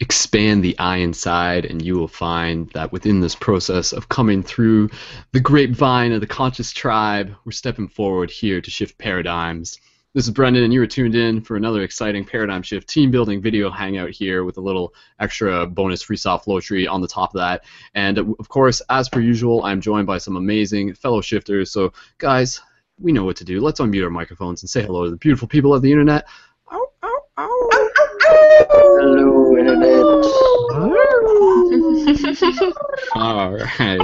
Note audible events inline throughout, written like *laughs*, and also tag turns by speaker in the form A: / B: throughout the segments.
A: expand the eye inside, and you will find that within this process of coming through the grapevine of the conscious tribe, we're stepping forward here to shift paradigms. This is Brendon, and you are tuned in for another exciting paradigm shift team building video hangout here with a little extra bonus freestyle flow tree on the top of that. And of course, as per usual, I'm joined by some amazing fellow shifters. So, guys, we know what to do. Let's unmute our microphones and say hello to the beautiful people of the internet.
B: Hello, internet.
A: All right.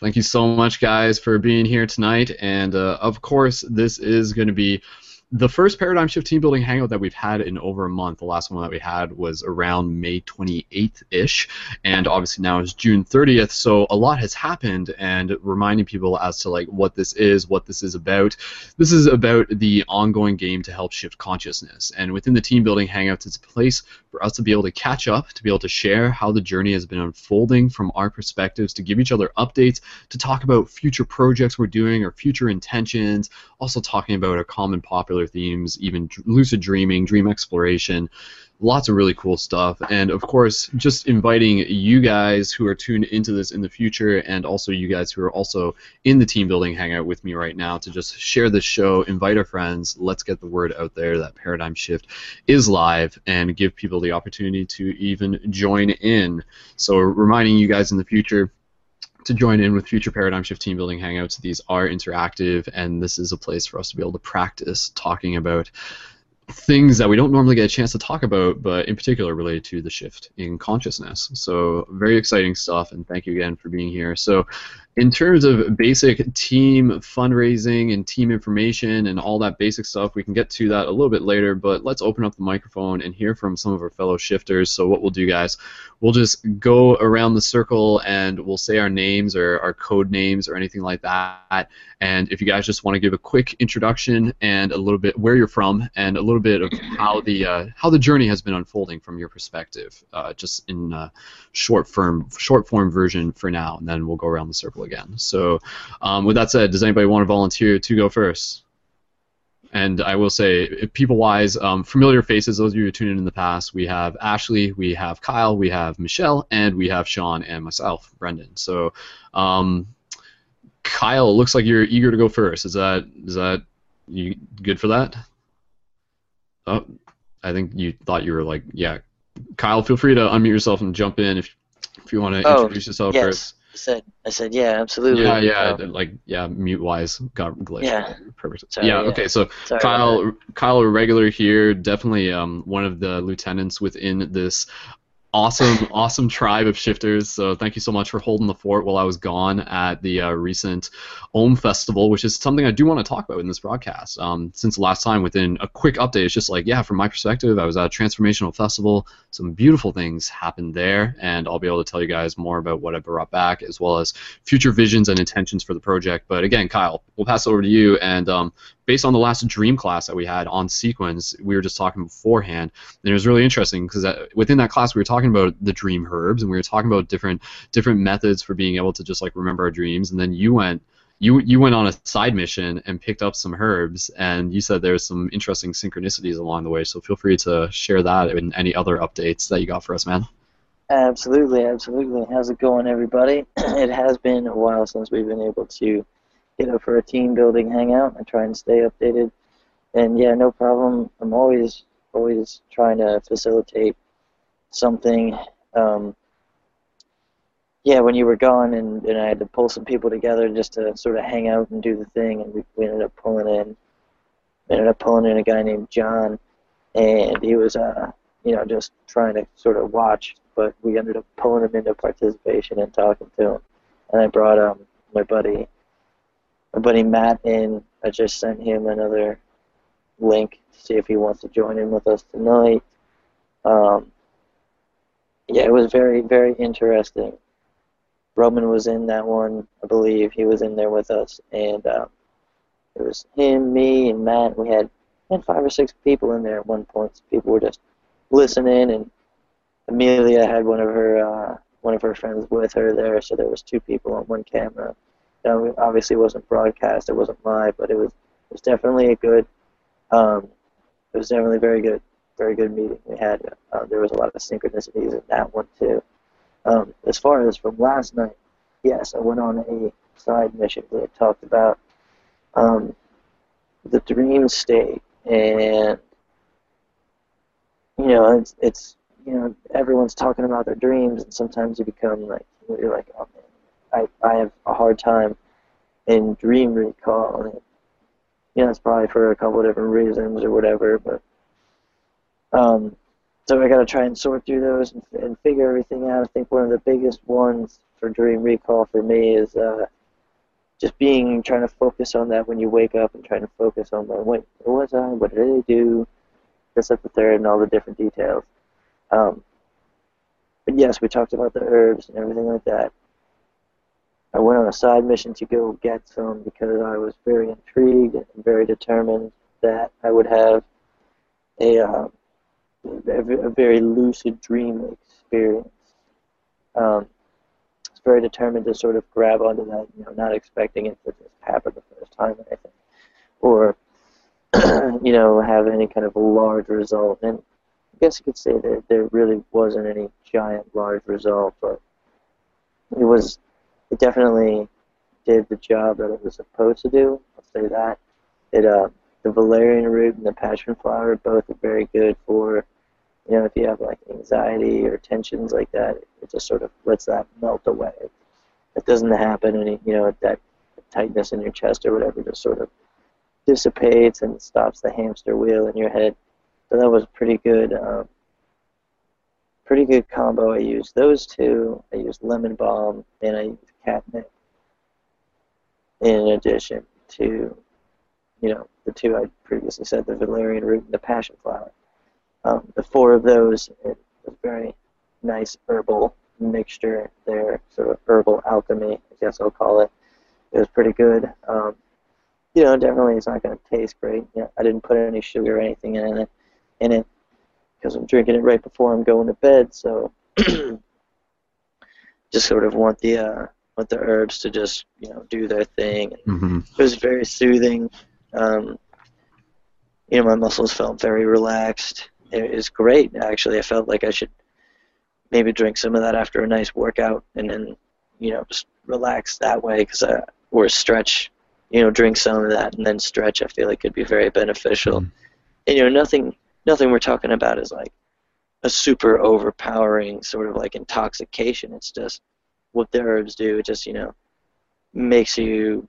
A: Thank you so much, guys, for being here tonight. And uh, of course, this is going to be the first paradigm shift team building hangout that we've had in over a month. The last one that we had was around May 28th ish, and obviously now is June 30th. So a lot has happened, and reminding people as to like what this is, what this is about. This is about the ongoing game to help shift consciousness, and within the team building hangouts, it's a place for us to be able to catch up, to be able to share how the journey has been unfolding from our perspectives, to give each other updates, to talk about future projects we're doing or future intentions, also talking about our common popular themes, even lucid dreaming, dream exploration, lots of really cool stuff. And of course, just inviting you guys who are tuned into this in the future, and also you guys who are also in the team building hangout with me right now, to just share this show, invite our friends, let's get the word out there that Paradigm Shift is live, and give people the opportunity to even join in. So, reminding you guys in the future to join in with future Paradigm Shift team building hangouts. These are interactive, and this is a place for us to be able to practice talking about things that we don't normally get a chance to talk about, but in particular related to the shift in consciousness. So, very exciting stuff, and thank you again for being here. So, in terms of basic team fundraising and team information and all that basic stuff, we can get to that a little bit later, but let's open up the microphone and hear from some of our fellow shifters. So, what we'll do, guys, we'll just go around the circle and we'll say our names or our code names or anything like that. And if you guys just want to give a quick introduction and a little bit where you're from and a little bit of how the uh, how the journey has been unfolding from your perspective, uh, just in uh, short form short form version for now, and then we'll go around the circle again. So, um, with that said, does anybody want to volunteer to go first? And I will say, people wise, um, familiar faces, those of you who tuned in in the past, we have Ashley, we have Kyle, we have Michelle, and we have Sean and myself, Brendon. So, um, Kyle, looks like you're eager to go first. Is that is that you good for that? Oh, I think you thought you were like, yeah. Kyle, feel free to unmute yourself and jump in if if you want to
B: Oh,
A: introduce yourself
B: yes.
A: first.
B: I said, I said, yeah, absolutely.
A: Yeah, yeah,
B: Um,
A: like yeah, mute wise got glitched.
B: Yeah.
A: Perfect.
B: Sorry,
A: yeah,
B: yeah.
A: okay, so
B: sorry
A: Kyle, Kyle, a regular here, definitely um, one of the lieutenants within this awesome, awesome tribe of shifters. So thank you so much for holding the fort while I was gone at the uh, recent Ohm Festival, which is something I do want to talk about in this broadcast. Um, since last time, within a quick update, it's just like, yeah, from my perspective, I was at a transformational festival. Some beautiful things happened there, and I'll be able to tell you guys more about what I brought back, as well as future visions and intentions for the project. But again, Kyle, we'll pass it over to you. And um, based on the last dream class that we had on sequence, we were just talking beforehand, and it was really interesting because within that class we were talking about the dream herbs, and we were talking about different different methods for being able to just like remember our dreams. And then you went you you went on a side mission and picked up some herbs, and you said there's some interesting synchronicities along the way. So feel free to share that and any other updates that you got for us, man.
B: Absolutely, absolutely. How's it going, everybody? *clears throat* it has been a while since we've been able to get up for a team building hangout and try and stay updated. And yeah, no problem. I'm always always trying to facilitate something. Um, yeah, when you were gone and, and I had to pull some people together just to sort of hang out and do the thing, and we, we ended up pulling in ended up pulling in a guy named John, and he was uh you know just trying to sort of watch, but we ended up pulling him into participation and talking to him, and I brought um my buddy my buddy Matt in. I just sent him another link to see if he wants to join in with us tonight. Um, yeah, it was very very interesting. Roman was in that one, I believe. He was in there with us, and um, it was him, me, and Matt. We had we had five or six people in there at one point. So people were just listening, and Amelia had one of her uh, one of her friends with her there, so there was two people on one camera. Now, it obviously, wasn't broadcast. It wasn't live, but it was it was definitely a good. Um, it was definitely very good. very good meeting we had. Uh, there was a lot of synchronicities in that one too. Um, as far as from last night, yes, I went on a side mission I talked about um, the dream state, and you know, it's it's you know, everyone's talking about their dreams, and sometimes you become like you're like, oh man, I I have a hard time in dream recall, you know, it's probably for a couple of different reasons or whatever, but um, so I got to try and sort through those and, and figure everything out. I think one of the biggest ones for dream recall for me is uh, just being trying to focus on that when you wake up and trying to focus on like, where was I? What did I do? This, at the third, and all the different details. Um, but yes, we talked about the herbs and everything like that. I went on a side mission to go get some because I was very intrigued and very determined that I would have a, uh, a very lucid dream experience. Um, I was very determined to sort of grab onto that, you know, not expecting it to just happen the first time or anything, *clears throat* or you know, have any kind of large result. And I guess you could say that there really wasn't any giant large result, but it was, it definitely did the job that it was supposed to do. I'll say that. It, uh, the valerian root and the passion flower both are very good for you know, if you have like anxiety or tensions like that, it just sort of lets that melt away. It doesn't happen, and you know that tightness in your chest or whatever just sort of dissipates and stops the hamster wheel in your head. So that was pretty good. Um, pretty good combo. I used those two. I used lemon balm and I used catnip. In addition to, you know, the two I previously said, the valerian root and the passion flower. Um, the four of those, it was very nice herbal mixture there, sort of herbal alchemy, I guess I'll call it. It was pretty good. Um, you know, definitely it's not going to taste great. You know, I didn't put any sugar or anything in it, in it, because I'm drinking it right before I'm going to bed. So, *clears throat* just sort of want the uh, want the herbs to just you know do their thing.
A: Mm-hmm.
B: It was very soothing. Um, you know, my muscles felt very relaxed it was great. Actually, I felt like I should maybe drink some of that after a nice workout, and then you know just relax that way, because I or stretch. You know, drink some of that and then stretch. I feel like could be very beneficial. Mm. And you know, nothing nothing we're talking about is like a super overpowering sort of like intoxication. It's just what the herbs do. It just you know makes you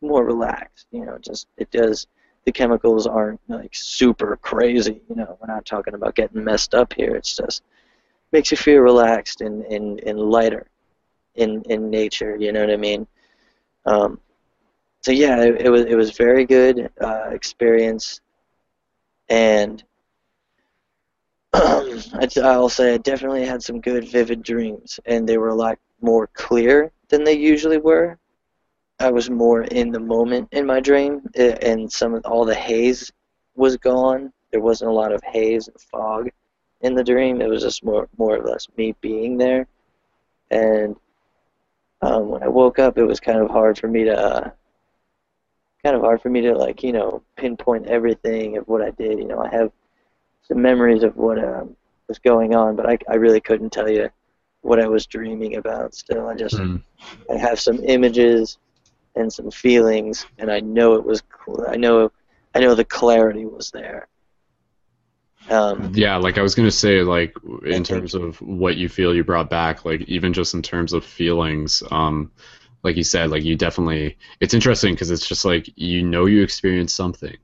B: more relaxed. You know, just it does the chemicals aren't like super crazy. You know, we're not talking about getting messed up here. It's just makes you feel relaxed and, and, and lighter in in nature. You know what I mean? Um, so yeah, it, it, was it was very good uh, experience, and *clears throat* I'll say I definitely had some good vivid dreams, and they were a lot more clear than they usually were. I was more in the moment in my dream, and some of all the haze was gone. There wasn't a lot of haze and fog in the dream. It was just more more or less me being there. And um, when I woke up, it was kind of hard for me to uh, kind of hard for me to like you know pinpoint everything of what I did. You know, I have some memories of what um, was going on, but I I really couldn't tell you what I was dreaming about. Still, I just mm. I have some images and some feelings, and I know it was. Cool. I know, I know the clarity was there.
A: Um, yeah, like I was gonna say, like in terms of what you feel you brought back, like even just in terms of feelings, um, like you said, like you definitely. It's interesting because it's just like you know you experienced something,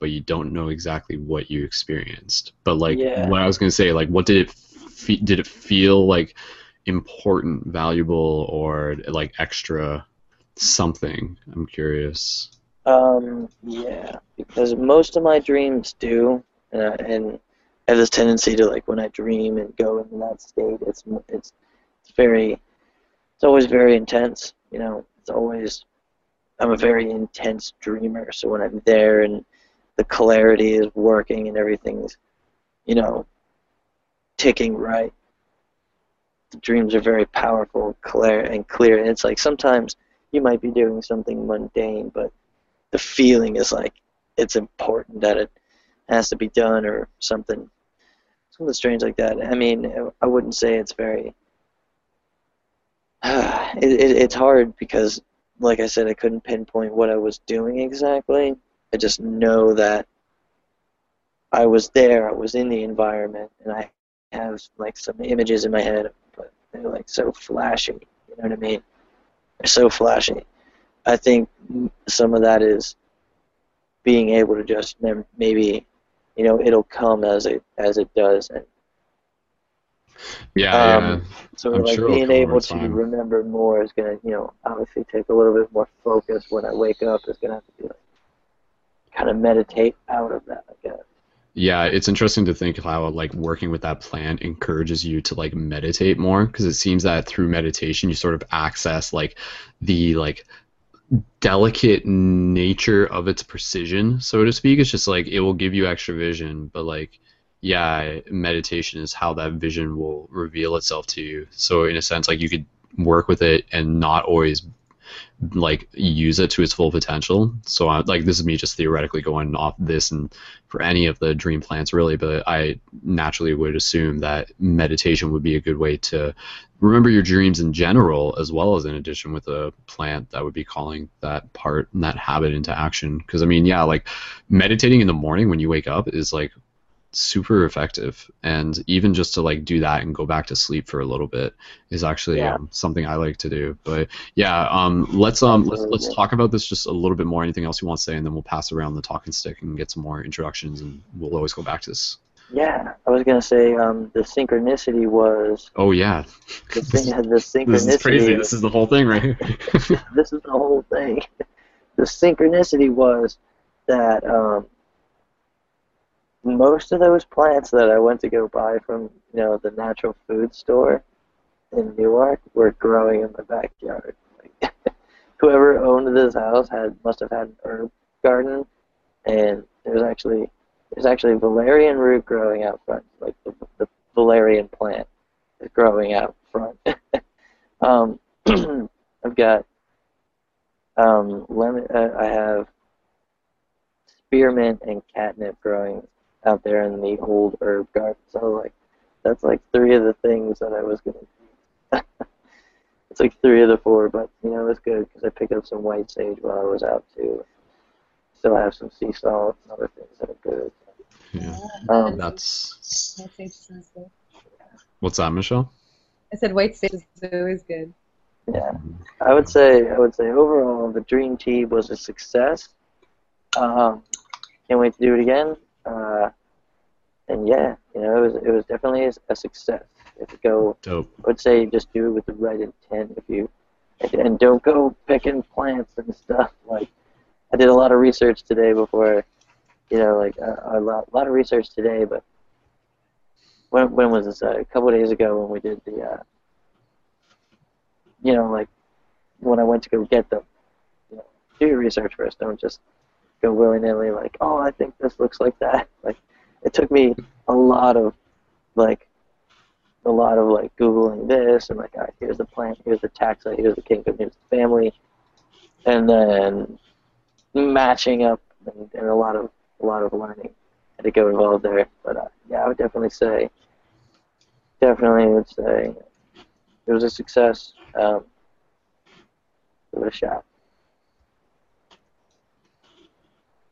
A: but you don't know exactly what you experienced. But like yeah. what I was gonna say, like what did it fe- did it feel like important, valuable, or like extra something. I'm curious.
B: Um, yeah, because most of my dreams do, uh, and I have this tendency to like when I dream and go into that state. It's it's it's very, it's always very intense. You know, it's always. I'm a very intense dreamer, so when I'm there and the clarity is working and everything's, you know, ticking right. The dreams are very powerful, clear, and clear. And it's like sometimes you might be doing something mundane, but the feeling is like it's important that it has to be done or something something strange like that. I mean, I wouldn't say it's very. *sighs* it, it, it's hard because, like I said, I couldn't pinpoint what I was doing exactly. I just know that I was there, I was in the environment, and I have like some images in my head, but they're like so flashy. You know what I mean? They're so flashy. I think some of that is being able to just maybe, you know, it'll come as it as it does, and
A: yeah, um, yeah.
B: So I'm like sure being able to remember more is gonna, you know, obviously take a little bit more focus when I wake up. Is gonna have to be like kind of meditate out of that, I guess.
A: Yeah, it's interesting to think how like working with that plant encourages you to like meditate more because it seems that through meditation you sort of access like the like delicate nature of its precision, so to speak. It's just like it will give you extra vision, but like yeah, meditation is how that vision will reveal itself to you. So in a sense, like you could work with it and not always like use it to its full potential. So I, like this is me just theoretically going off this and for any of the dream plants really, but I naturally would assume that meditation would be a good way to remember your dreams in general as well as in addition with a plant that would be calling that part and that habit into action because I mean yeah like meditating in the morning when you wake up is like super effective. And even just to like do that and go back to sleep for a little bit is actually yeah. um, something i like to do. But yeah um, let's um let's, let's talk about this just a little bit more. Anything else you want to say? And then we'll pass around the talking stick and get some more introductions and we'll always go back to this.
B: Yeah i was going to say um the synchronicity was
A: oh yeah.
B: the, thing, the synchronicity *laughs* this
A: is crazy. This is the whole thing right *laughs*
B: this is the whole thing. The synchronicity was that um most of those plants that I went to go buy from, you know, the natural food store in Newark were growing in my backyard. *laughs* Whoever owned this house had must have had an herb garden, and there's actually there's actually valerian root growing out front, like the, the valerian plant is growing out front. *laughs* um, *clears throat* I've got um, lemon. Uh, I have spearmint and catnip growing out there in the old herb garden. So like that's like three of the things that I was gonna. Eat. *laughs* It's like three of the four, but you know it's good because I picked up some white sage while I was out too. Still I have some sea salt and other things that are good.
A: Yeah, um, that's. What's that, Michelle?
C: I said white sage is always good.
B: Yeah, I would say I would say overall the dream tea was a success. Um, can't wait to do it again. Uh, and yeah, you know, it was it was definitely a, success. If you go,
A: Dope.
B: I would say just do it with the right intent. If you and don't go picking plants and stuff. Like I did a lot of research today before, you know, like uh, a lot, a lot of research today. But when when was this? Uh, a couple of days ago when we did the, uh, you know, like when I went to go get them. You know, do your research first. Don't just go willy nilly like, oh, I think this looks like that. *laughs* Like, it took me a lot of like a lot of like googling this and like, all right, here's the plant, here's the taxa, here's the kingdom, here's the family, and then matching up and, and a lot of a lot of learning had to go involved there. But uh, yeah, I would definitely say, definitely would say it was a success. Um, give it a shot.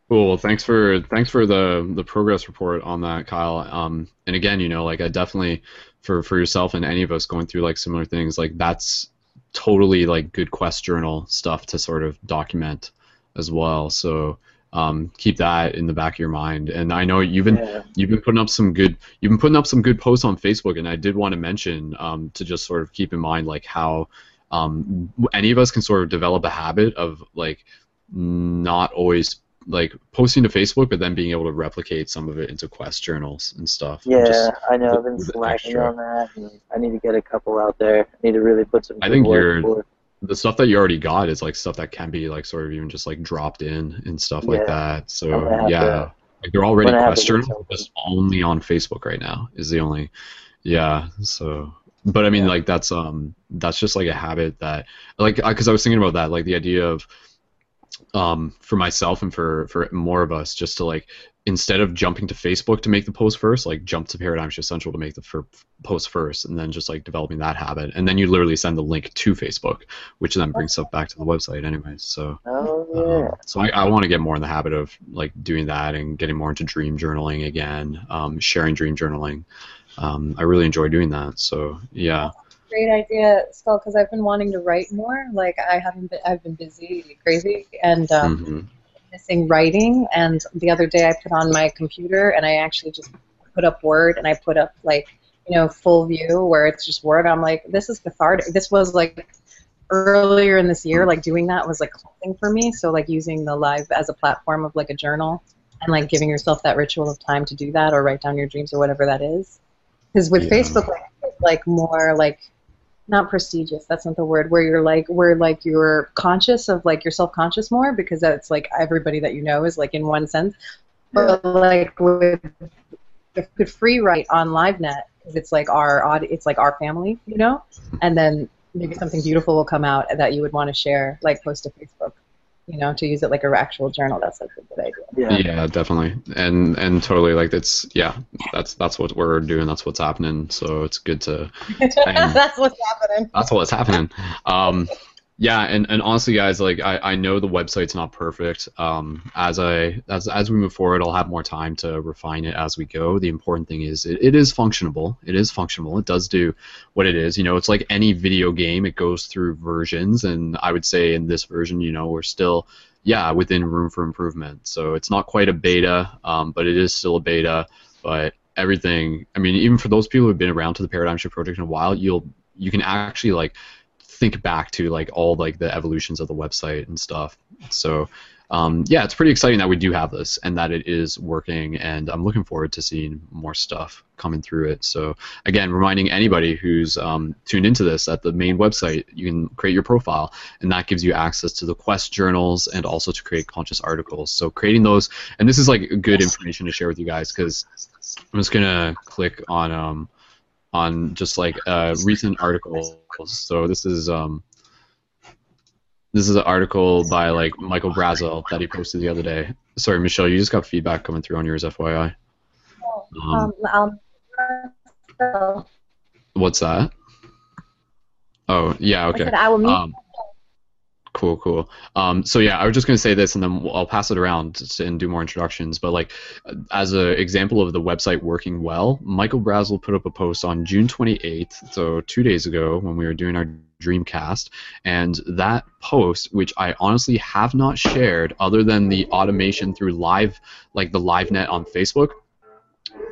A: Cool. Well, thanks for thanks for the the progress report on that, Kyle. Um, and again, you know, like I definitely for for yourself and any of us going through like similar things, like that's totally like good quest journal stuff to sort of document as well. So um, keep that in the back of your mind. And I know you've been yeah. you've been putting up some good you've been putting up some good posts on Facebook, and I did want to mention um, to just sort of keep in mind like how um, any of us can sort of develop a habit of like not always like posting to Facebook, but then being able to replicate some of it into Quest journals and stuff.
B: Yeah, I know. I've been slacking on that, and I need to get a couple out there. I need to really put some.
A: I think you're forward. the stuff that you already got is like stuff that can be like sort of even just like dropped in and stuff yeah. like that. So yeah, to, like they're already Quest journals, just only on Facebook right now is the only. Yeah, so but I mean yeah. like that's um that's just like a habit that like because I was thinking about that like the idea of um, for myself and for for more of us just to like instead of jumping to Facebook to make the post first, like jump to Paradigm Shift Central to make the fir- post first, and then just like developing that habit, and then you literally send the link to Facebook, which then brings stuff back to the website, anyways. So,
B: Oh
A: um, so I, I want to get more in the habit of like doing that and getting more into dream journaling again, um, sharing dream journaling. Um, I really enjoy doing that. So yeah,
C: Great idea, Skull, because I've been wanting to write more. Like I haven't been, I've been busy, crazy, and um,
A: Mhm.
C: missing writing. And the other day I put on my computer and I actually just put up Word and I put up like, you know, full view where it's just Word. I'm like, this is cathartic. This was like earlier in this year, like doing that was like cleansing for me. So like using the live as a platform of like a journal and like giving yourself that ritual of time to do that or write down your dreams or whatever that is. Because with
A: Yeah.
C: Facebook, like more like not prestigious that's not the word where you're like where like you're conscious of like you're self-conscious more because that's like everybody that you know is like in one sense. But like with with free write on livenet because it's like our audi- it's like our family you know? And then maybe something beautiful will come out that you would want to share like post to facebook you know to use it like a actual journal that's like a good idea
B: Yeah.
A: Yeah, definitely, and and totally like it's yeah, that's that's what we're doing. That's what's happening. So it's good to *laughs*
C: that's what's happening
A: that's what's happening. Um, yeah, and, and honestly, guys, like I, I know the website's not perfect. Um, as I as as we move forward, I'll have more time to refine it as we go. The important thing is it, it is functionable. It is functional. It does do what it is. You know, it's like any video game. It goes through versions, and I would say in this version, you know, we're still yeah within room for improvement. So it's not quite a beta, um, but it is still a beta. But everything, I mean, even for those people who've been around to the Paradigm Shift project in a while, you'll you can actually like think back to like all like the evolutions of the website and stuff. So um, yeah, it's pretty exciting that we do have this and that it is working, and I'm looking forward to seeing more stuff coming through it. So again, reminding anybody who's um, tuned into this that the main website you can create your profile, and that gives you access to the Quest journals and also to create conscious articles. So creating those, and this is like good information to share with you guys because I'm just gonna click on um, on just like uh, recent articles. So this is um, this is an article by like Michael Brazel that he posted the other day. Sorry, Michelle, you just got feedback coming through on yours, FYI. Um,
C: um, um,
A: what's that? Oh, yeah,
C: I
A: okay.
C: said I will meet
A: Um, cool, cool. Um, so yeah, I was just gonna say this, and then I'll pass it around and do more introductions. But like, uh, as an example of the website working well, Michael Brazel put up a post on June 28th, so two days ago, when we were doing our Dreamcast, and that post, which I honestly have not shared, other than the automation through live, like the LiveNet on Facebook.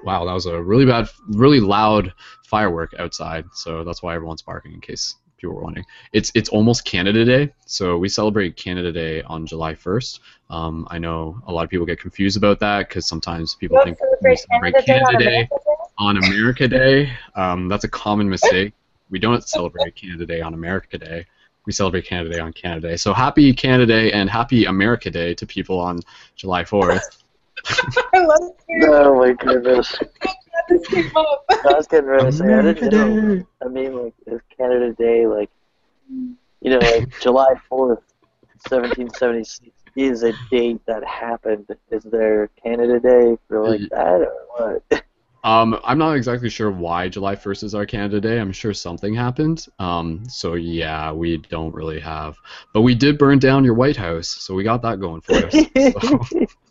A: Wow, that was a really bad, really loud firework outside, so that's why everyone's barking in case people were wondering. It's it's almost Canada Day, so we celebrate Canada Day on July 1st. Um, I know a lot of people get confused about that because sometimes people think we celebrate Canada Day on America Day. Um, that's a common mistake. We don't celebrate Canada Day on America Day. We celebrate Canada Day on Canada Day. So happy Canada Day and happy America Day to people on July 4th. *laughs*
C: I love it.
B: Oh my goodness.
C: This came up.
B: I was getting ready to say I didn't know. I mean, like it's Canada Day, like you know, like July fourth, seventeen seventy six is a date that happened. Is there Canada Day for like that or what?
A: Um, I'm not exactly sure why July 1st is our Canada Day. I'm sure something happened. Um, so yeah, we don't really have, but we did burn down your White House, so we got that going for us. So *laughs*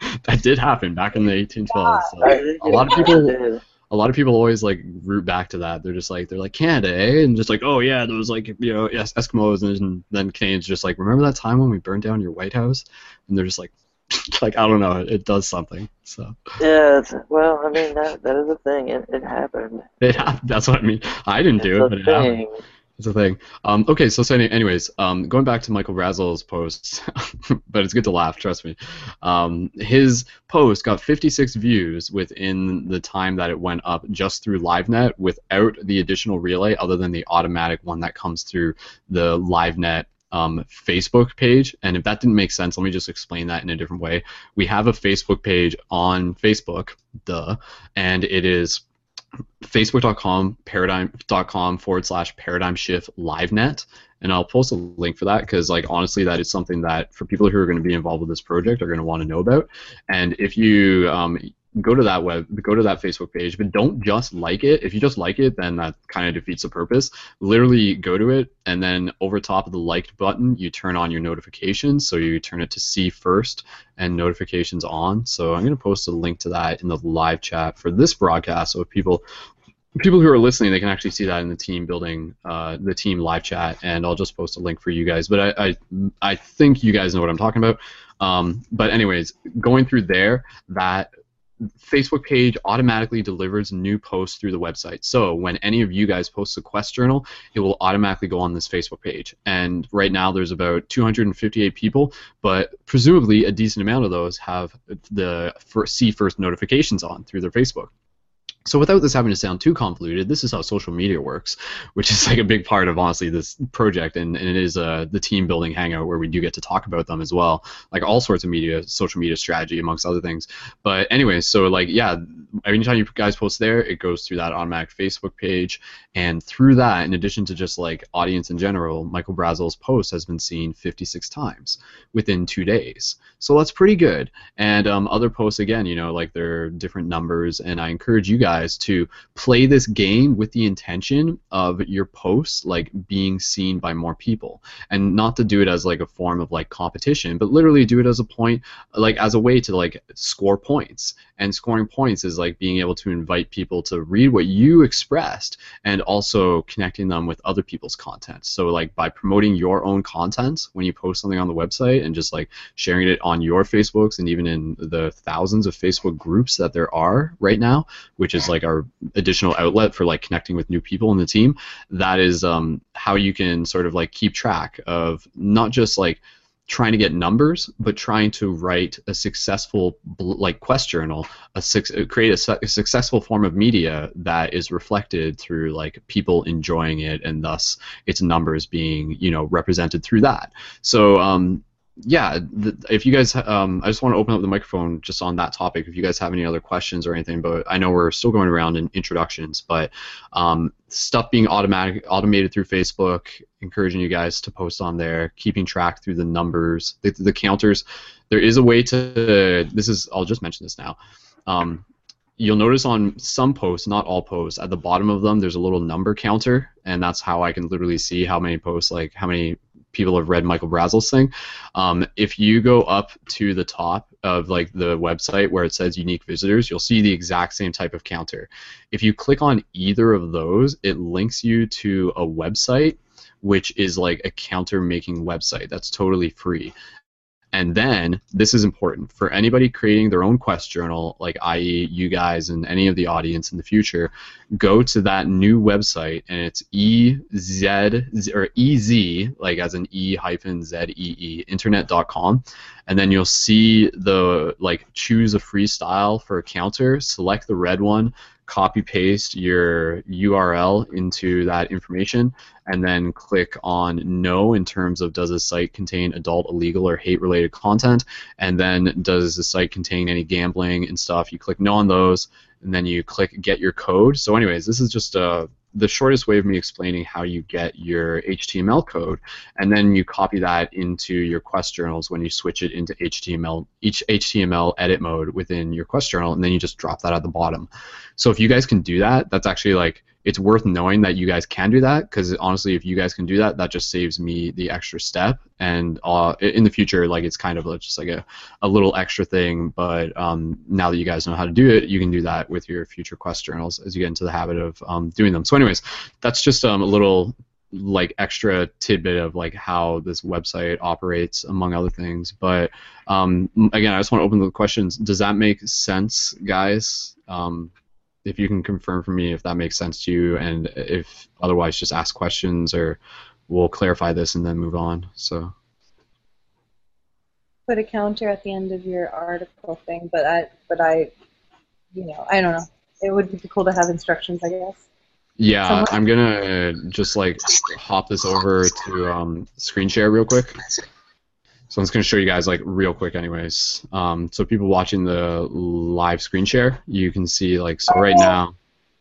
A: *laughs* that did happen back in the 1812s. So a lot of people- *laughs* a lot of people always like root back to that. They're just like they're like Canada, eh? and just like oh yeah, there was like you know yes, Eskimos, and then Canadians just like remember that time when we burned down your White House, and they're just like *laughs* like I don't know, it does something. So
B: Yeah, it's, well, I mean that that is a thing. It, it happened.
A: it happened. that's what I mean. I didn't do it,
B: it's
A: but
B: a
A: it happened. It's a thing. Um, okay, so, so any- anyways, um, going back to Michael Brazel's post, *laughs* but it's good to laugh, trust me. Um, his post got 56 views within the time that it went up just through LiveNet without the additional relay other than the automatic one that comes through the LiveNet um, Facebook page. And if that didn't make sense, let me just explain that in a different way. We have a Facebook page on Facebook, duh, and it is facebook.com paradigm.com forward slash paradigm shift livenet and I'll post a link for that because like honestly that is something that for people who are going to be involved with this project are going to want to know about. And if you um, go to that web go to that facebook page but don't just like it. If you just like it then that kind of defeats the purpose. Literally go to it and then over top of the liked button you turn on your notifications. So you turn it to see first and notifications on. So i'm going to post a link to that in the live chat for this broadcast. So if people people who are listening they can actually see that in the team building uh, the team live chat and i'll just post a link for you guys. But i i, I think you guys know what i'm talking about. Um, but anyways going through there that Facebook page automatically delivers new posts through the website. So when any of you guys post a quest journal, it will automatically go on this Facebook page. And right now there's about 258 people, but presumably a decent amount of those have the see first notifications on through their Facebook. So without this having to sound too convoluted, this is how social media works, which is like a big part of honestly this project, and, and it is uh, the team building hangout where we do get to talk about them as well, like all sorts of media, social media strategy amongst other things. But anyway, so like yeah, anytime you guys post there, it goes through that automatic Facebook page, and through that, in addition to just like audience in general, Michael Brazel's post has been seen 56 times within two days. So that's pretty good. And um, other posts again, you know, like they're different numbers, and I encourage you guys guys to play this game with the intention of your posts like being seen by more people. And not to do it as like a form of like competition but literally do it as a point like as a way to like score points. And scoring points is like being able to invite people to read what you expressed and also connecting them with other people's content. So like by promoting your own content when you post something on the website and just like sharing it on your facebooks and even in the thousands of facebook groups that there are right now which is like our additional outlet for like connecting with new people in the team, that is um, how you can sort of like keep track of not just like trying to get numbers, but trying to write a successful like quest journal, a create a, su- a, successful form of media that is reflected through like people enjoying it, and thus its numbers being you know represented through that. So um, yeah, the, if you guys, um, I just want to open up the microphone just on that topic. If you guys have any other questions or anything, but I know we're still going around in introductions, but um, stuff being automatic, automated through Facebook, encouraging you guys to post on there, keeping track through the numbers, the, the counters. There is a way to. This is. I'll just mention this now. Um, you'll notice on some posts, not all posts, at the bottom of them, there's a little number counter, and that's how I can literally see how many posts, like how many people have read Michael Brazel's thing. Um, if you go up to the top of like the website where it says unique visitors, you'll see the exact same type of counter. If you click on either of those, it links you to a website which is like a counter making website that's totally free. And then this is important for anybody creating their own quest journal, like i.e. you guys and any of the audience in the future, go to that new website and it's ez or ez like as an e hyphen z e e internet.com and then you'll see the like choose a freestyle for a counter, select the red one, copy paste your URL into that information, and then click on no in terms of does the site contain adult, illegal, or hate related content, and then does the site contain any gambling and stuff. You click no on those, and then you click get your code. So, anyways, this is just a the shortest way of me explaining how you get your HTML code, and then you copy that into your quest journals when you switch it into HTML each HTML edit mode within your quest journal, and then you just drop that at the bottom. So if you guys can do that, that's actually like it's worth knowing that you guys can do that because honestly, if you guys can do that, that just saves me the extra step. And uh, in the future, like it's kind of just like a, a little extra thing. But um, now that you guys know how to do it, you can do that with your future quest journals as you get into the habit of um, doing them. So, anyways, that's just um, a little like extra tidbit of like how this website operates among other things but um, again i just want to open the questions does that make sense guys um, if you can confirm for me if that makes sense to you, and if otherwise, just ask questions or we'll clarify this and then move on. So.
C: Put a counter at the end of your article thing, but I, but I, you know, I don't know. It would be cool to have instructions, I guess.
A: Yeah? I'm gonna just like hop this over to um, screen share real quick. So I'm just going to show you guys like real quick anyways. Um, so people watching the live screen share, you can see like, so right now,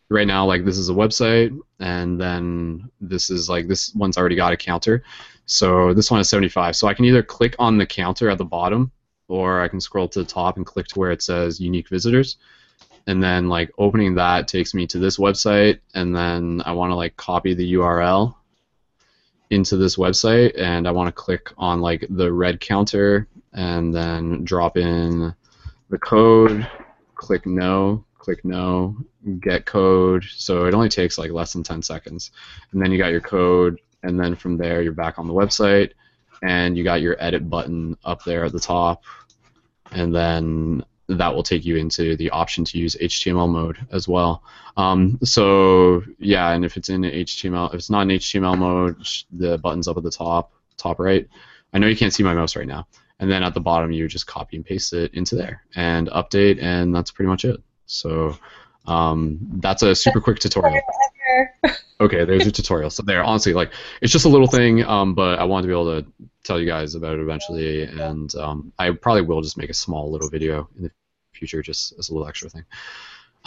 A: right now like this is a website and then this is like this one's already got a counter. So this one is 75 so i can either click on the counter at the bottom or i can scroll to the top and click to where it says unique visitors. And then like opening that takes me to this website and then i want to like copy the url into this website and i want to click on like the red counter and then drop in the code click no click no, get code. So it only takes like less than 10 seconds. And then you got your code, and then from there you're back on the website, and you got your edit button up there at the top, and then that will take you into the option to use HTML mode as well. Um, so yeah, and if it's in HTML, if it's not in HTML mode, the button's up at the top, top right. I know you can't see my mouse right now. And then at the bottom, you just copy and paste it into there and update, and that's pretty much it. So um, that's a super quick tutorial. *laughs* okay, there's a tutorial. So there, honestly, like it's just a little thing, um, but I want to be able to tell you guys about it eventually, and um, I probably will just make a small little video in the future, just as a little extra thing.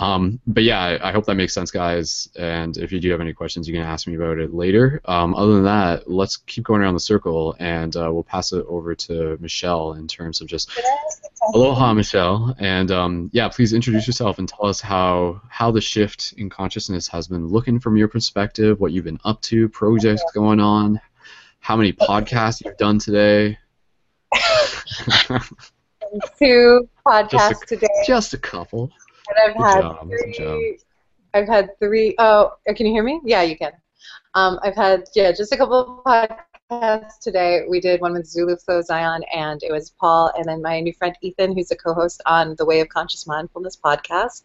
A: Um, but yeah, I, I, hope that makes sense, guys. And if you do have any questions, you can ask me about it later. Um, other than that, let's keep going around the circle, and uh, we'll pass it over to Michelle in terms of just aloha, Michelle. And um, yeah, please introduce yourself and tell us how how the shift in consciousness has been looking from your perspective, what you've been up to, projects going on, how many podcasts you've done today. *laughs*
C: Two podcasts
A: just
C: a, today.
A: Just a couple.
C: And I've Good had job. three. I've had three oh, can you hear me? Yeah, you can. Um, I've had yeah, just a couple of podcasts today. We did one with Zulu Flow Zion, and it was Paul, and then my new friend Ethan, who's a co-host on the Way of Conscious Mindfulness podcast.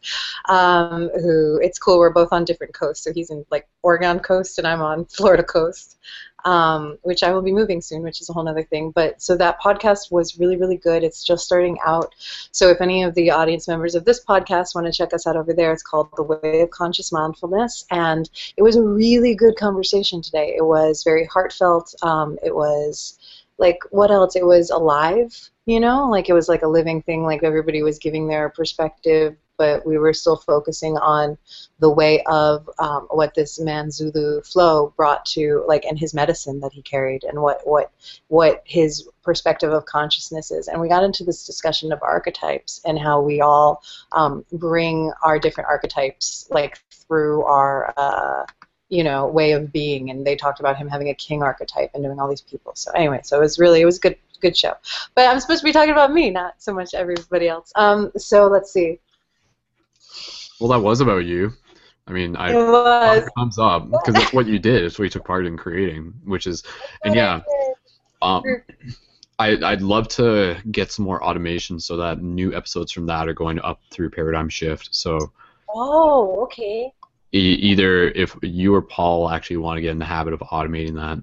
C: Um, who it's cool. We're both on different coasts, so he's in like Oregon coast, and I'm on Florida coast um, which I will be moving soon, which is a whole other thing. But so that podcast was really, really good. It's just starting out. So if any of the audience members of this podcast want to check us out over there, it's called The Way of Conscious Mindfulness. And it was a really good conversation today. It was very heartfelt. Um, it was like, what else? It was alive you know like it was like a living thing like everybody was giving their perspective but we were still focusing on the way of um, what this man Zulu Flow brought to like and his medicine that he carried and what what what his perspective of consciousness is. And we got into this discussion of archetypes and how we all um, bring our different archetypes like through our uh, you know way of being. And they talked about him having a king archetype and doing all these people. So anyway so it was really it was a good good show. But i'm supposed to be talking about me not so much everybody else. Um so let's see
A: well, that was about you. I mean, I
C: it was.
A: thumbs up because it's what you did. It's what you took part in creating, which is, and yeah, um, I I'd love to get some more automation so that new episodes from that are going up through Paradigm Shift. So.
C: Oh, okay.
A: E- either if you or Paul actually want to get in the habit of automating that,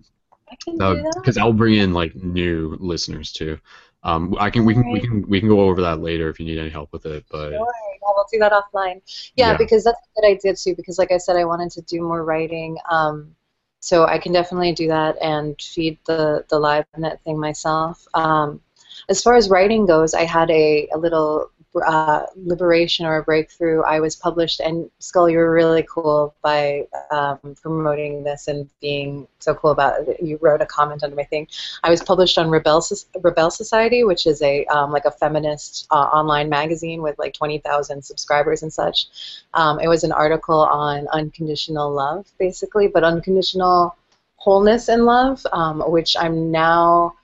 A: because that. will bring in like new listeners too. Um, I can we can we can we can go over that later if you need any help with it. But
C: sure. We'll do that offline. Yeah, yeah, because that's a good idea too. Because like I said, I wanted to do more writing. Um, so I can definitely do that and feed the the live net thing myself. Um, as far as writing goes, I had a, a little uh, liberation or a breakthrough, I was published, and Skull, you were really cool by um, promoting this and being so cool about it. You wrote a comment under my thing. I was published on Rebel, Rebelle Society, which is a um, like a feminist uh, online magazine with like 20,000 subscribers and such. Um, it was an article on unconditional love, basically, but unconditional wholeness and love, um, which I'm now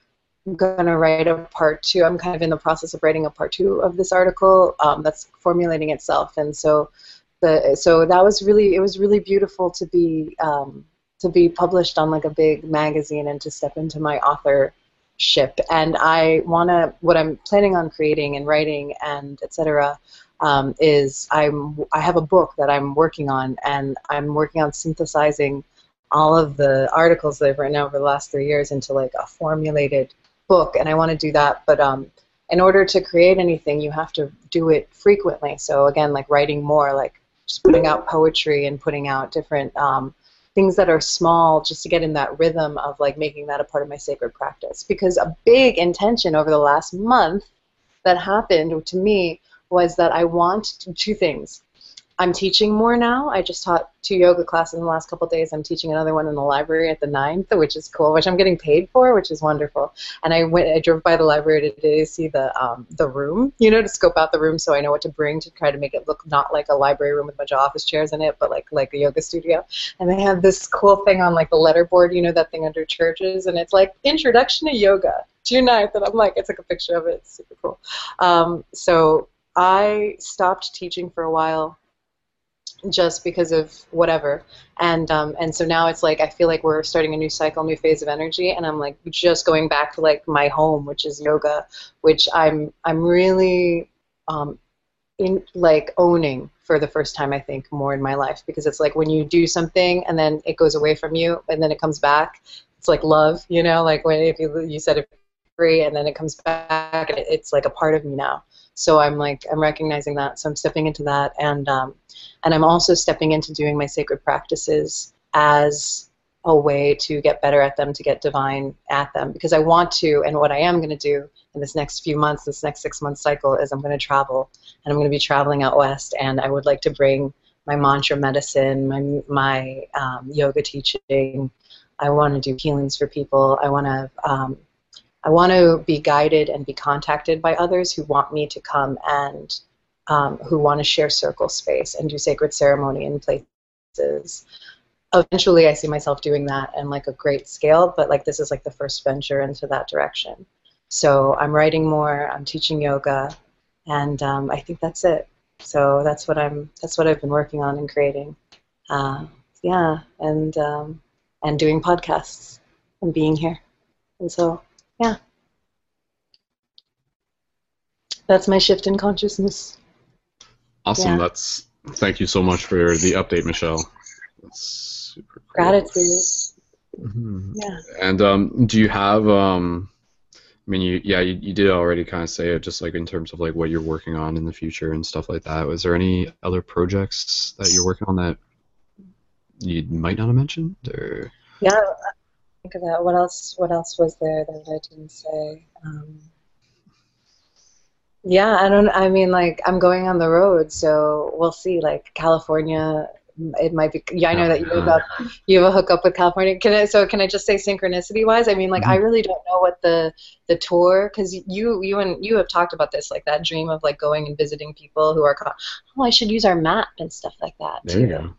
C: going to write a part two. I'm kind of in the process of writing a part two of this article um, that's formulating itself, and so the so that was really it was really beautiful to be um, to be published on like a big magazine and to step into my authorship. And I want to what I'm planning on creating and writing and etc. Um, is I'm I have a book that I'm working on, and I'm working on synthesizing all of the articles that I've written over the last three years into like a formulated book, and I want to do that. But um, in order to create anything, you have to do it frequently. So again, like writing more, like just putting out poetry and putting out different um, things that are small, just to get in that rhythm of like making that a part of my sacred practice. Because a big intention over the last month that happened to me was that I want two things. I'm teaching more now. I just taught two yoga classes in the last couple days. I'm teaching another one in the library at the ninth, which is cool, which I'm getting paid for, which is wonderful. And I went, I drove by the library today to see the um, the room, you know, to scope out the room so I know what to bring to try to make it look not like a library room with a bunch of office chairs in it, but like like a yoga studio. And they have this cool thing on like the letterboard, you know, that thing under churches, and it's like introduction to yoga, June 9th, and I'm like, I took a picture of it. It's super cool. Um, so I stopped teaching for a while just because of whatever. And um, and so now it's like I feel like we're starting a new cycle, new phase of energy, and I'm like just going back to like my home, which is yoga, which I'm I'm really um, in like owning for the first time I think more in my life because it's like when you do something and then it goes away from you and then it comes back. It's like love, you know, like when if you you said it free and then it comes back it's like a part of me now. So I'm like I'm recognizing that. So I'm stepping into that and um, and I'm also stepping into doing my sacred practices as a way to get better at them, to get divine at them. Because I want to, and what I am going to do in this next few months, this next six month cycle, is I'm going to travel, and I'm going to be traveling out west, and I would like to bring my mantra medicine, my my um, yoga teaching. I want to do healings for people. I want to um, I want to be guided and be contacted by others who want me to come and um, who want to share circle space and do sacred ceremony in places. Eventually, I see myself doing that in like a great scale, but like this is like the first venture into that direction. So I'm writing more. I'm teaching yoga, and um, I think that's it. So that's what I'm. That's what I've been working on and creating. Uh, yeah, and um, and doing podcasts and being here. And so, yeah, that's my shift in consciousness.
A: Awesome.
C: Yeah.
A: That's thank you so much for the update, Michelle. That's super cool.
C: Gratitude.
A: Mhm.
C: Yeah.
A: And um, do you have um, I mean, you yeah, you, you did already kind of say it, just like in terms of like what you're working on in the future and stuff like that. Was there any other projects that you're working on that you might not have mentioned, or
C: Yeah, think of that. What else? What else was there that I didn't say? Um, yeah, I don't. I mean, like I'm going on the road, so we'll see. Like California, it might be. Yeah, I know that you have up, you have a hookup with California. Can I? So can I just say synchronicity wise? I mean, like I really don't know what the the tour because you you and you have talked about this, like that dream of like going and visiting people who are. Oh, I should use our map and stuff like that.
A: there you go.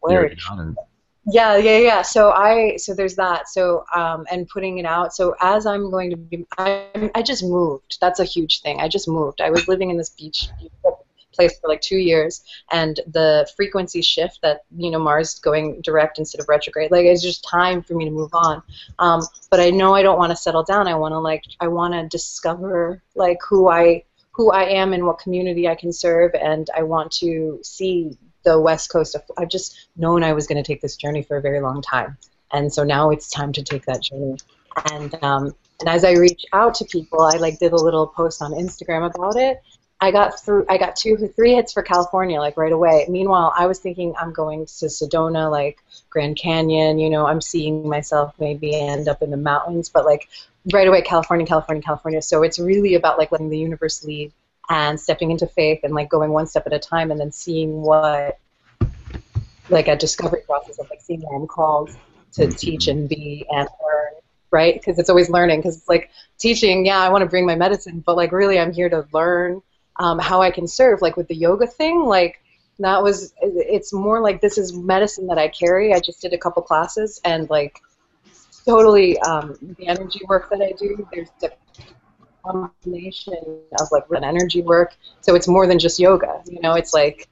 C: Where
A: already got it.
C: Yeah, yeah, yeah. So I, so there's that. So um, and putting it out. So as I'm going to be, I, I just moved. That's a huge thing. I just moved. I was living in this beach place for like two years, and the frequency shift that you know Mars going direct instead of retrograde. Like it's just time for me to move on. Um, but I know I don't want to settle down. I want to like, I want to discover like who I who I am and what community I can serve, and I want to see the west coast of I've just known I was going to take this journey for a very long time, and so now it's time to take that journey. And um, and as I reach out to people, I like did a little post on Instagram about it. I got through. I got two, three hits for California like right away. Meanwhile, I was thinking I'm going to Sedona, like Grand Canyon. You know, I'm seeing myself maybe end up in the mountains, but like right away, California, California, California. So it's really about like letting the universe lead and stepping into faith and like going one step at a time and then seeing what like a discovery process of like seeing where I'm called to teach and be and learn, right? Because it's always learning. Because it's like teaching, yeah, I want to bring my medicine, but like really, I'm here to learn um, how I can serve. Like with the yoga thing, like that was, it's more like this is medicine that I carry. I just did a couple classes and like totally um, the energy work that I do. There's combination of like an energy work. So it's more than just yoga. You know, it's like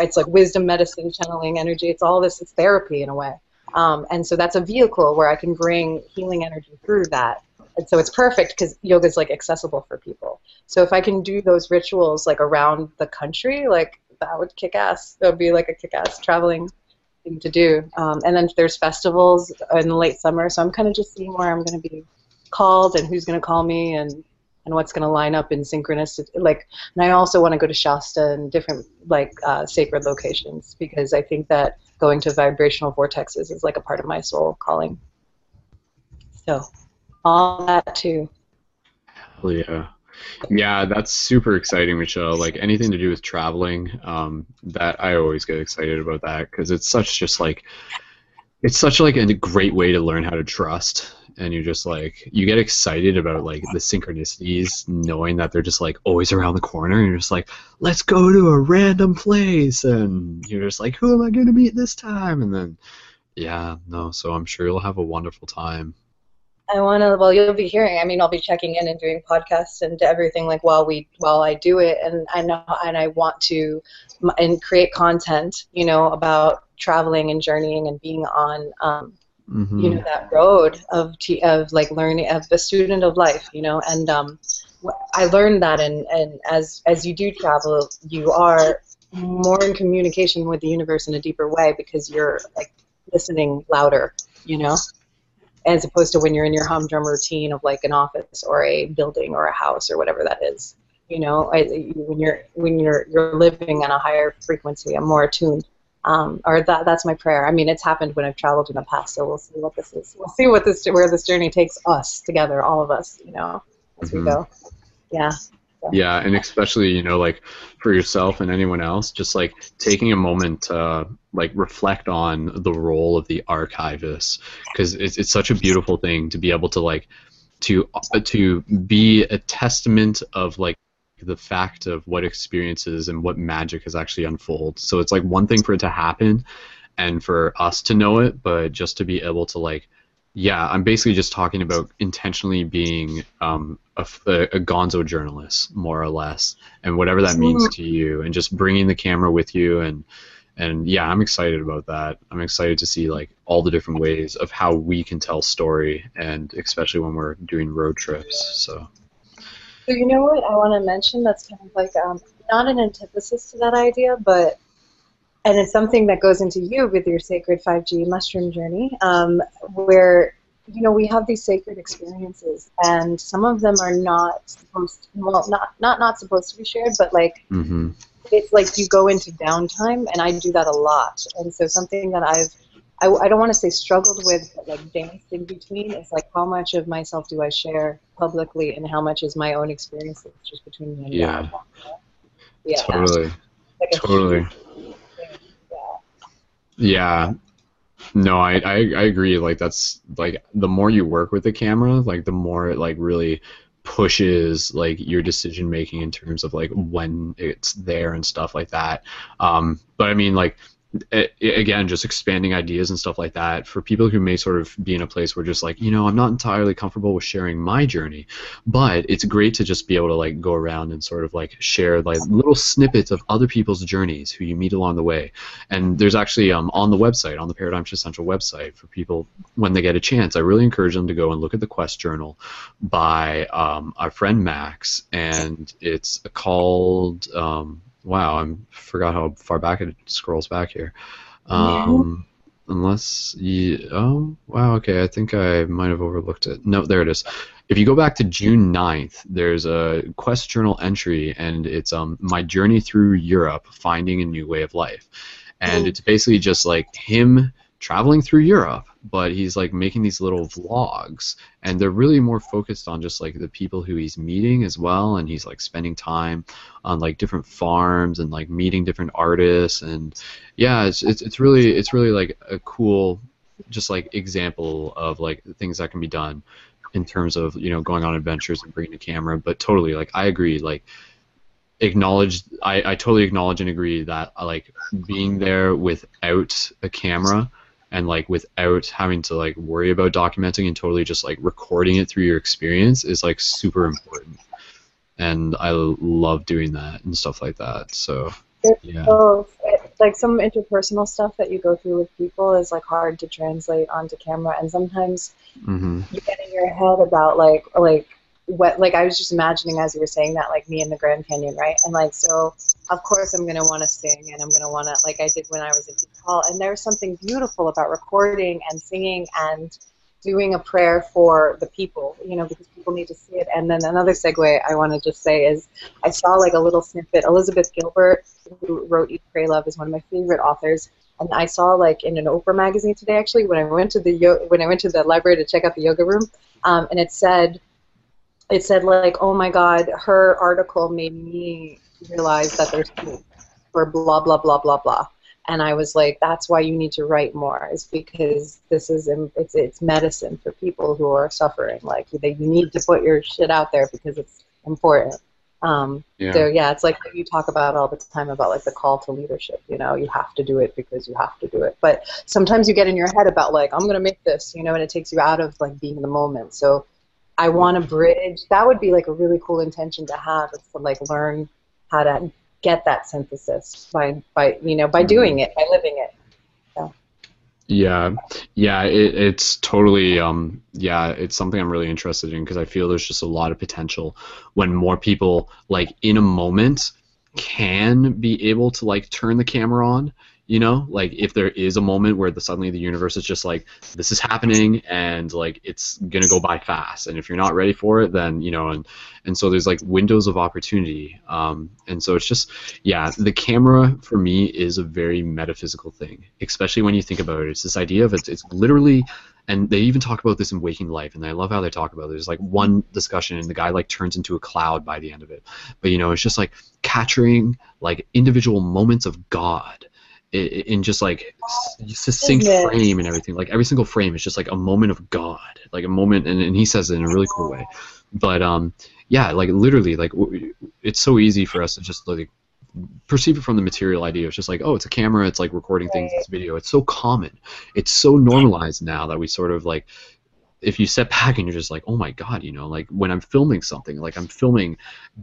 C: it's like wisdom medicine, channeling energy. It's all this. It's therapy in a way. Um, and so that's a vehicle where I can bring healing energy through that. And so it's perfect because yoga is like accessible for people. So if I can do those rituals like around the country, like that would kick ass. That would be like a kick ass traveling thing to do. Um, and then there's festivals in the late summer, so I'm kind of just seeing where I'm going to be called and who's going to call me and and what's going to line up in synchronicity. Like, and I also want to go to Shasta and different like uh, sacred locations because I think that going to vibrational vortexes is like a part of my soul calling. So, all that too.
A: Hell yeah. Yeah, that's super exciting, Michelle. Like anything to do with traveling, um, that I always get excited about that because it's such just like it's such like a great way to learn how to trust and you're just like you get excited about like the synchronicities knowing that they're just like always around the corner and you're just like let's go to a random place and you're just like who am i going to meet this time and then yeah no so i'm sure you'll have a wonderful time
C: I want to. Well, you'll be hearing. I mean, I'll be checking in and doing podcasts and everything like while we while I do it, and I know and I want to and create content, you know, about traveling and journeying and being on, um, mm-hmm. you know, that road of t- of like learning of the student of life, you know, and um, I learned that, and and as as you do travel, you are more in communication with the universe in a deeper way because you're like listening louder, you know as opposed to when you're in your humdrum routine of like an office or a building or a house or whatever that is. You know, I, when you're when you're you're living on a higher frequency, I'm more attuned. Um, or that that's my prayer. I mean, it's happened when I've traveled in the past, so we'll see what this is. We'll see what this where this journey takes us together, all of us. You know, as mm-hmm. we go. Yeah.
A: Yeah, and especially you know like for yourself and anyone else, just like taking a moment to like reflect on the role of the archivist because it's it's such a beautiful thing to be able to like to to be a testament of like the fact of what experiences and what magic has actually unfolded. So it's like one thing for it to happen and for us to know it, but just to be able to like yeah, I'm basically just talking about intentionally being um, a, a, gonzo journalist, more or less, and whatever that means to you, and just bringing the camera with you, and and yeah, I'm excited about that. I'm excited to see like all the different ways of how we can tell story, and especially when we're doing road trips. So.
C: So you know what I want to mention? That's kind of like um, not an antithesis to that idea, but and it's something that goes into you with your sacred 5G mushroom journey, um, where you know we have these sacred experiences, and some of them are not supposed, to, well, not not not supposed to be shared, but like mm-hmm. it's like you go into downtime, and I do that a lot, and so something that I've I, I don't want to say struggled with, but like danced in between is like how much of myself do I share publicly, and how much is my own experiences just between me and
A: yeah. God. Yeah, totally, like totally. Yeah. No, I, I I agree. Like that's like the more you work with the camera, like the more it like really pushes like your decision making in terms of like when it's there and stuff like that. Um, but I mean like again, just expanding ideas and stuff like that for people who may sort of be in a place where just like, you know, I'm not entirely comfortable with sharing my journey, but it's great to just be able to like go around and sort of like share like little snippets of other people's journeys who you meet along the way. And there's actually um, on the website, on the Paradigm Shift Central website, for people when they get a chance, I really encourage them to go and look at the Quest Journal by um, our friend Max, and it's called. Um, wow, I forgot how far back it scrolls back here. Um, yeah. Unless you, oh, wow, okay, I think I might have overlooked it. No, there it is. If you go back to June 9th, there's a Quest Journal entry, and it's um my journey through Europe, finding a new way of life, and it's basically just like him traveling through Europe, but he's like making these little vlogs, and they're really more focused on just like the people who he's meeting as well, and he's like spending time on like different farms and like meeting different artists, and yeah, it's it's, it's really it's really like a cool just like example of like things that can be done in terms of you know going on adventures and bringing a camera, but totally like I agree like acknowledge I, I totally acknowledge and agree that like being there without a camera and like without having to like worry about documenting and totally just like recording it through your experience is like super important and i love doing that and stuff like that so yeah
C: both. like some interpersonal stuff that you go through with people is like hard to translate onto camera and sometimes mm-hmm. you get in your head about like like what like I was just imagining as you were saying that like me in the Grand Canyon, right? And like so of course I'm gonna want to sing and I'm gonna want to like I did when I was in Nepal. And there's something beautiful about recording and singing and doing a prayer for the people, you know, because people need to see it. And then another segue I want to just say is I saw like a little snippet. Elizabeth Gilbert, who wrote Eat, Pray, Love, is one of my favorite authors. And I saw like in an Oprah magazine today, actually, when I went to the yo- when I went to the library to check out the yoga room, um, and it said it said like, oh my god, her article made me realize that there's for blah blah blah blah blah. And I was like, that's why you need to write more, is because this is it's it's medicine for people who are suffering. Like they, you need to put your shit out there because it's important. Um,
A: Yeah.
C: So yeah, it's like you talk about all the time about like the call to leadership. You know, you have to do it because you have to do it. But sometimes you get in your head about like I'm gonna make this, you know, and it takes you out of like being in the moment. So I want to bridge. That would be like a really cool intention to have is to like learn how to get that synthesis by by you know by doing it by living it.
A: Yeah, yeah, it, it's totally, um, yeah, it's something I'm really interested in because I feel there's just a lot of potential when more people, like, in a moment, can be able to like turn the camera on. You know, like if there is a moment where the suddenly the universe is just like this is happening and like it's gonna go by fast, and if you're not ready for it, then you know, and and so there's like windows of opportunity, um, and so it's just yeah, the camera for me is a very metaphysical thing, especially when you think about it. It's this idea of it's, it's literally, and they even talk about this in Waking Life, and I love how they talk about it. There's like one discussion, and the guy like turns into a cloud by the end of it. But you know, it's just like capturing like individual moments of God in just like succinct
C: Goodness.
A: frame and everything. Like every single frame is just like a moment of God, like a moment, and, and he says it in a really cool way. But um, yeah, like literally, like it's so easy for us to just like perceive it from the material idea. It's just like, oh, it's a camera, it's like recording things, it's video. It's so common. It's so normalized now that we sort of like if you step *laughs* back and you're just like, oh my god, you know, like when I'm filming something, like I'm filming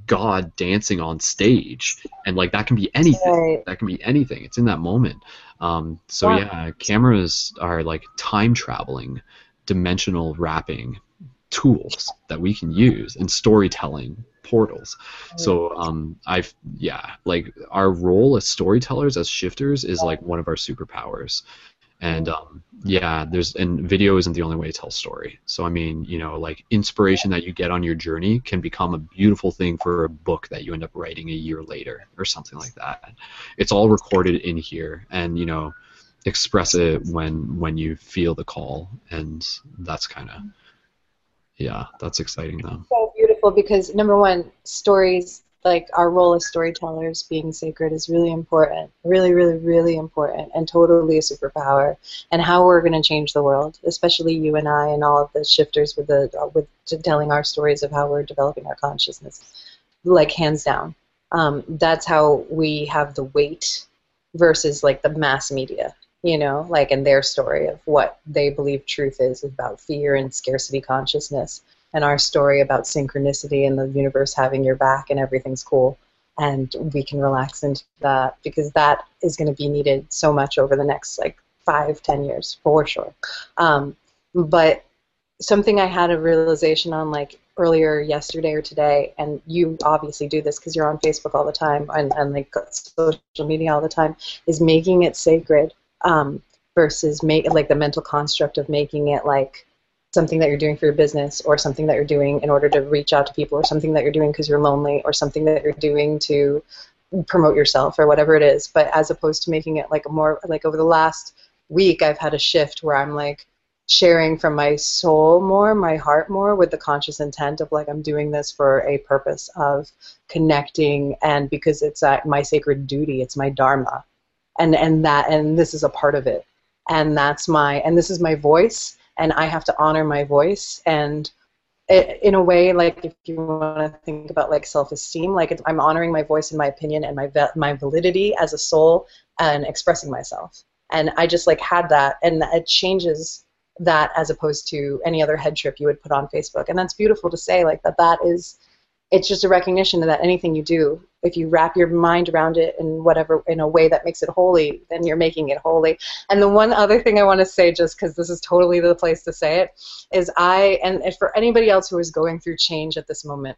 A: God dancing on stage, and like that can be anything.
C: Right.
A: That can be anything. It's in that moment. Um, so
C: Wow.
A: yeah, cameras are like time traveling, dimensional wrapping tools that we can use and storytelling portals. So um, I've yeah, like our role as storytellers, as shifters, is like one of our superpowers. And um, yeah, there's and video isn't the only way to tell story. So I mean, you know, like inspiration that you get on your journey can become a beautiful thing for a book that you end up writing a year later or something like that. It's all recorded in here, and you know, express it when when you feel the call, and that's kind of yeah, that's exciting though.
C: so beautiful because number one, stories like our role as storytellers being sacred is really important, really, really, really important, and totally a superpower. And how we're going to change the world, especially you and I and all of the shifters with the with telling our stories of how we're developing our consciousness, like hands down. Um, that's how we have the weight versus like the mass media you know, like in their story of what they believe truth is about fear and scarcity consciousness, and our story about synchronicity and the universe having your back and everything's cool. And we can relax into that because that is going to be needed so much over the next like five, ten years for sure. Um, but something I had a realization on like earlier yesterday or today, and you obviously do this because you're on Facebook all the time and, and like social media all the time, is making it sacred um, versus make like the mental construct of making it like something that you're doing for your business or something that you're doing in order to reach out to people or something that you're doing because you're lonely or something that you're doing to promote yourself or whatever it is. But as opposed to making it like a more like over the last week i've had a shift where i'm like sharing from my soul more my heart more with the conscious intent of like i'm doing this for a purpose of connecting and because it's uh, my sacred duty it's my dharma. And and that and this is a part of it. And that's my and this is my voice and i have to honor my voice. And it, in a way like if you want to think about like self-esteem like i'm honoring my voice and my opinion and my my validity as a soul and expressing myself. And i just like had that and it changes that as opposed to any other head trip you would put on facebook. And that's beautiful to say like that that is it's just a recognition that anything you do, if you wrap your mind around it in whatever in a way that makes it holy, then you're making it holy. And the one other thing I want to say, just because this is totally the place to say it, is I and for anybody else who is going through change at this moment,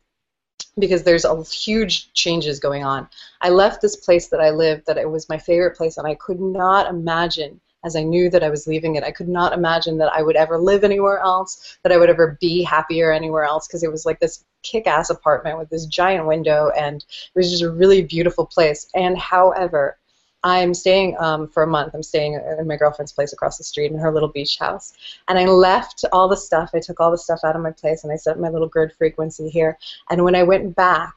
C: because there's a huge changes going on. I left this place that I lived that it was my favorite place, and I could not imagine as I knew that I was leaving it, I could not imagine that I would ever live anywhere else, that I would ever be happier anywhere else, because it was like this kick ass apartment with this giant window, and it was just a really beautiful place. And however, I'm staying um, for a month. I'm staying in my girlfriend's place across the street in her little beach house. And I left all the stuff. I took all the stuff out of my place and I set my little grid frequency here. And when I went back,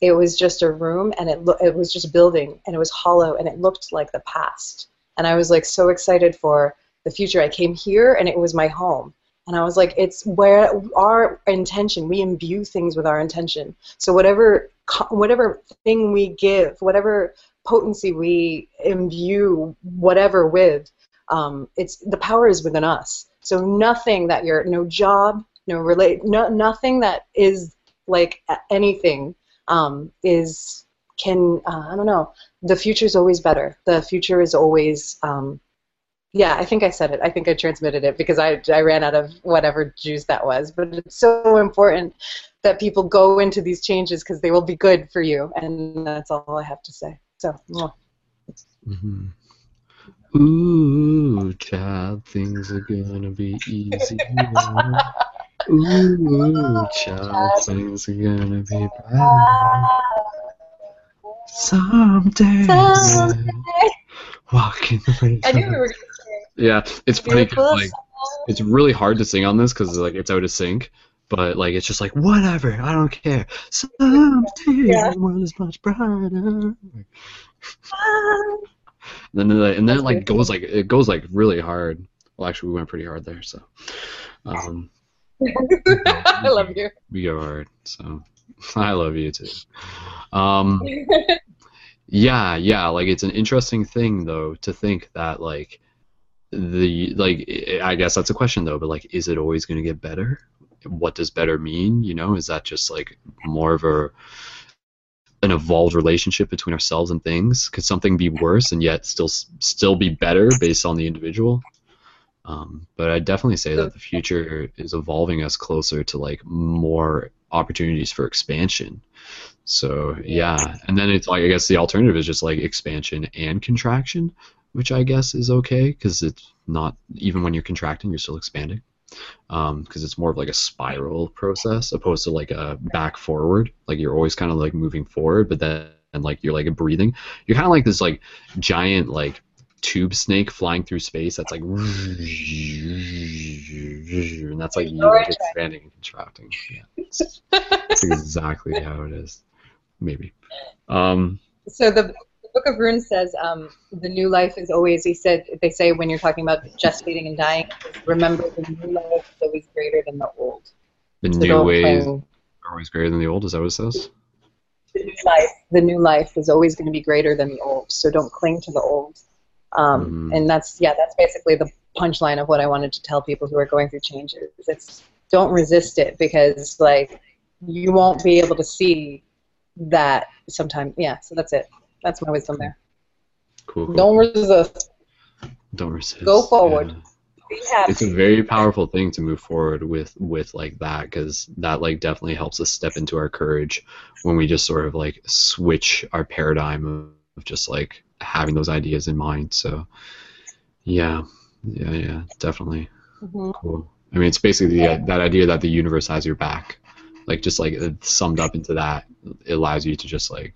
C: it was just a room and it lo- it was just a building and it was hollow and it looked like the past. And I was like so excited for the future. I came here and it was my home. And I was like, it's where our intention. We imbue things with our intention. So whatever whatever thing we give, whatever potency we imbue whatever with, um, it's the power is within us. So nothing that you're no job, no relate, no nothing that is like anything um, is can uh, I don't know. The future is always better. The future is always um, yeah, I think I said it. I think I transmitted it because I, I ran out of whatever juice that was. But it's so important that people go into these changes because they will be good for you. And that's all I have to say. So, mwah.
A: hmm Ooh, child, things are gonna be easy. *laughs* Ooh, child, things are gonna be bright. Someday,
C: Someday.
A: walking the
C: I knew we were going to say
A: Yeah, it's funny 'cause,
C: beautiful
A: like it's really hard to sing on this because like it's out of sync. But like it's just like whatever, I don't care. Someday
C: Yeah.
A: the world is much brighter. And then it- and then it like goes like it goes like really hard. Well, actually, we went pretty hard there, so um, *laughs*
C: I love you.
A: we go hard. So *laughs* I love you too. Um, *laughs* yeah, yeah. Like it's an interesting thing though to think that like the like I guess that's a question though. But like, is it always going to get better? What does better mean? You know, is that just like more of a an evolved relationship between ourselves and things? Could something be worse and yet still still be better based on the individual? Um, but I definitely say that the future is evolving us closer to like more opportunities for expansion. So yeah, and then it's like I guess the alternative is just like expansion and contraction, which I guess is okay because it's not even when you're contracting, you're still expanding. Because it's more of like a spiral process opposed to like a back forward. Like you're always kind of like moving forward, but then and like you're like a breathing. You're kind of like this like giant like tube snake flying through space that's like and that's like you like, expanding and contracting. Yeah. That's *laughs* exactly how it is. Maybe. Um,
C: So the, the Book of Runes says um, the new life is always. He said they say when you're talking about gestating and dying, remember the new life is always greater than the old.
A: the
C: So
A: new ways are always greater than the old. Is that what it says?
C: the new life, the new life is always going to be greater than the old. So don't cling to the old. Um,
A: Mhm.
C: And that's yeah, that's basically the punchline of what I wanted to tell people who are going through changes. It's don't resist it because like you won't be able to see that sometime. Yeah, so that's it. That's my wisdom there.
A: Cool. cool.
C: Don't resist.
A: Don't resist.
C: Go forward.
A: Yeah. It's a very powerful thing to move forward with with like that because that like definitely helps us step into our courage when we just sort of like switch our paradigm of just like having those ideas in mind. So yeah, yeah, yeah, definitely.
C: Mhm.
A: Cool. I mean, it's basically the, that idea that the universe has your back. Like, just like it's summed up into that, it allows you to just like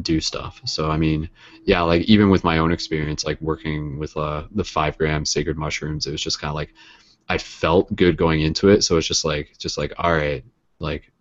A: do stuff. So, I mean, yeah, like even with my own experience, like working with uh, the five gram sacred mushrooms, it was just kind of like I felt good going into it. So it's just like, just like, all right, like,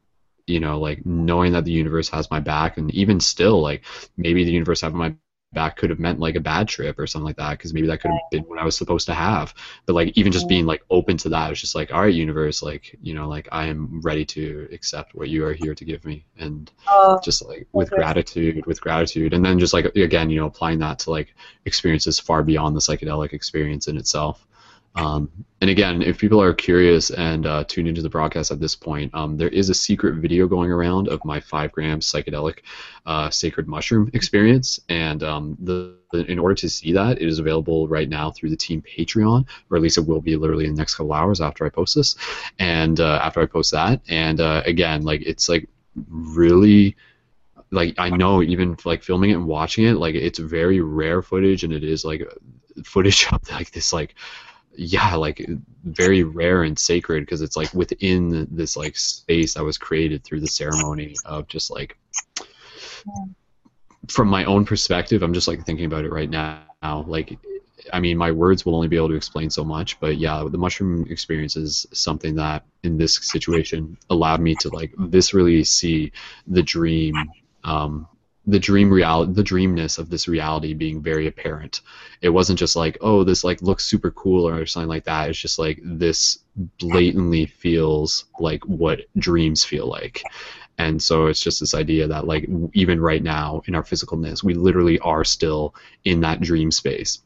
A: you know, like knowing that the universe has my back, and even still, like maybe the universe having my back could have meant like a bad trip or something like that because maybe that could have been what I was supposed to have. But like even just being like open to that, it's just like, all right, universe, like you know, like I am ready to accept what you are here to give me, and
C: Oh,
A: just like with
C: Okay.
A: gratitude, with gratitude, and then just like again, you know, applying that to like experiences far beyond the psychedelic experience in itself. Um, and again, if people are curious and uh, tuned into the broadcast at this point, um, there is a secret video going around of my five gram psychedelic uh, sacred mushroom experience, and um, the, in order to see that, it is available right now through the team Patreon, or at least it will be literally in the next couple hours after I post this, and uh, after I post that, and uh, again, like it's like really like I know even like filming it and watching it, like it's very rare footage, and it is like footage *laughs* of like this like yeah like very rare and sacred because it's like within this like space that was created through the ceremony of just like from my own perspective, I'm just like thinking about it right now. Like, I mean, my words will only be able to explain so much, but yeah, the mushroom experience is something that in this situation allowed me to like viscerally see the dream, um, the dream reality, the dreamness of this reality being very apparent. It wasn't just like, oh, this like looks super cool or something like that. It's just like this blatantly feels like what dreams feel like. And so it's just this idea that like even right now in our physicalness, we literally are still in that dream space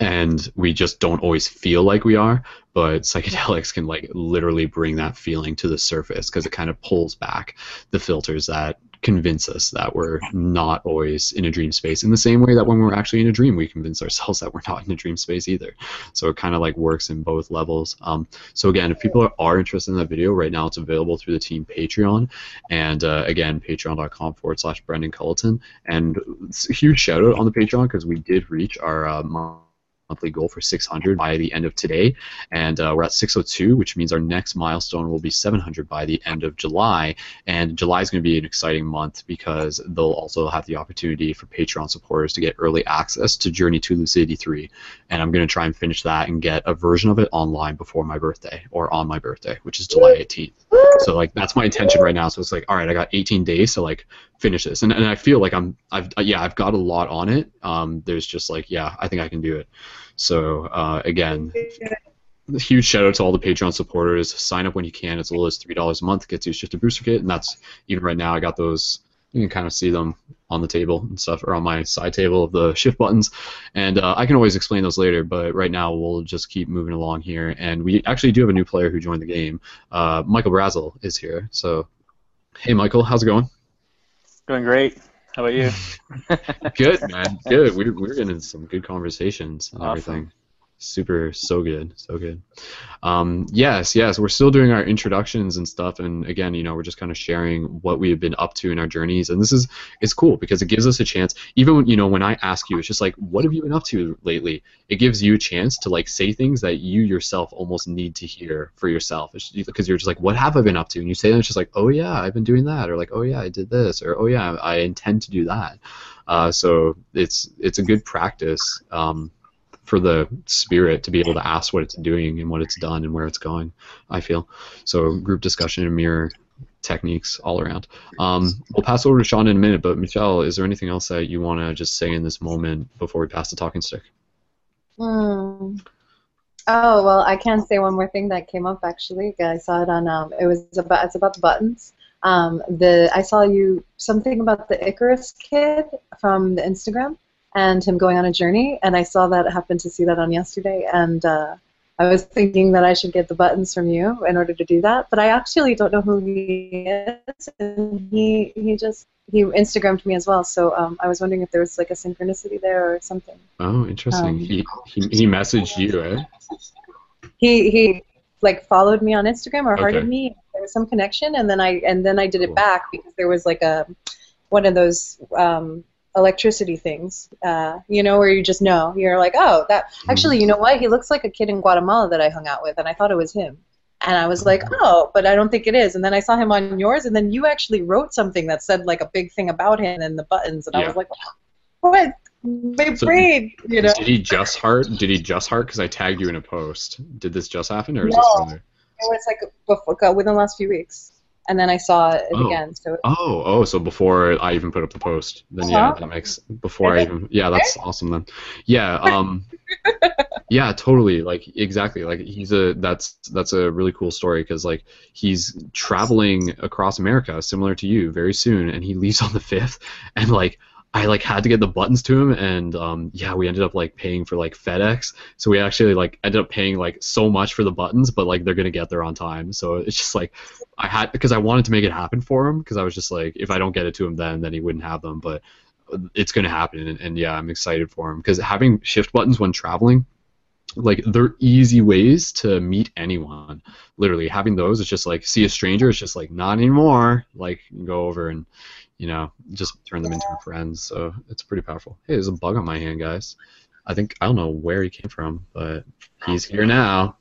A: and we just don't always feel like we are but psychedelics can like literally bring that feeling to the surface because it kind of pulls back the filters that convince us that we're not always in a dream space in the same way that when we're actually in a dream we convince ourselves *laughs* that we're not in a dream space either. So it kind of like works in both levels. Um, so again if people are, are interested in that video right now it's available through the team patreon. And uh, again patreon.com forward slash brendon culliton. And huge shout out on the patreon because we did reach our uh, monthly goal for 600 by the end of today, and uh, we're at 602, which means our next milestone will be 700 by the end of July. And July is going to be an exciting month because they'll also have the opportunity for Patreon supporters to get early access to Journey to Lucidity 3, and I'm going to try and finish that and get a version of it online before my birthday or on my birthday, which is July 18th. So like that's my intention right now. So it's like, all right, I got 18 days to like finish this, and and I feel like I'm I've yeah I've got a lot on it. Um, there's just like yeah I think I can do it. So uh, again, huge shout out to all the Patreon supporters. Sign up when you can. It's as little as three dollars a month. Gets you a shifter booster kit, and that's even right now. I got those. You can kind of see them on the table and stuff, or on my side table of the shift buttons. And uh, I can always explain those later, but right now we'll just keep moving along here. And we actually do have a new player who joined the game. Uh, Michael Brazel is here. So, hey, Michael, how's it going?
D: Doing great. How about you? *laughs*
A: good, man. *laughs* Good. We're, we're getting some good conversations and
D: Awesome.
A: everything. Super, so good, so good. Um, yes, yes, we're still doing our introductions and stuff, and again, you know, we're just kind of sharing what we have been up to in our journeys, and this is it's cool because it gives us a chance. Even when, you know, when I ask you, it's just like, what have you been up to lately? It gives you a chance to like say things that you yourself almost need to hear for yourself, because you're just like, what have I been up to? And you say that, it's just like, oh yeah, I've been doing that, or like, oh yeah, I did this, or oh yeah, I intend to do that. Uh, so it's it's a good practice. Um, for the spirit to be able to ask what it's doing and what it's done and where it's going. I feel so. Group discussion and mirror techniques all around. Um, we'll pass over to Sean in a minute, but Michelle, is there anything else that you want to just say in this moment before we pass the talking stick?
C: Hmm. Oh well, I can say one more thing that came up actually. I saw it on. Um, it was about. It's about the buttons. Um, the I saw you something about the Icarus kid from the Instagram and him going on a journey, and I saw that. Happened to see that on yesterday, and uh, I was thinking that I should get the buttons from you in order to do that. But I actually don't know who he is, and he he just he Instagrammed me as well. So um, I was wondering if there was like a synchronicity there or something.
A: Oh, interesting.
C: Um,
A: he, he he messaged you, eh?
C: he he like followed me on Instagram or hearted me. There was some connection, and then I and then I did it back because there was like a one of those um, electricity things, uh, you know, where you just know you're like, oh, that hmm. actually, you know what? He looks like a kid in Guatemala that I hung out with, and I thought it was him. And I was like, hmm. oh, but I don't think it is. And then I saw him on yours, and then you actually wrote something that said like a big thing about him and the buttons, and I was like, what? My
A: So-
C: brain, you know.
A: Did he just heart? Did he just heart? Because I tagged you in a post. Did this just happen, or is
C: No.
A: this from?
C: It was like before, uh, within the last few weeks, and then I saw it
A: Oh.
C: again. So
A: Oh, oh, so before I even put up the post, then yeah,
C: Uh-huh.
A: that makes before I even yeah, that's awesome then. Yeah, *laughs* um, yeah, totally. Like exactly. Like he's a that's that's a really cool story because like he's traveling across America, similar to you, very soon, and he leaves on the fifth, and like. I like had to get the buttons to him, and um, yeah, we ended up like paying for like FedEx. So we actually like ended up paying like so much for the buttons, but like they're gonna get there on time. So it's just like I had because I wanted to make it happen for him because I was just like if I don't get it to him then then he wouldn't have them but it's going to happen and, and yeah I'm excited for him because having shift buttons when traveling like they're easy ways to meet anyone literally having those it's just like see a stranger it's just like not anymore like go over and you know just turn them into friends so it's pretty powerful hey there's a bug on my hand guys I think I don't know where he came from but he's here now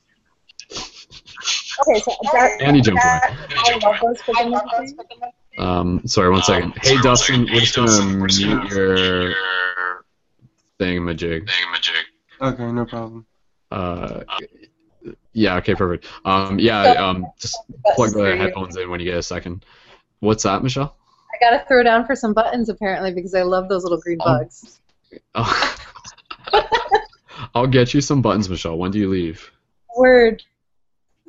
C: okay, so that,
A: and he jumped away
C: I love those forgiveness things.
A: Um, sorry, one second. Hey, Dustin, we're just gonna mute your thingamajig.
E: Okay, no problem.
A: Uh, yeah, okay, perfect. Um, yeah, um, just plug the headphones in when you get a second. What's that, Michelle?
C: I gotta throw down for some buttons apparently because I love those little green
A: Oh.
C: bugs.
A: Oh. *laughs* I'll get you some buttons, Michelle. When do you leave?
C: Word.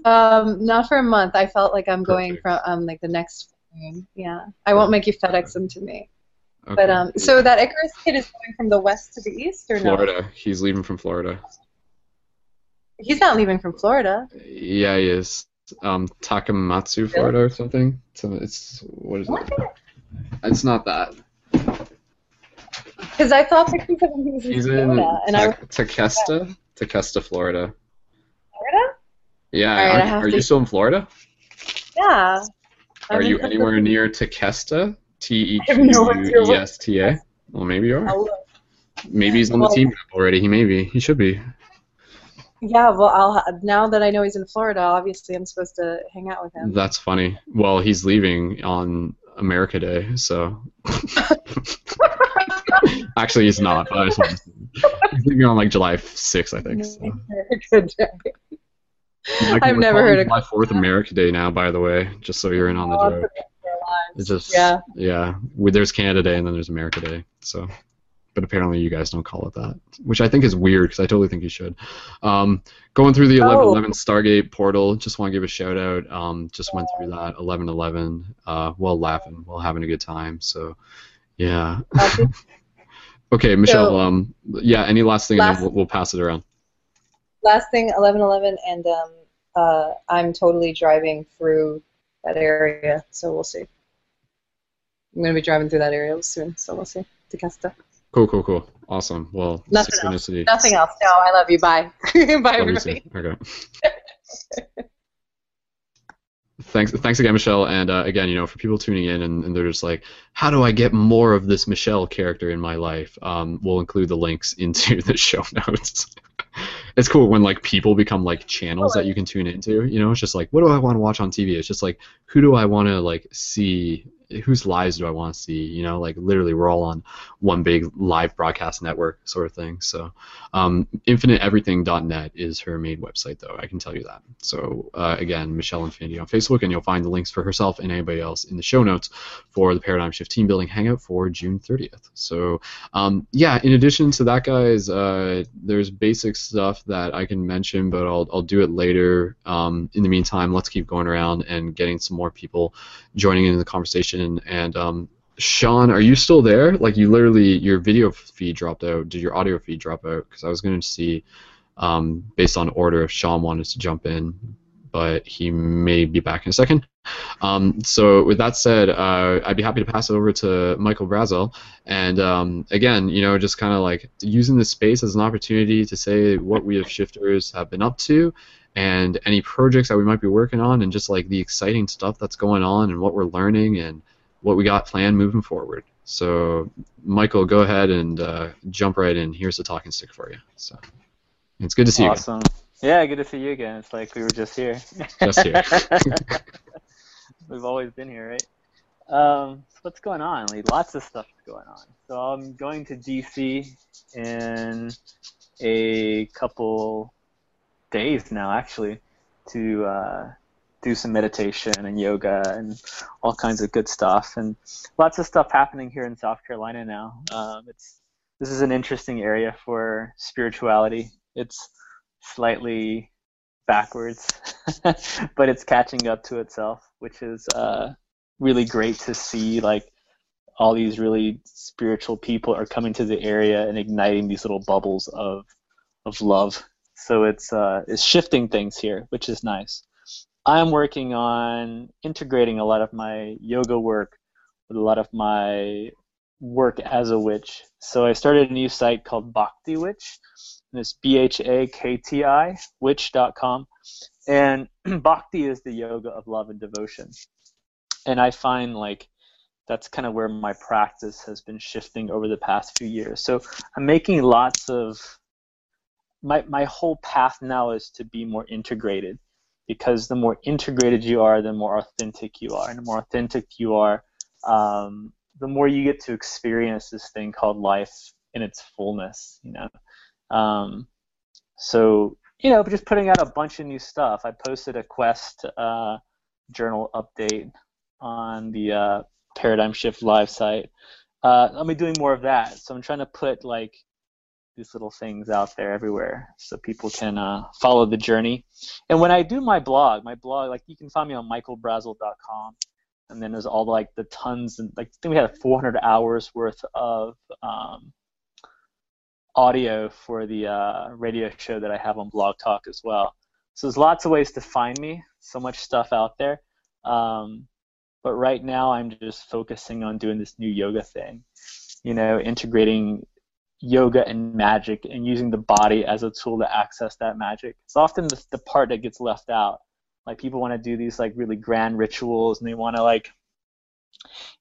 C: Um, not for a month. I felt like I'm going
A: Perfect.
C: from um like the next. Yeah, I won't make you FedEx them to me.
A: Okay.
C: But um, so that Icarus kid is going from the west to the east, or no?
A: Florida. He's leaving from Florida.
C: He's not leaving from Florida.
A: Yeah, he is. Um, Takamatsu, Florida, or something. So it's what is it? It's not that.
C: Because I thought that he was in
A: He's in
C: Florida, and I
A: Ta- Tequesta, Tequesta, Florida.
C: Florida.
A: Yeah,
C: All right, I
A: aren't- are
C: to-
A: you still in Florida?
C: Yeah.
A: Are
C: I'm
A: you
C: in
A: anywhere
C: Pennsylvania.
A: near Tequesta? T E
C: I have no
A: Q
C: idea
A: E
C: what-
A: S T A. Well, maybe you are. Maybe he's on the team already. He may be. He should be.
C: Yeah, well, I'll now that I know he's in Florida, obviously I'm supposed to hang out with him.
A: That's funny. Well, he's leaving on America Day, so. *laughs* Actually, he's not. But I just wanted to on like July 6th, I think. So.
C: Good day. I've never heard of-
A: July 4th America Day now, by the way, just so you're in on the
C: Oh,
A: joke. It's just
C: Yeah.
A: yeah. There's Canada Day and then there's America Day. So, but apparently you guys don't call it that, which I think is weird because I totally think you should. Um, going through the
C: Oh.
A: 1111 Stargate portal, just want to give a shout out. Um, just went through that 1111 uh, while laughing, while having a good time. So, yeah. *laughs* Okay, Michelle.
C: So-
A: um, yeah. Any last thing, and
C: Last-
A: then we'll, we'll pass it around.
C: Last thing, 1111, and um, uh, I'm totally driving through that area, so we'll see. I'm going to be driving through that area soon, so we'll see. Tequesta.
A: Cool, cool, cool. Awesome. Well,
C: Nothing
A: synchronicity.
C: Nothing else. No, I love you. Bye. *laughs* Bye,
A: Love
C: everybody.
A: Okay. thanks, thanks again, Michelle. And uh, again, you know, for people tuning in and, and they're just like, how do I get more of this Michelle character in my life? Um, we'll include the links into *laughs* the show notes. *laughs* it's cool when like people become like channels that you can tune into. You know, it's just like, what do I want to watch on TV? It's just like, who do I want to like see? Whose lives do I want to see? You know, like literally, we're all on one big live broadcast network sort of thing. So, um, infiniteeverything.net is her main website, though. I can tell you that. So, uh, again, Michelle Infinity on Facebook, and you'll find the links for herself and anybody else in the show notes for the Paradigm Shift Team Building Hangout for June 30th. So, um, yeah, in addition to that, guys, uh, there's basic stuff that I can mention, but I'll, I'll do it later. Um, in the meantime, let's keep going around and getting some more people joining in the conversation. And um, Sean, are you still there? Like, you literally, your video feed dropped out. Did your audio feed drop out? Because I was going to see, um, based on order, if Sean wanted to jump in, but he may be back in a second. Um, so, with that said, uh, I'd be happy to pass it over to Michael Brazel. And um, again, you know, just kind of like using this space as an opportunity to say what we as shifters have been up to and any projects that we might be working on and just like the exciting stuff that's going on and what we're learning and what we got planned moving forward. So, Michael, go ahead and uh, jump right in. Here's the talking stick for you. So, it's good to see you.
D: awesome. Yeah, good to see you again. It's like we were just here.
A: Just here. *laughs*
D: We've always been here, right? Um, so what's going on? Like, lots of stuff going on. So I'm going to DC in a couple days now, actually, to uh, do some meditation and yoga and all kinds of good stuff. And lots of stuff happening here in South Carolina now. Um, it's this is an interesting area for spirituality. It's slightly backwards, *laughs* but it's catching up to itself, which is uh, really great to see. Like all these really spiritual people are coming to the area and igniting these little bubbles of of love. So it's uh, it's shifting things here, which is nice. I'm working on integrating a lot of my yoga work with a lot of my work as a witch. So I started a new site called Bhakti Witch, and it's B H A K T I witch.com. And *clears throat* Bhakti is the yoga of love and devotion. And I find like that's kind of where my practice has been shifting over the past few years. So I'm making lots of my my whole path now is to be more integrated because the more integrated you are, the more authentic you are. And the more authentic you are, um, the more you get to experience this thing called life in its fullness. You know, um, so you know, just putting out a bunch of new stuff. I posted a Quest uh, journal update on the uh, Paradigm Shift Live site. Uh, I'll be doing more of that. So I'm trying to put like these little things out there everywhere so people can uh, follow the journey. And when I do my blog, my blog, like you can find me on michaelbrazel.com. And then there's all like the tons and like I think we had 400 hours worth of um, audio for the uh, radio show that I have on Blog Talk as well. So there's lots of ways to find me. So much stuff out there. Um, but right now I'm just focusing on doing this new yoga thing. You know, integrating yoga and magic and using the body as a tool to access that magic. It's often the, the part that gets left out. Like people want to do these like really grand rituals and they want to like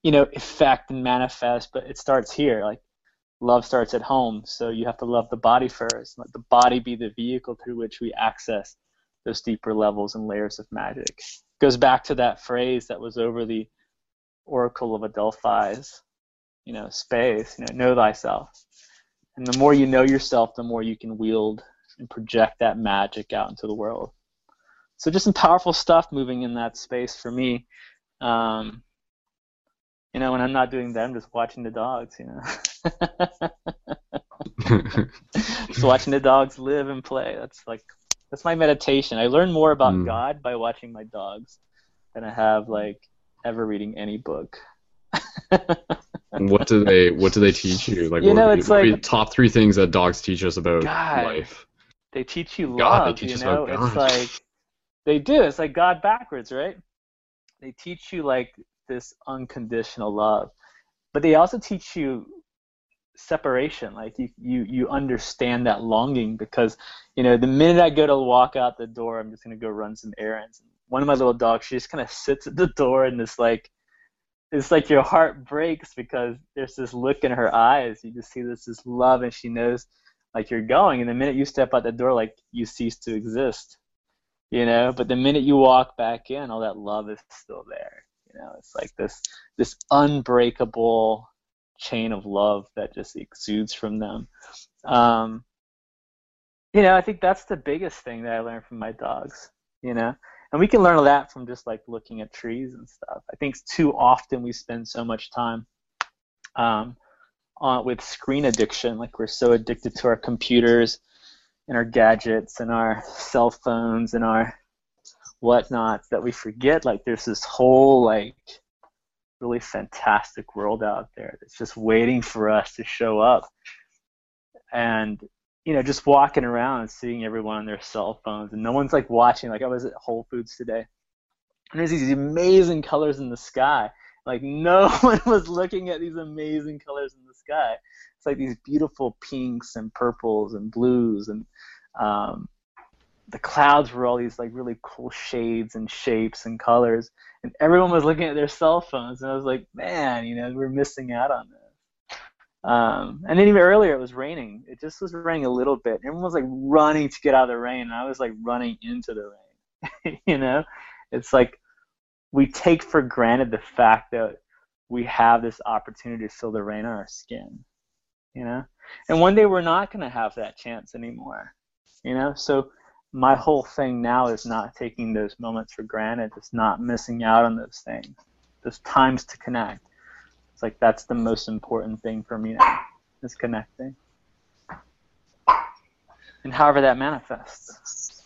D: you know effect and manifest, but it starts here. Like love starts at home, so you have to love the body first. Let the body be the vehicle through which we access those deeper levels and layers of magic. It goes back to that phrase that was over the Oracle of Adelphi's, you know, space. You know, know thyself. And the more you know yourself, the more you can wield and project that magic out into the world so just some powerful stuff moving in that space for me. Um, you know, when I'm not doing that, I'm just watching the dogs. You know, *laughs* just watching the dogs live and play. That's like that's my meditation. I learn more about mm. God by watching my dogs than I have like ever reading any book. *laughs*
A: what do they What do they teach you? Like,
D: you know, it's like
A: top three things that dogs teach us about
D: God,
A: life.
D: They teach you love.
A: God, teach
D: you
A: us
D: know, it's like they do. It's like God backwards, right? They teach you like this unconditional love, but they also teach you separation. Like you, you, you understand that longing because, you know, the minute I go to walk out the door, I'm just gonna go run some errands. One of my little dogs, she just kind of sits at the door and it's like, it's like your heart breaks because there's this look in her eyes. You just see this this love, and she knows like you're going. And the minute you step out the door, like you cease to exist you know but the minute you walk back in all that love is still there you know it's like this this unbreakable chain of love that just exudes from them um, you know i think that's the biggest thing that i learned from my dogs you know and we can learn that from just like looking at trees and stuff. I think too often we spend so much time um, on, with screen addiction like we're so addicted to our computers and our gadgets and our cell phones and our whatnots that we forget like there's this whole like really fantastic world out there that's just waiting for us to show up. And you know just walking around seeing everyone on their cell phones and no one's like watching. Like i was at whole foods today and there's these amazing colors in the sky. Like *laughs* no one was looking at these amazing colors in the sky. It's like these beautiful pinks and purples and blues and um, the clouds were all these like really cool shades and shapes and colors and everyone was looking at their cell phones and i was like man you know we're missing out on this um, and then even earlier it was raining. It just was raining a little bit. Everyone was like running to get out of the rain and i was like running into the rain *laughs* you know? It's like we take for granted the fact that we have this opportunity to feel the rain on our skin you know? And one day we're not going to have that chance anymore you know? So my whole thing now is not taking those moments for granted. It's not missing out on those things those times to connect it's like that's the most important thing for me now is connecting and however that manifests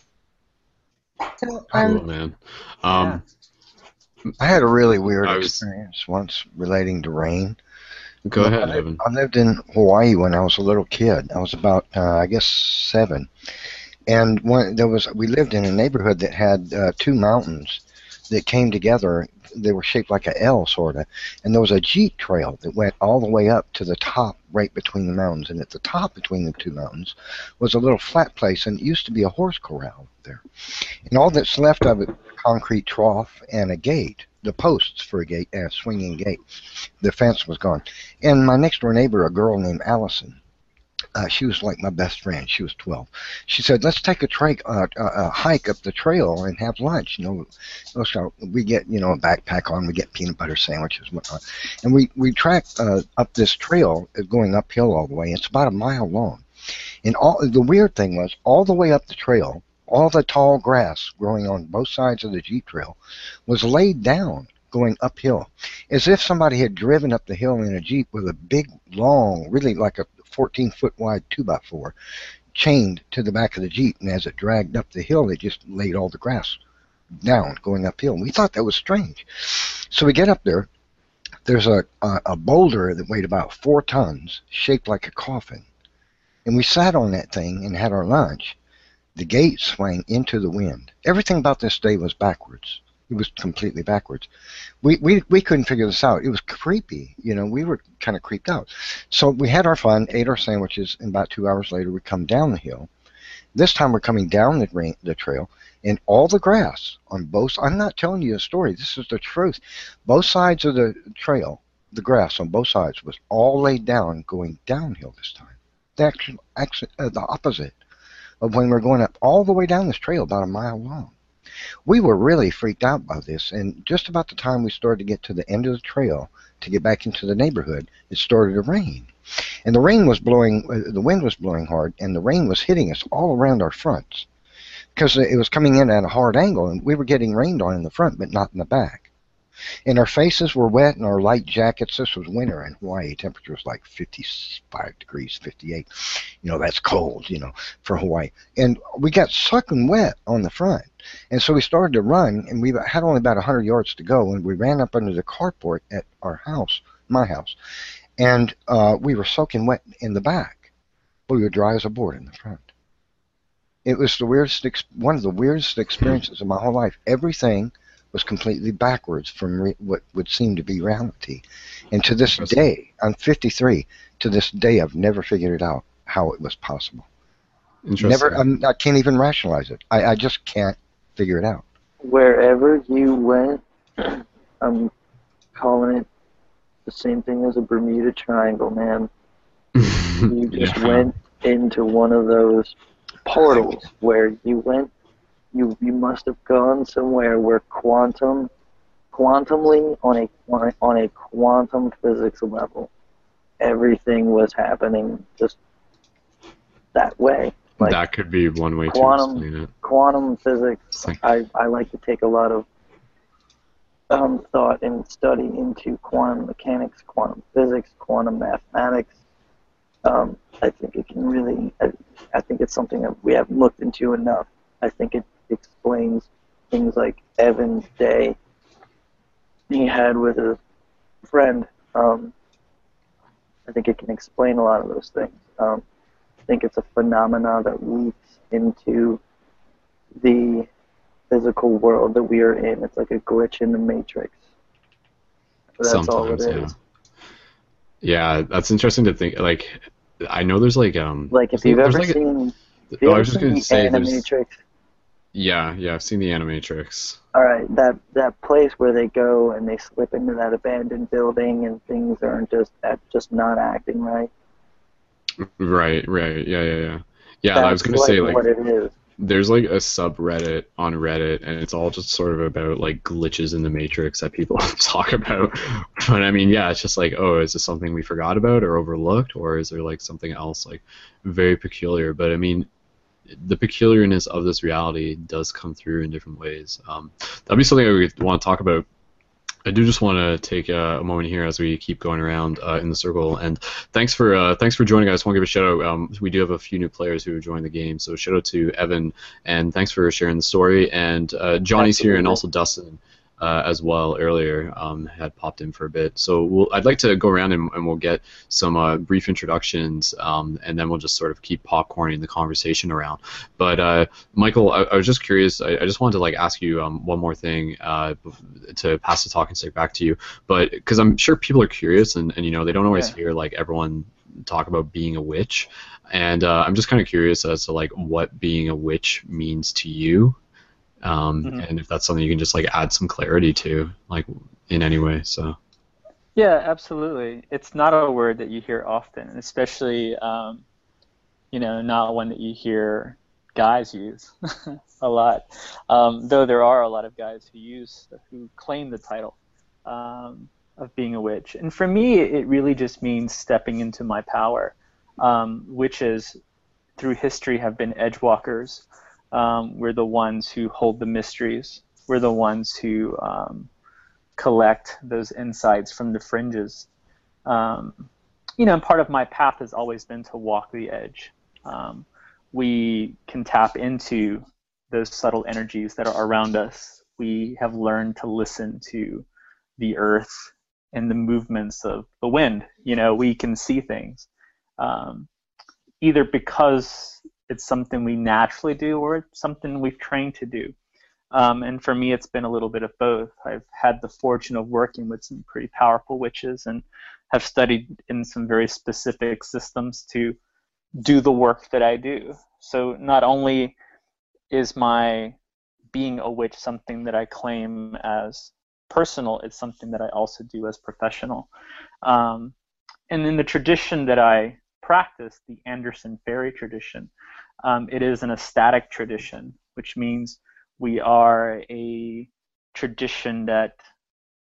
C: So,
A: Cool,
C: um,
A: man. Um,
F: I had a really weird
A: was-
F: experience once relating to rain.
A: Go ahead,
F: I,
A: Evan.
F: I lived in Hawaii when I was a little kid. I was about, uh, I guess, seven, and one there was we lived in a neighborhood that had uh, two mountains that came together. They were shaped like a L, sort of, and there was a jeep trail that went all the way up to the top, right between the mountains. And at the top between the two mountains was a little flat place, and it used to be a horse corral there. And all that's left of it, concrete trough and a gate, the posts for a gate, a swinging gate. The fence was gone. And my next door neighbor, a girl named Allison, uh, she was like my best friend. She was 12. She said, "Let's take a, tra- uh, a, a hike up the trail and have lunch." You know, so we get you know a backpack on, we get peanut butter sandwiches, and whatnot, and we we track uh, up this trail uh, going uphill all the way. It's about a mile long, and all the weird thing was all the way up the trail, all the tall grass growing on both sides of the jeep trail was laid down going uphill, as if somebody had driven up the hill in a jeep with a big, long, really like a 14 foot wide 2x4 chained to the back of the Jeep. And as it dragged up the hill, they just laid all the grass down going uphill. And we thought that was strange. So we get up there. There's a, a, a boulder that weighed about four tons, shaped like a coffin. And we sat on that thing and had our lunch. The gate swang into the wind. Everything about this day was backwards. It was completely backwards. We, we, we couldn't figure this out. It was creepy. You know, we were kind of creeped out. So we had our fun, ate our sandwiches, and about two hours later we come down the hill. This time we're coming down the, the trail, and all the grass on both. I'm not telling you a story. This is the truth. Both sides of the trail, the grass on both sides was all laid down, going downhill this time. The actual, actually, uh, the opposite of when we're going up all the way down this trail, about a mile long. We were really freaked out by this, and just about the time we started to get to the end of the trail to get back into the neighborhood, it started to rain. And the rain was blowing, uh, the wind was blowing hard, and the rain was hitting us all around our fronts because it was coming in at a hard angle, and we were getting rained on in the front, but not in the back and our faces were wet and our light jackets. This was winter in Hawaii. Temperature was like 55 degrees, 58. You know, that's cold, you know, for Hawaii. And we got sucking wet on the front. And so we started to run, and we had only about 100 yards to go, and we ran up under the carport at our house, my house, and uh, we were soaking wet in the back. But we were dry as a board in the front. It was the weirdest, one of the weirdest *clears throat* experiences of my whole life. Everything was completely backwards from re- what would seem to be reality. And to this day, I'm 53. To this day, I've never figured it out how it was possible. Never, I'm, I can not even rationalize it. I, I just can't figure it out.
B: Wherever you went, *clears throat* I'm calling it the same thing as a Bermuda Triangle, man. *laughs* you just yeah. went into one of those portals where you went you you must have gone somewhere where quantum quantumly on a on a quantum physics level everything was happening just that way.
A: Like that could be one way
B: quantum,
A: to explain it.
B: quantum physics like, I, I like to take a lot of um, thought and study into quantum mechanics quantum physics quantum mathematics. Um, I think it can really I, I think it's something that we haven't looked into enough. I think it explains things like Evan's day he had with his friend. Um, I think it can explain a lot of those things. Um, I think it's a phenomena that leaks into the physical world that we are in. It's like a glitch in the matrix.
A: That's Sometimes, Yeah. yeah, that's interesting to think. Like, I know there's like um.
B: Like if you've ever like seen. A, oh, I was just gonna say Animatrix.
A: Yeah, yeah, I've seen the Animatrix.
B: All right, that that place where they go and they slip into that abandoned building and things aren't just uh, just not acting right.
A: Right, right, yeah, yeah, yeah. Yeah, That's I was gonna like say like
B: what it is.
A: There's like a subreddit on Reddit, and it's all just sort of about like glitches in the Matrix that people *laughs* talk about. But I mean, yeah, it's just like, oh, is this something we forgot about or overlooked, or is there like something else like very peculiar? But I mean, the peculiarness of this reality does come through in different ways. Um, that'd be something we want to talk about. I do just want to take a, a moment here as we keep going around uh, in the circle. And thanks for uh, thanks for joining. I just want to give a shout out. Um, we do have a few new players who have joined the game, so shout out to Evan and thanks for sharing the story. And uh, Johnny's Absolutely. here, and also Dustin uh, as well earlier um, had popped in for a bit. So we'll, I'd like to go around and, and we'll get some uh, brief introductions, um, and then we'll just sort of keep popcorning the conversation around. But uh, Michael, I, I, was just curious. I, I, just wanted to like ask you um, one more thing uh, to pass the talking stick back to you. But because I'm sure people are curious, and, and you know they don't always yeah. hear like everyone talk about being a witch and uh, I'm just kind of curious as to like what being a witch means to you, um, mm-hmm. and if that's something you can just like add some clarity to, like in any way. So.
D: Yeah, absolutely. It's not a word that you hear often, especially um, you know, not one that you hear guys use *laughs* a lot. Um, though there are a lot of guys who use who claim the title um, of being a witch. And for me, it really just means stepping into my power. Um, witches, through history, have been edgewalkers. Um, we're the ones who hold the mysteries. We're the ones who um, collect those insights from the fringes. Um, you know, and part of my path has always been to walk the edge. Um, we can tap into those subtle energies that are around us. We have learned to listen to the earth and the movements of the wind. You know, we can see things um, either because it's something we naturally do or it's something we've trained to do. Um, and for me, it's been a little bit of both. I've had the fortune of working with some pretty powerful witches and have studied in some very specific systems to do the work that I do. So not only is my being a witch something that I claim as personal, it's something that I also do as professional. Um, and in the tradition that I practice, the Anderson Fairy tradition, um, it is an ecstatic tradition, which means we are a tradition that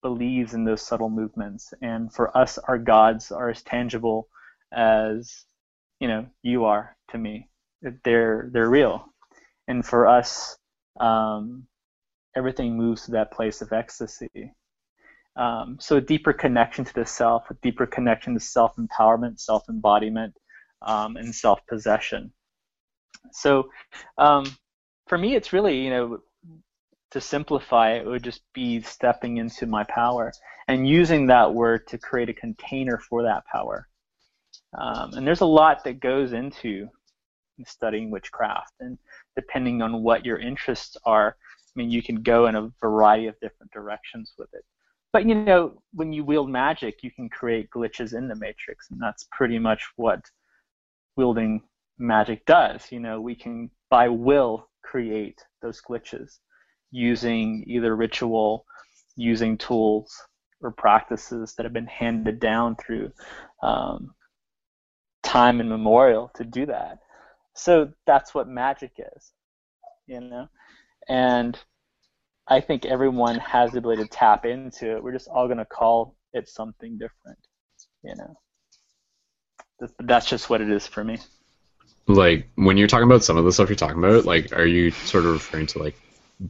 D: believes in those subtle movements. And for us, our gods are as tangible as you know you are to me. They're they're real, and for us, um, everything moves to that place of ecstasy. Um, so a deeper connection to the self, a deeper connection to self-empowerment, self-embodiment, um, and self-possession. So um, for me, it's really you know to simplify it would just be stepping into my power and using that word to create a container for that power. Um, and there's a lot that goes into studying witchcraft, and depending on what your interests are, I mean, you can go in a variety of different directions with it. But you know, when you wield magic, you can create glitches in the matrix, and that's pretty much what wielding magic does. You know, we can by will create those glitches using either ritual, using tools or practices that have been handed down through um, time immemorial to do that. So that's what magic is, you know? And I think everyone has the ability to tap into it. We're just all going to call it something different, you know? That's just what it is for me.
A: Like, when you're talking about some of the stuff you're talking about, like, are you sort of referring to, like,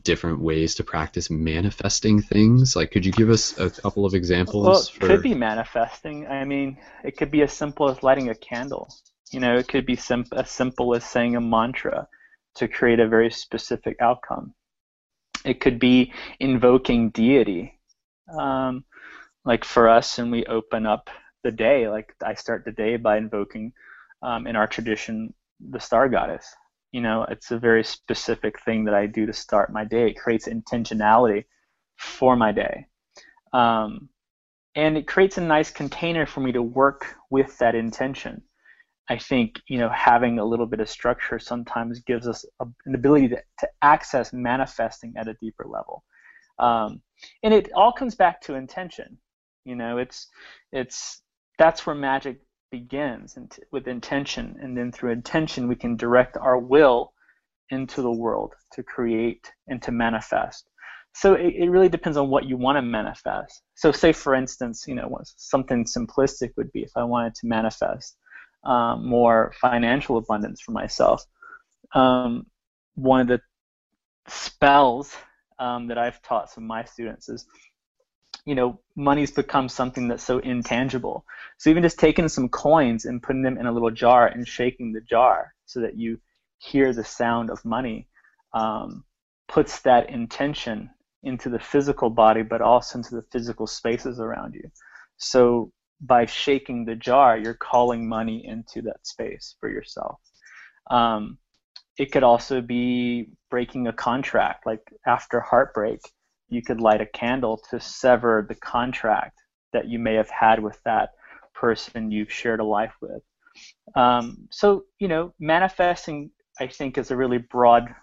A: different ways to practice manifesting things? Like, could you give us a couple of examples?
D: Well, it
A: for...
D: could be manifesting. I mean, it could be as simple as lighting a candle. You know, it could be sim- as simple as saying a mantra to create a very specific outcome. It could be invoking deity. Um, like for us, and we open up the day, like I start the day by invoking, um, in our tradition, the star goddess. You know it's a very specific thing that i do to start my day. It creates intentionality for my day. Um, and it creates a nice container for me to work with that intention. I think you know having a little bit of structure sometimes gives us a, an ability to, to access manifesting at a deeper level. Um, and it all comes back to intention. You know it's it's that's where magic begins with intention, and then through intention we can direct our will into the world to create and to manifest. So it, it really depends on what you want to manifest. So say for instance, you know, something simplistic would be if I wanted to manifest um, more financial abundance for myself. Um, one of the spells um, that I've taught some of my students is you know, money's become something that's so intangible. So even just taking some coins and putting them in a little jar and shaking the jar so that you hear the sound of money um, puts that intention into the physical body, but also into the physical spaces around you. So by shaking the jar, you're calling money into that space for yourself. Um, it could also be breaking a contract, like after heartbreak you could light a candle to sever the contract that you may have had with that person you've shared a life with. Um, so, you know, manifesting, I think, is a really broad,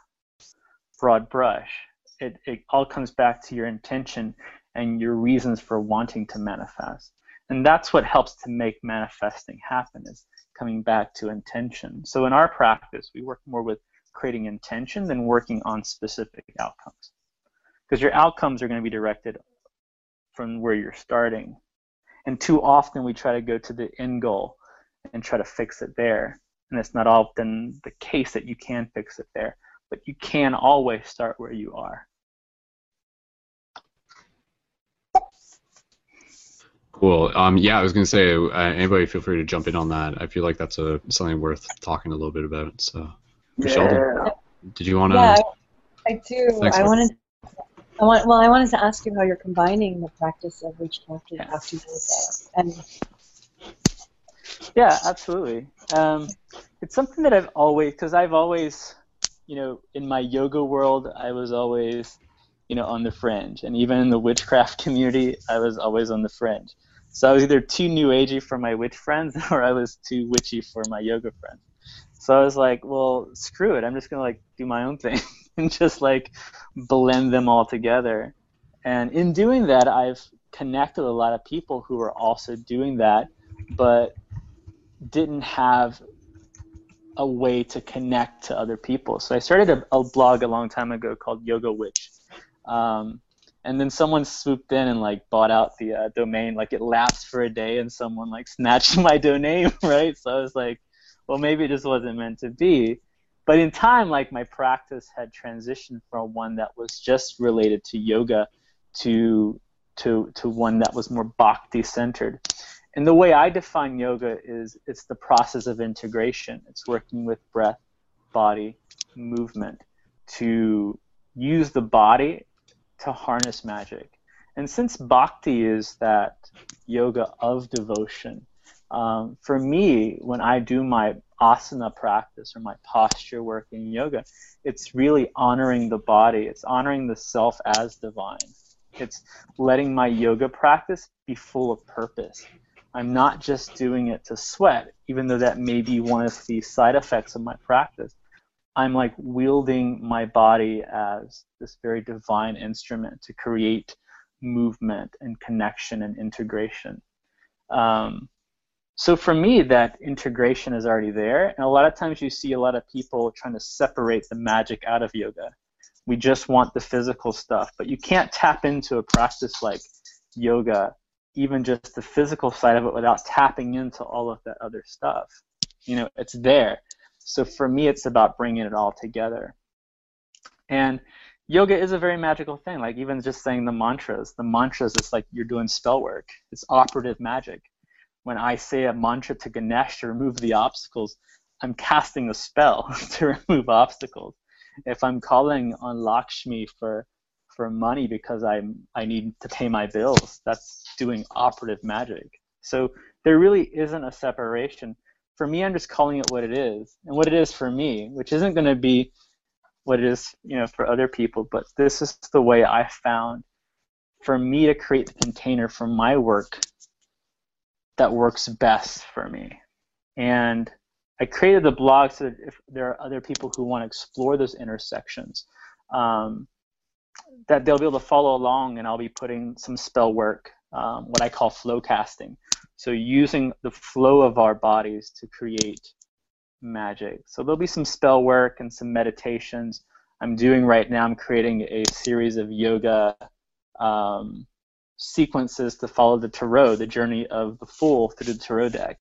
D: broad brush. It, it all comes back to your intention and your reasons for wanting to manifest. And that's what helps to make manifesting happen is coming back to intention. So in our practice, we work more with creating intention than working on specific outcomes. Because your outcomes are going to be directed from where you're starting. And too often we try to go to the end goal and try to fix it there. And it's not often the case that you can fix it there, but you can always start where you are.
A: Cool. Um, yeah, I was gonna say, uh, anybody feel free to jump in on that. I feel like that's a something worth talking a little bit about. So, Sheldon,
B: Yeah.
A: did you want to?
C: Yeah, I, I do.
A: Thanks,
C: I
A: Mark.
C: wanted. I want. Well, I wanted to ask you how you're combining the practice of witchcraft and
D: Yes.
C: bhakti yoga, and
D: Yeah, absolutely. Um, it's something that I've always, because I've always, you know, in my yoga world, I was always, you know, on the fringe, and even in the witchcraft *laughs* community, I was always on the fringe. So I was either too new agey for my witch friends, *laughs* or I was too witchy for my yoga friends. So I was like, well, screw it. I'm just gonna like do my own thing *laughs* *laughs* and just like blend them all together. And in doing that, I've connected a lot of people who are also doing that, but didn't have a way to connect to other people. So I started a, a blog a long time ago called Yoga Witch. Um, and then someone swooped in and like bought out the uh, domain. Like it lapsed for a day, and someone like *laughs* snatched my domain, *laughs* right? So I was like, well, maybe it just wasn't meant to be. But in time, like my practice had transitioned from one that was just related to yoga to to to one that was more bhakti centered. And the way I define yoga is it's the process of integration. It's working with breath, body, movement to use the body to harness magic. And since bhakti is that yoga of devotion, um, for me, when I do my asana practice or my posture work in yoga, it's really honoring the body. It's honoring the self as divine. It's letting my yoga practice be full of purpose. I'm not just doing it to sweat, even though that may be one of the side effects of my practice. I'm like wielding my body as this very divine instrument to create movement and connection and integration. Um, so for me, that integration is already there, and a lot of times you see a lot of people trying to separate the magic out of yoga. We just want the physical stuff, but you can't tap into a practice like yoga even just the physical side of it without tapping into all of that other stuff. You know, it's there. So for me, it's about bringing it all together. And yoga is a very magical thing. Like even just saying the mantras, the mantras, it's like you're doing spell work. It's operative magic. When I say a mantra to Ganesh to remove the obstacles, I'm casting a spell *laughs* to remove obstacles. If I'm calling on Lakshmi for for money because I'm I need to pay my bills. That's doing operative magic. So there really isn't a separation. For me, I'm just calling it what it is, and what it is for me, which isn't going to be what it is, you know, for other people. But this is the way I found for me to create the container for my work that works best for me. And I created the blog so that if there are other people who want to explore those intersections, um, that they'll be able to follow along and I'll be putting some spell work, um, what I call flow casting. So using the flow of our bodies to create magic. So there'll be some spell work and some meditations. I'm doing right now, I'm creating a series of yoga um, sequences to follow the tarot, the journey of the fool through the tarot deck.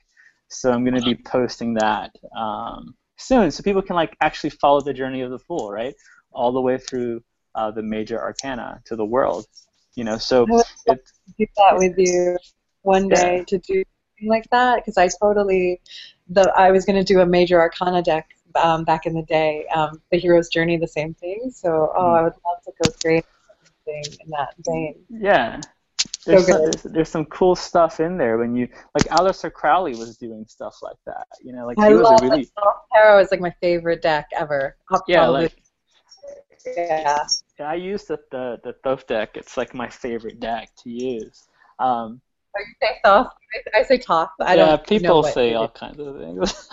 D: So I'm going to be posting that um, soon so people can like actually follow the journey of the fool, right? All the way through uh, the major arcana to the world. You know, so
C: I would love
D: it,
C: do that with you one
D: Yeah.
C: day to do something like that because I totally the I was going to do a major arcana deck um, back in the day, um, the hero's journey, the same thing. So oh,
D: Mhm.
C: I would love to go create something in that vein.
D: yeah. There's,
C: So
D: some, there's, there's some cool stuff in there when you like Aleister Crowley was doing stuff like that. You know, like he
C: I
D: was a really
C: Tarot is like my favorite deck ever.
D: Yeah like
C: yeah.
D: yeah, I use the the the Thoth deck. It's like my favorite deck to use. Um,
C: Oh, you say soft? I, I say. I
D: yeah,
C: don't
D: people say all kinds of things.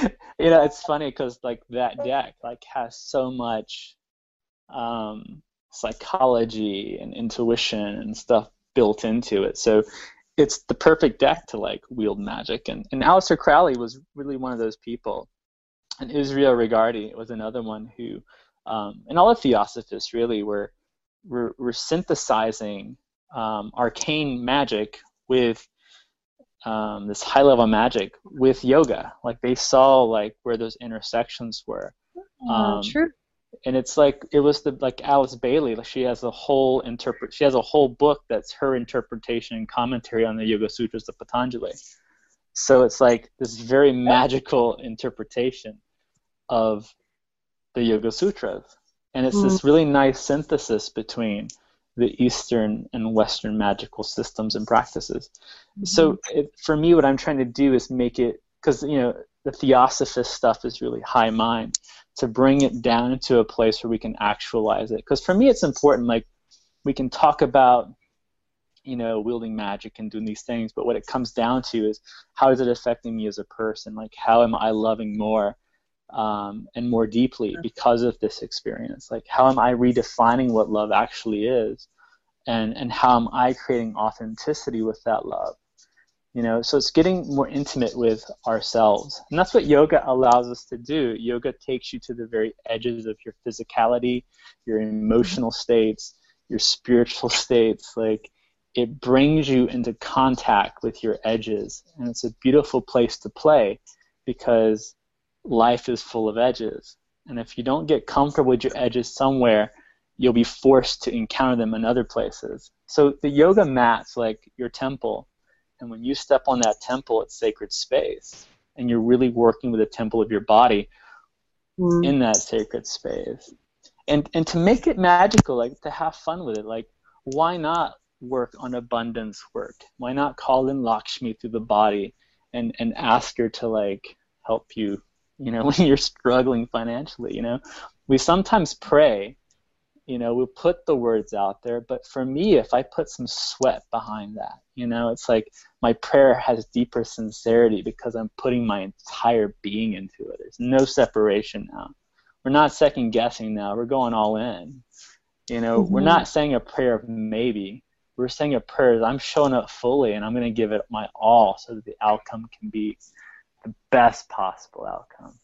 D: *laughs* you know, it's funny because like that deck like has so much um, psychology and intuition and stuff built into it. So it's the perfect deck to like wield magic. And and Aleister Crowley was really one of those people, and Israel Regardie was another one who, um, and all the theosophists really were were, were synthesizing um, arcane magic with um, this high level magic with yoga. Like they saw like where those intersections were.
C: Uh,
D: Um,
C: true.
D: And it's like it was the like Alice Bailey. Like she has a whole interpret. She has a whole book that's her interpretation and commentary on the Yoga Sutras of Patanjali. So it's like this very magical interpretation of the Yoga Sutras, and it's this mm. really nice synthesis between the Eastern and Western magical systems and practices. So mm-hmm. it, for me, what I'm trying to do is make it because you know the theosophist stuff is really high mind to bring it down into a place where we can actualize it. Because for me, it's important. Like we can talk about you know wielding magic and doing these things, but what it comes down to is how is it affecting me as a person? Like how am I loving more? Um, and more deeply because of this experience. Like, how am I redefining what love actually is, and and how am I creating authenticity with that love? You know, so it's getting more intimate with ourselves, and that's what yoga allows us to do. Yoga takes you to the very edges of your physicality, your emotional states, your spiritual *laughs* states. Like, it brings you into contact with your edges, and it's a beautiful place to play because life is full of edges. And if you don't get comfortable with your edges somewhere, you'll be forced to encounter them in other places. So the yoga mat's like your temple. And when you step on that temple, it's sacred space. And you're really working with the temple of your body
C: Mm.
D: in that sacred space. And and to make it magical, like to have fun with it, like why not work on abundance work? Why not call in Lakshmi through the body and, and ask her to like help you, you know, *laughs* when you're struggling financially, you know? We sometimes pray, you know, we put the words out there, but for me if I put some sweat behind that, you know, it's like my prayer has deeper sincerity because I'm putting my entire being into it. There's no separation now. We're not second guessing now. We're going all in. You know, we're
C: Mhm.
D: not saying a prayer of maybe. We're saying a prayer that I'm showing up fully and I'm going to give it my all so that the outcome can be the best possible outcome,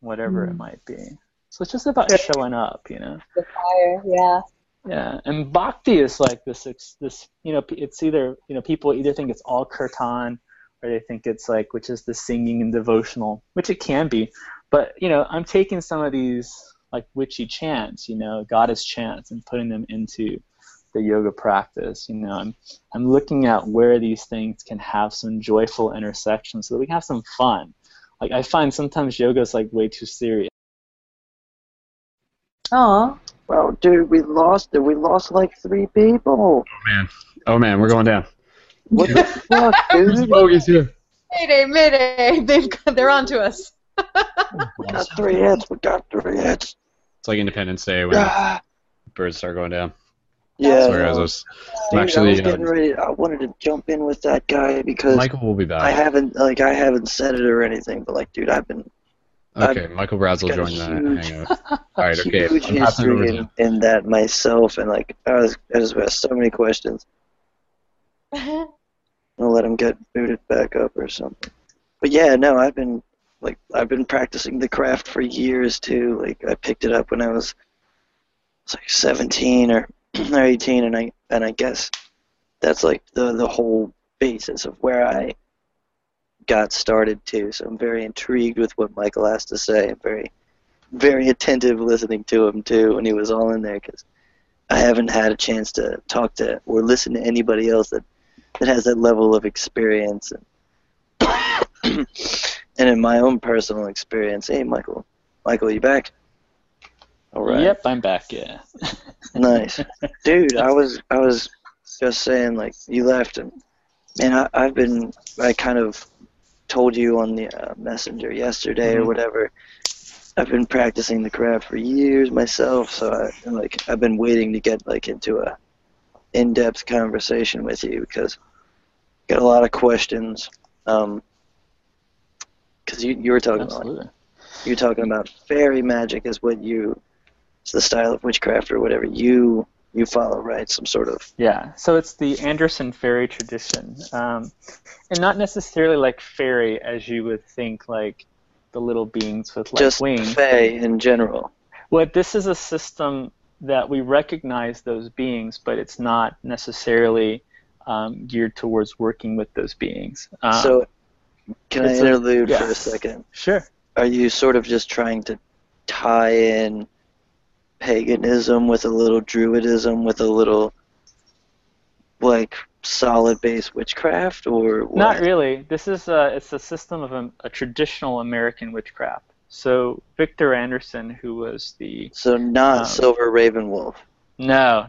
D: whatever it
C: Mhm.
D: might be. So it's just about showing up, you know.
C: The fire, yeah.
D: Yeah, and bhakti is like this. This you know, it's either you know people either think it's all kirtan, or they think it's like which is the singing and devotional, which it can be. But you know, I'm taking some of these like witchy chants, you know, goddess chants, and putting them into the yoga practice. You know, I'm I'm looking at where these things can have some joyful intersections, so that we can have some fun. Like I find sometimes yoga is like way too serious.
C: Oh,
B: Well, dude, we lost it. We lost like three people.
A: Oh man, Oh man, we're going down.
B: What the fuck, *laughs* dude?
A: Bogey's here.
C: mayday, mayday! *laughs* They've got, they're on to us.
B: We got three hits. We got three hits.
A: It's like Independence Day when
B: Ah.
A: birds start going down.
B: Yeah.
A: Sorry, guys. I was,
B: Dude,
A: actually.
B: I was
A: uh,
B: getting ready. I wanted to jump in with that guy because
A: Michael will be back.
B: I haven't like I haven't said it or anything, but like, dude, I've been Uh,
A: okay, Michael Braz will
B: got a
A: join the hangout. *laughs* All right, okay.
B: huge
A: I'm passing over
B: history in, in that myself, and like I was I just asked so many questions. *laughs* I'll let him get booted back up or something. But yeah, no, I've been like I've been practicing the craft for years too. Like I picked it up when I was, was like 17 or *clears throat* or 18, and I and I guess that's like the the whole basis of where I got started too. So I'm very intrigued with what Michael has to say. I'm very very attentive listening to him too when he was all in there because I haven't had a chance to talk to or listen to anybody else that that has that level of experience and *coughs* and in my own personal experience hey michael michael you back all right
D: Yep, I'm back. Yeah. *laughs*
B: nice dude i was i was just saying like you left and man I, i've been i kind of told you on the uh, messenger yesterday or
D: Mhm.
B: whatever i've been practicing the craft for years myself so i like i've been waiting to get like into a in-depth conversation with you because I got a lot of questions um because you, you were talking about
D: Absolutely.
B: you're talking about fairy magic is what you it's the style of witchcraft or whatever you you follow, right? Some sort of
D: Yeah, so it's the Anderson fairy tradition, um, and not necessarily like fairy as you would think, like the little beings with like
B: just
D: wings.
B: Fae in general.
D: Well, this is a system that we recognize those beings, but it's not necessarily um, geared towards working with those beings. Um,
B: so, can I
D: it's a-
B: interlude for a second?
D: sure.
B: Are you sort of just trying to tie in paganism with a little druidism with a little like solid base witchcraft or what?
D: Not really. This is a, it's a system of a, a traditional American witchcraft. So Victor Anderson, who was the
B: So not
D: Um,
B: Silver Raven Wolf.
D: no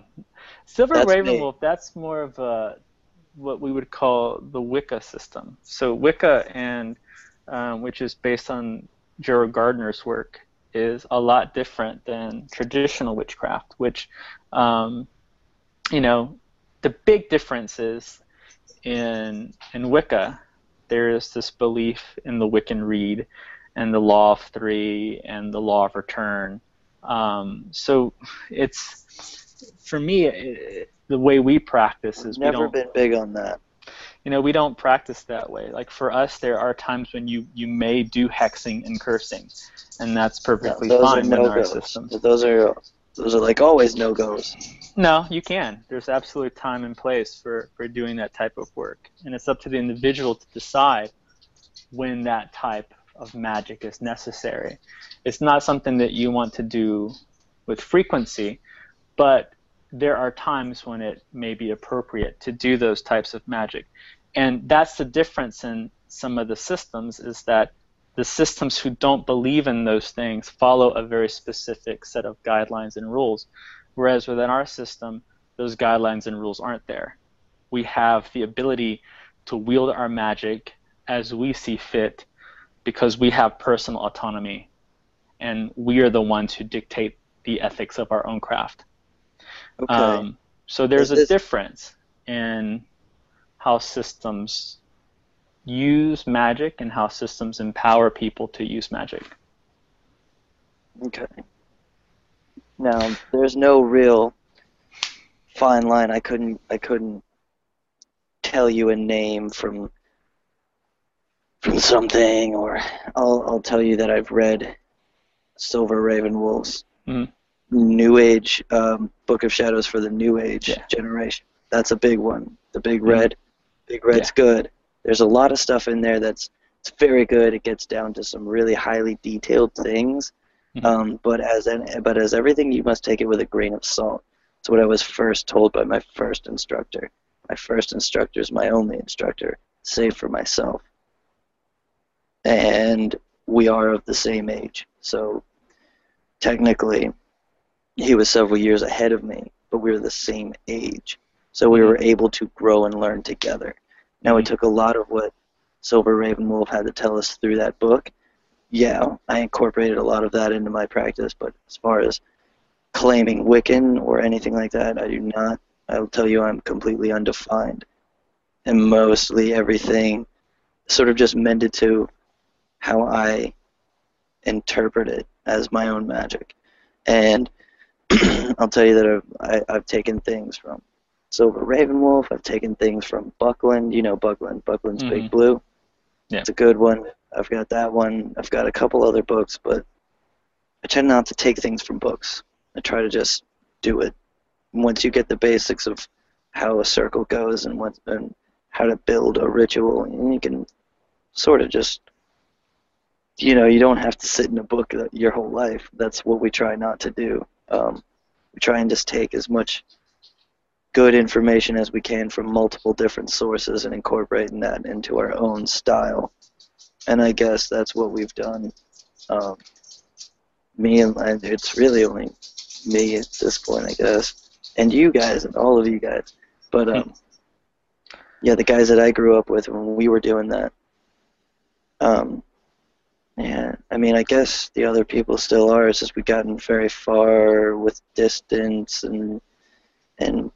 D: Silver
B: That's me.
D: Ravenwolf, that's more of a what we would call the Wicca system. So Wicca, and um, which is based on Gerald Gardner's work, is a lot different than traditional witchcraft. Which, um, you know, the big difference is in in Wicca, there is this belief in the Wiccan Rede and the Law of Three and the Law of Return. Um, so it's for me it, the way we practice is we
B: Never
D: don't
B: been big on that.
D: You know we don't practice that way. Like for us there are times when you you may do hexing and cursing and that's perfectly
B: are
D: fine in
B: no
D: our
B: goes.
D: systems
B: Those are those are like always no goes.
D: no you can. There's absolute time and place for for doing that type of work. And it's up to the individual to decide when that type of magic is necessary. It's not something that you want to do with frequency but there are times when it may be appropriate to do those types of magic. And that's the difference in some of the systems is that the systems who don't believe in those things follow a very specific set of guidelines and rules whereas within our system those guidelines and rules aren't there. We have the ability to wield our magic as we see fit because we have personal autonomy and we are the ones who dictate the ethics of our own craft
B: Okay.
D: um, so there's
B: Is
D: a difference in how systems use magic and how systems empower people to use magic.
B: Okay. Now, there's no real fine line. I couldn't I couldn't tell you a name from from something or I'll I'll tell you that I've read Silver Raven Wolves
D: Mhm.
B: New Age um, Book of Shadows for the New Age
D: Yeah.
B: generation. That's a big one. The Big. Red. Big Red's good. There's a lot of stuff in there that's it's very good. It gets down to some really highly detailed things.
D: Mhm.
B: Um, but as an, but as everything, you must take it with a grain of salt. It's what I was first told by my first instructor. My first instructor is my only instructor, save for myself. And we are of the same age, so technically, he was several years ahead of me, but we were the same age, so we were able to grow and learn together. Now it
D: Mhm.
B: took a lot of what Silver Raven Wolf had to tell us through that book. Yeah, I incorporated a lot of that into my practice, but as far as claiming Wiccan or anything like that, I do not. I'll tell you, I'm completely undefined. And mostly everything sort of just mended to how I interpret it as my own magic. And *clears throat* I'll tell you that I've, I, I've taken things from Silver Raven Wolf, I've taken things from Buckland. You know Buckland, Buckland's
D: Mhm.
B: Big Blue.
D: Yeah.
B: It's a good one. I've got that one. I've got a couple other books, but I tend not to take things from books. I try to just do it. Once you get the basics of how a circle goes and what and how to build a ritual, and you can sort of just you know you don't have to sit in a book your whole life. That's what we try not to do. Um, we try and just take as much good information as we can from multiple different sources and incorporating that into our own style. And I guess that's what we've done. Um, me and and it's really only me at this point, I guess, and you guys and all of you guys. But um, yeah, the guys that I grew up with when we were doing that. Um, yeah, I mean, I guess the other people still are. It's just we've gotten very far with distance and and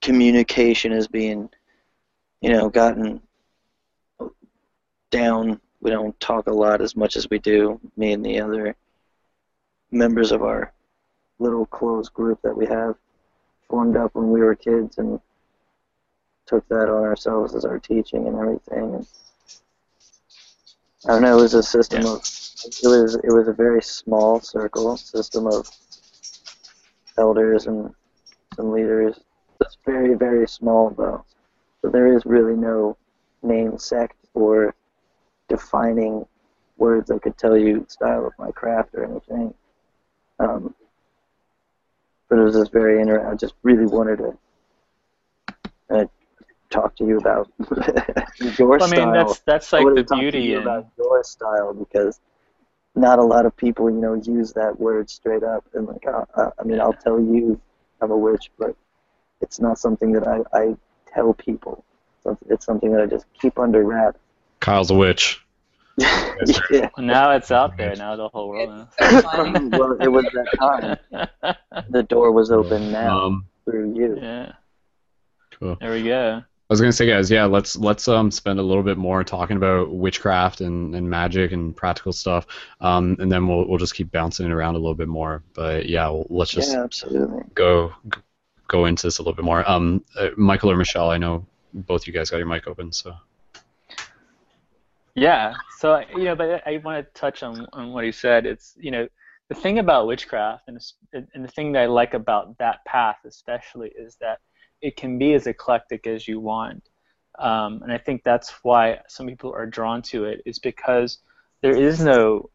B: communication is being, you know, gotten down. We don't talk a lot as much as we do. Me and the other members of our little close group that we have. formed up when we were kids and took that on ourselves as our teaching and everything. And I don't know. It was a system of. It was it was a very small circle system of elders and some leaders. It's very very small though. So there is really no name sect or defining words that could tell you style of my craft or anything. Um, but it was just very interesting. I just really wanted to uh, talk to you about *laughs* your
D: Well, I
B: style.
D: mean, that's that's like
B: wanted
D: the
B: to talk to
D: beauty
B: you
D: in
B: about your style because not a lot of people, you know, use that word straight up. And like, uh, uh, I mean, I'll tell you I'm a witch, but it's not something that I, I tell people. So it's- It's something that I just keep under wraps.
A: Kyle's a witch. *laughs*
B: yeah.
D: Now it's out there. Now the whole world knows. *laughs*
B: Well, it was that time. The door was open now
A: Um,
B: through you.
D: yeah.
A: cool.
D: There we go.
A: I was gonna say, guys, yeah, let's let's um spend a little bit more talking about witchcraft and, and magic and practical stuff, um, and then we'll we'll just keep bouncing it around a little bit more. But yeah, well, let's just
B: Yeah, absolutely.
A: go go into this a little bit more. Um, uh, Michael or Michelle, I know both you guys got your mic open, so
D: Yeah. So you know, but I want to touch on on what he said. It's you know, the thing about witchcraft and and the thing that I like about that path especially is that it can be as eclectic as you want. Um, and I think that's why some people are drawn to it is because there is no,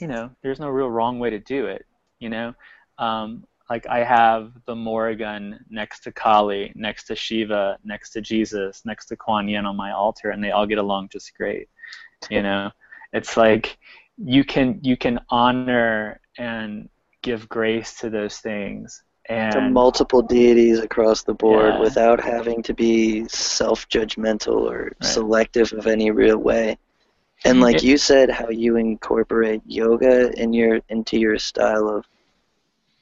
D: you know, there's no real wrong way to do it. You know, um, like I have the Morrigan next to Kali, next to Shiva, next to Jesus, next to Kuan Yin on my altar, and they all get along just great. You know, it's like you can you can honor and give grace to those things and
B: to multiple deities across the board
D: Yeah.
B: without having to be self-judgmental or selective of any real way. And like
D: It-
B: you said, how you incorporate yoga in your into your style of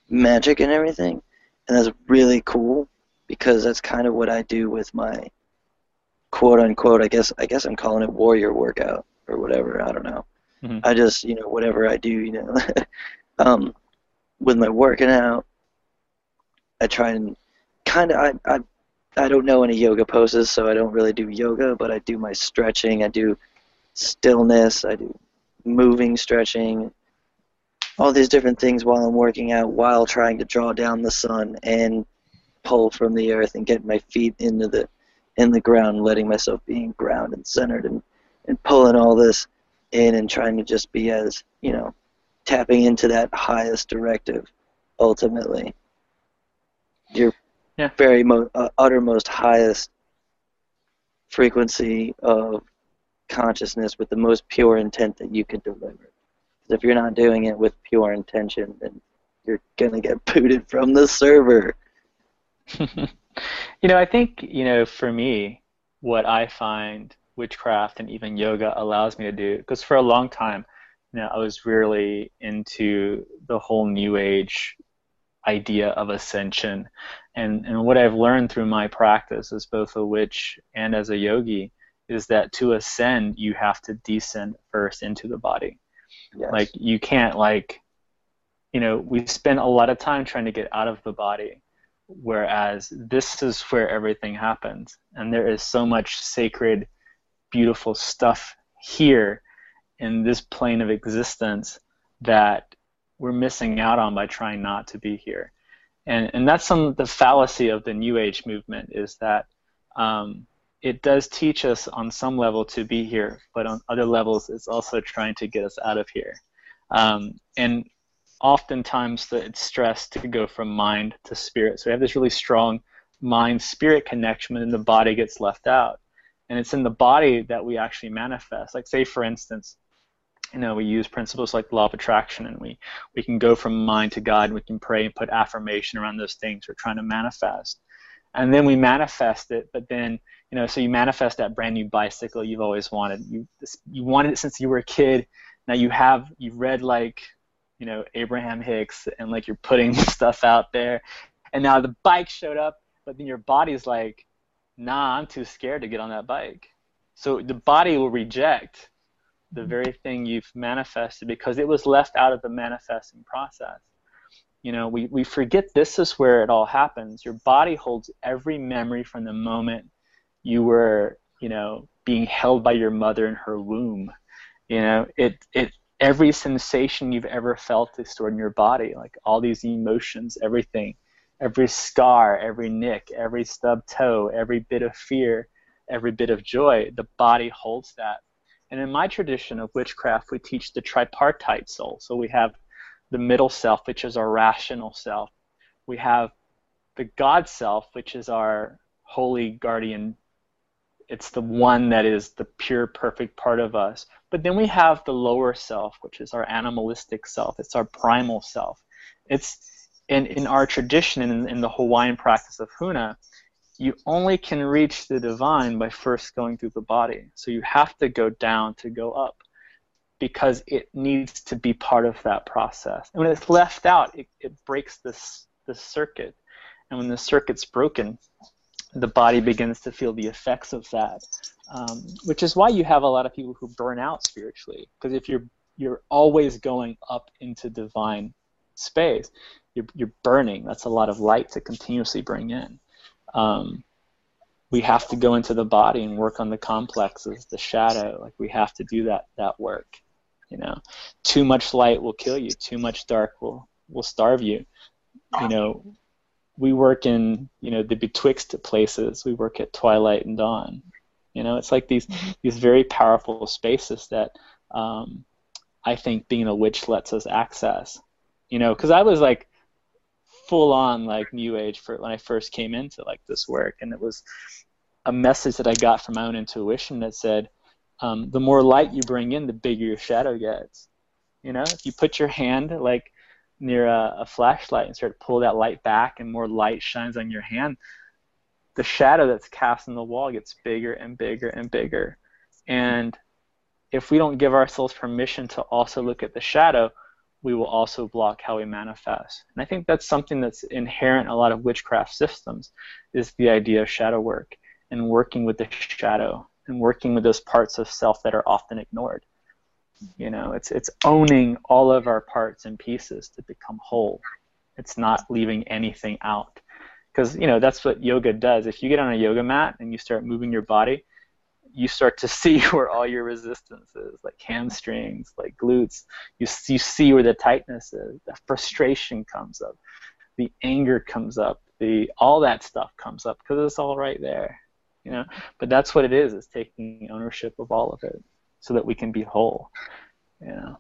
B: magic and everything, and that's really cool because that's kind of what I do with my quote unquote. I guess I guess I'm calling it warrior workout or whatever. I don't know.
D: Mhm.
B: I just you know whatever I do, you know, *laughs* um, with my working out. I try and kind of I, I I don't know any yoga poses, so I don't really do yoga, but I do my stretching. I do stillness. I do moving stretching. All these different things while I'm working out, while trying to draw down the sun and pull from the earth and get my feet into the in the ground, letting myself be in ground and centered and and pulling all this in and trying to just be as you know tapping into that highest directive ultimately your
D: Yeah.
B: very mo- uh, uttermost highest frequency of consciousness with the most pure intent that you could deliver. 'Cause if you're not doing it with pure intention, then you're gonna get *laughs* booted from the server. *laughs*
D: you know, I think, you know, for me, what I find witchcraft and even yoga allows me to do, because for a long time, you know, I was really into the whole new age idea of ascension. And, and what I've learned through my practice as both a witch and as a yogi is that to ascend, you have to descend first into the body.
B: Yes.
D: Like you can't like, you know, we spend a lot of time trying to get out of the body, whereas this is where everything happens, and there is so much sacred, beautiful stuff here in this plane of existence that we're missing out on by trying not to be here. And and that's some the fallacy of the New Age movement is that um, it does teach us on some level to be here, but on other levels, it's also trying to get us out of here. Um, and oftentimes, the, it's stressed to go from mind to spirit. So we have this really strong mind-spirit connection, and the body gets left out. And it's in the body that we actually manifest. Like, say, for instance, you know, we use principles like law of attraction, and we we can go from mind to God, and we can pray and put affirmation around those things we're trying to manifest. And then we manifest it, but then you know, so you manifest that brand new bicycle you've always wanted. You you wanted it since you were a kid. Now you have you read like, you know, Abraham Hicks and like you're putting *laughs* stuff out there, and now the bike showed up, but then your body's like, nah, I'm too scared to get on that bike. So the body will reject the very thing you've manifested because it was left out of the manifesting process. You know, we, we forget this is where it all happens. Your body holds every memory from the moment you were, you know, being held by your mother in her womb. You know, it it every sensation you've ever felt is stored in your body, like all these emotions, everything, every scar, every nick, every stub toe, every bit of fear, every bit of joy. The body holds that. And in my tradition of witchcraft, we teach the tripartite soul. So we have the middle self, which is our rational self. We have the God self, which is our holy guardian it's the one that is the pure, perfect part of us. But then we have the lower self, which is our animalistic self. It's our primal self. It's in, in our tradition, in, in the Hawaiian practice of Huna, you only can reach the divine by first going through the body. So you have to go down to go up because it needs to be part of that process. And when it's left out, it, it breaks this, this circuit. And when the circuit's broken, the body begins to feel the effects of that, um, which is why you have a lot of people who burn out spiritually. Because if you're you're always going up into divine space, you're, you're burning. That's a lot of light to continuously bring in. Um, we have to go into the body and work on the complexes, the shadow. Like we have to do that that work. You know, too much light will kill you. Too much dark will will starve you. You know, we work in you know the betwixt places. We work at twilight and dawn. You know, it's like these these very powerful spaces that um, I think being a witch lets us access. You know, because I was like full on like new age for when I first came into like this work, and it was a message that I got from my own intuition that said, um, the more light you bring in, the bigger your shadow gets. You know, if you put your hand like near a, a flashlight and start to pull that light back and more light shines on your hand, the shadow that's cast on the wall gets bigger and bigger and bigger. And if we don't give ourselves permission to also look at the shadow, we will also block how we manifest. And I think that's something that's inherent in a lot of witchcraft systems is the idea of shadow work and working with the shadow and working with those parts of self that are often ignored. You know, it's it's owning all of our parts and pieces to become whole. It's not leaving anything out. Because, you know, that's what yoga does. If you get on a yoga mat and you start moving your body, you start to *laughs* see where all your resistance is, like hamstrings, like glutes. You, you see where the tightness is. The frustration comes up. The anger comes up. The all that stuff comes up because it's all right there, you know. But that's what it is. Is taking ownership of all of it so that we can be whole. You know.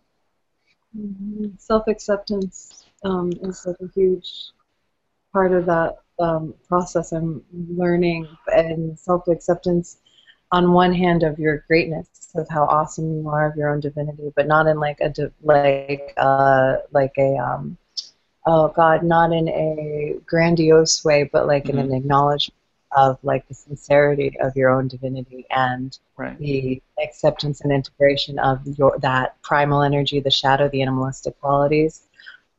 C: Mm-hmm. Self acceptance um, is like a huge part of that um, process. I'm learning and self acceptance on one hand of your greatness of how awesome you are of your own divinity, but not in like a like uh like a um oh god, not in a grandiose way, but like mm-hmm. in an acknowledgement of like the sincerity of your own divinity and
D: right.
C: the acceptance and integration of your that primal energy, the shadow, the animalistic qualities.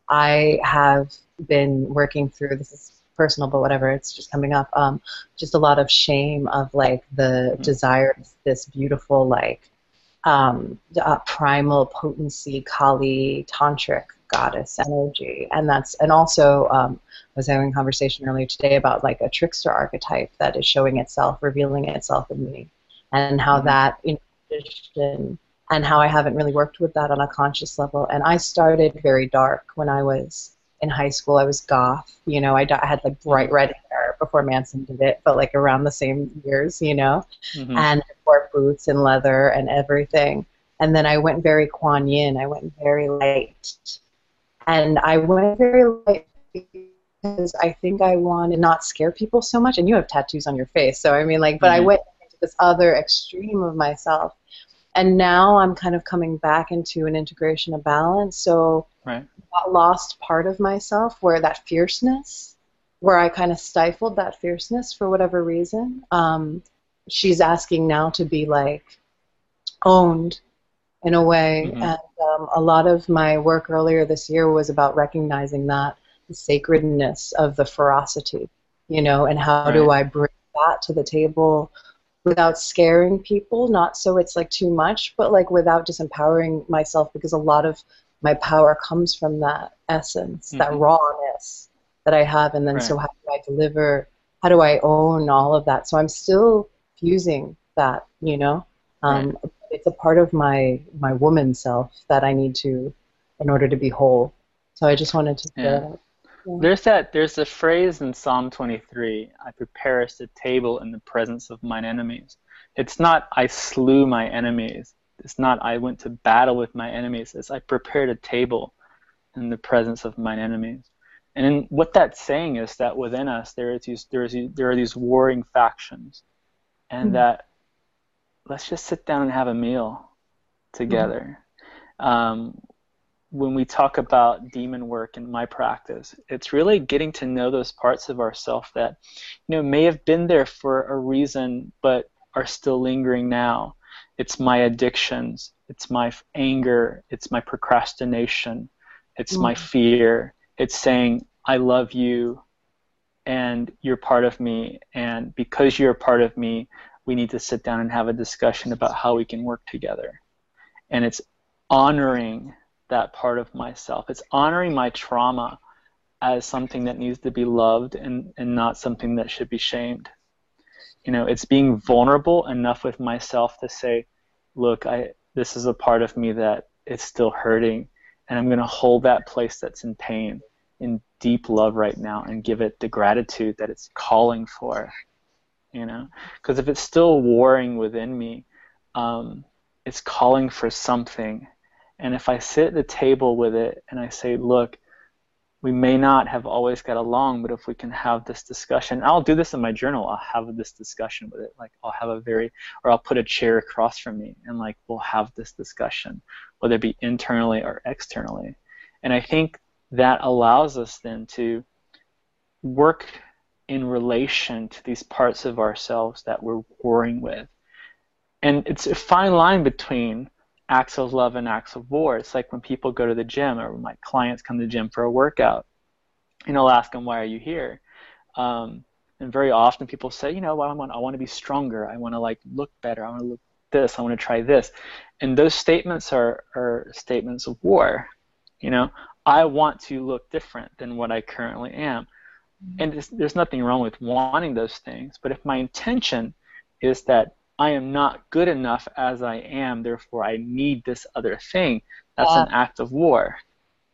C: I have been working through this is personal, but whatever, it's just coming up. Um, just a lot of shame of like the mm-hmm. desire, this beautiful like um, uh, primal potency, Kali tantric goddess energy, and that's and also um, I was having a conversation earlier today about like a trickster archetype that is showing itself, revealing itself in me, and how mm-hmm. that in and how I haven't really worked with that on a conscious level. And I started very dark when I was in high school. I was goth, you know. I, I had like bright red hair before Manson did it, but like around the same years, you know, mm-hmm. and wore boots and leather and everything. And then I went very Kuan Yin. I went very light, and I went very light because I think I wanted not scare people so much. And you have tattoos on your face, so I mean, like, but mm-hmm. I went into this other extreme of myself, and now I'm kind of coming back into an integration of balance. So
D: right.
C: Lost part of myself where that fierceness, where I kind of stifled that fierceness for whatever reason. Um, she's asking now to be like owned in a way. Mm-hmm. And um, a lot of my work earlier this year was about recognizing that the sacredness of the ferocity, you know, and how right. do I bring that to the table without scaring people, not so it's like too much, but like without disempowering myself because a lot of my power comes from that essence, that
D: Mhm.
C: rawness that I have, and then so how do I deliver? How do I own all of that? So I'm still fusing that, you know. Um, It's a part of my my woman self that I need to, in order to be whole. So I just wanted to.
D: Yeah. There's that. There's a phrase in Psalm 23. I prepare us a table in the presence of mine enemies. It's not I slew my enemies. It's not I went to battle with my enemies. It's I prepared a table in the presence of mine enemies. And in, what that's saying is that within us there is these there is there are these warring factions, and
C: Mhm.
D: that let's just sit down and have a meal together. Um, when we talk about demon work in my practice, it's really getting to know those parts of ourself that, you know, may have been there for a reason, but are still lingering now. It's my addictions, it's my anger, it's my procrastination, it's my
C: Mm.
D: fear. It's saying, I love you and you're part of me, and because you're a part of me, we need to sit down and have a discussion about how we can work together. And it's honoring that part of myself. It's honoring my trauma as something that needs to be loved and, and not something that should be shamed. You know, it's being vulnerable enough with myself to say, look, I this is a part of me that is still hurting and I'm going to hold that place that's in pain in deep love right now and give it the gratitude that it's calling for. You know, because if it's still warring within me, um, it's calling for something. And if I sit at the table with it and I say, look, we may not have always got along, but if we can have this discussion, I'll do this in my journal. I'll have this discussion with it. Like I'll have a very, or I'll put a chair across from me and like we'll have this discussion, whether it be internally or externally. And I think that allows us then to work in relation to these parts of ourselves that we're warring with. And it's a fine line between acts of love and acts of war. It's like when people go to the gym or my clients come to the gym for a workout, and I'll ask them, why are you here? Um, and very often people say, you know, well, I want, I want to be stronger. I want to like look better. I want to look this. I want to try this. And those statements are, are statements of war. You know, I want to look different than what I currently am. And there's, there's nothing wrong with wanting those things. But if my intention is that I am not good enough as I am, therefore I need this other thing, that's an uh, act of war,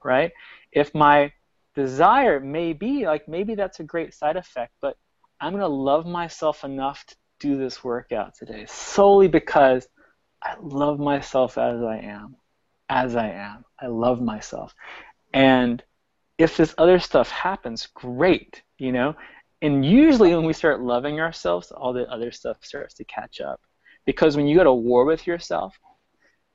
D: right? If my desire may be like maybe that's a great side effect, but I'm going to love myself enough to do this workout today solely because I love myself as I am. As I am. I love myself. And if this other stuff happens, great, you know? And usually when we start loving ourselves, all the other stuff starts to catch up. Because when you go to war with yourself,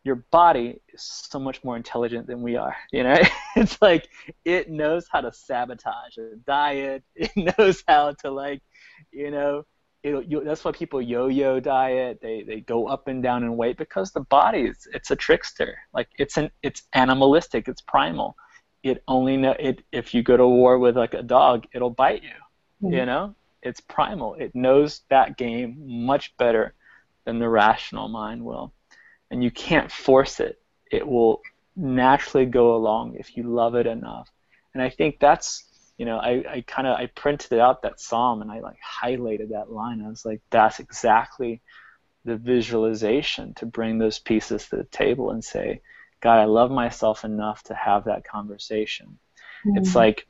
D: your body is so much more intelligent than we are. You know, *laughs* it's like it knows how to sabotage a diet. *laughs* It knows how to like, you know, it, you, that's why people yo-yo diet. They they go up and down in weight because the body is it's a trickster. Like it's an it's animalistic. It's primal. It only know it if you go to war with like a dog, it'll bite you. You hmm. know, it's primal. It knows that game much better than the rational mind will and you can't force it. It will naturally go along if you love it enough. And I think that's, you know, I, I kind of I printed out that psalm and I like highlighted that line. I was like, that's exactly the visualization to bring those pieces to the table and say, God, I love myself enough to have that conversation. It's hmm. like,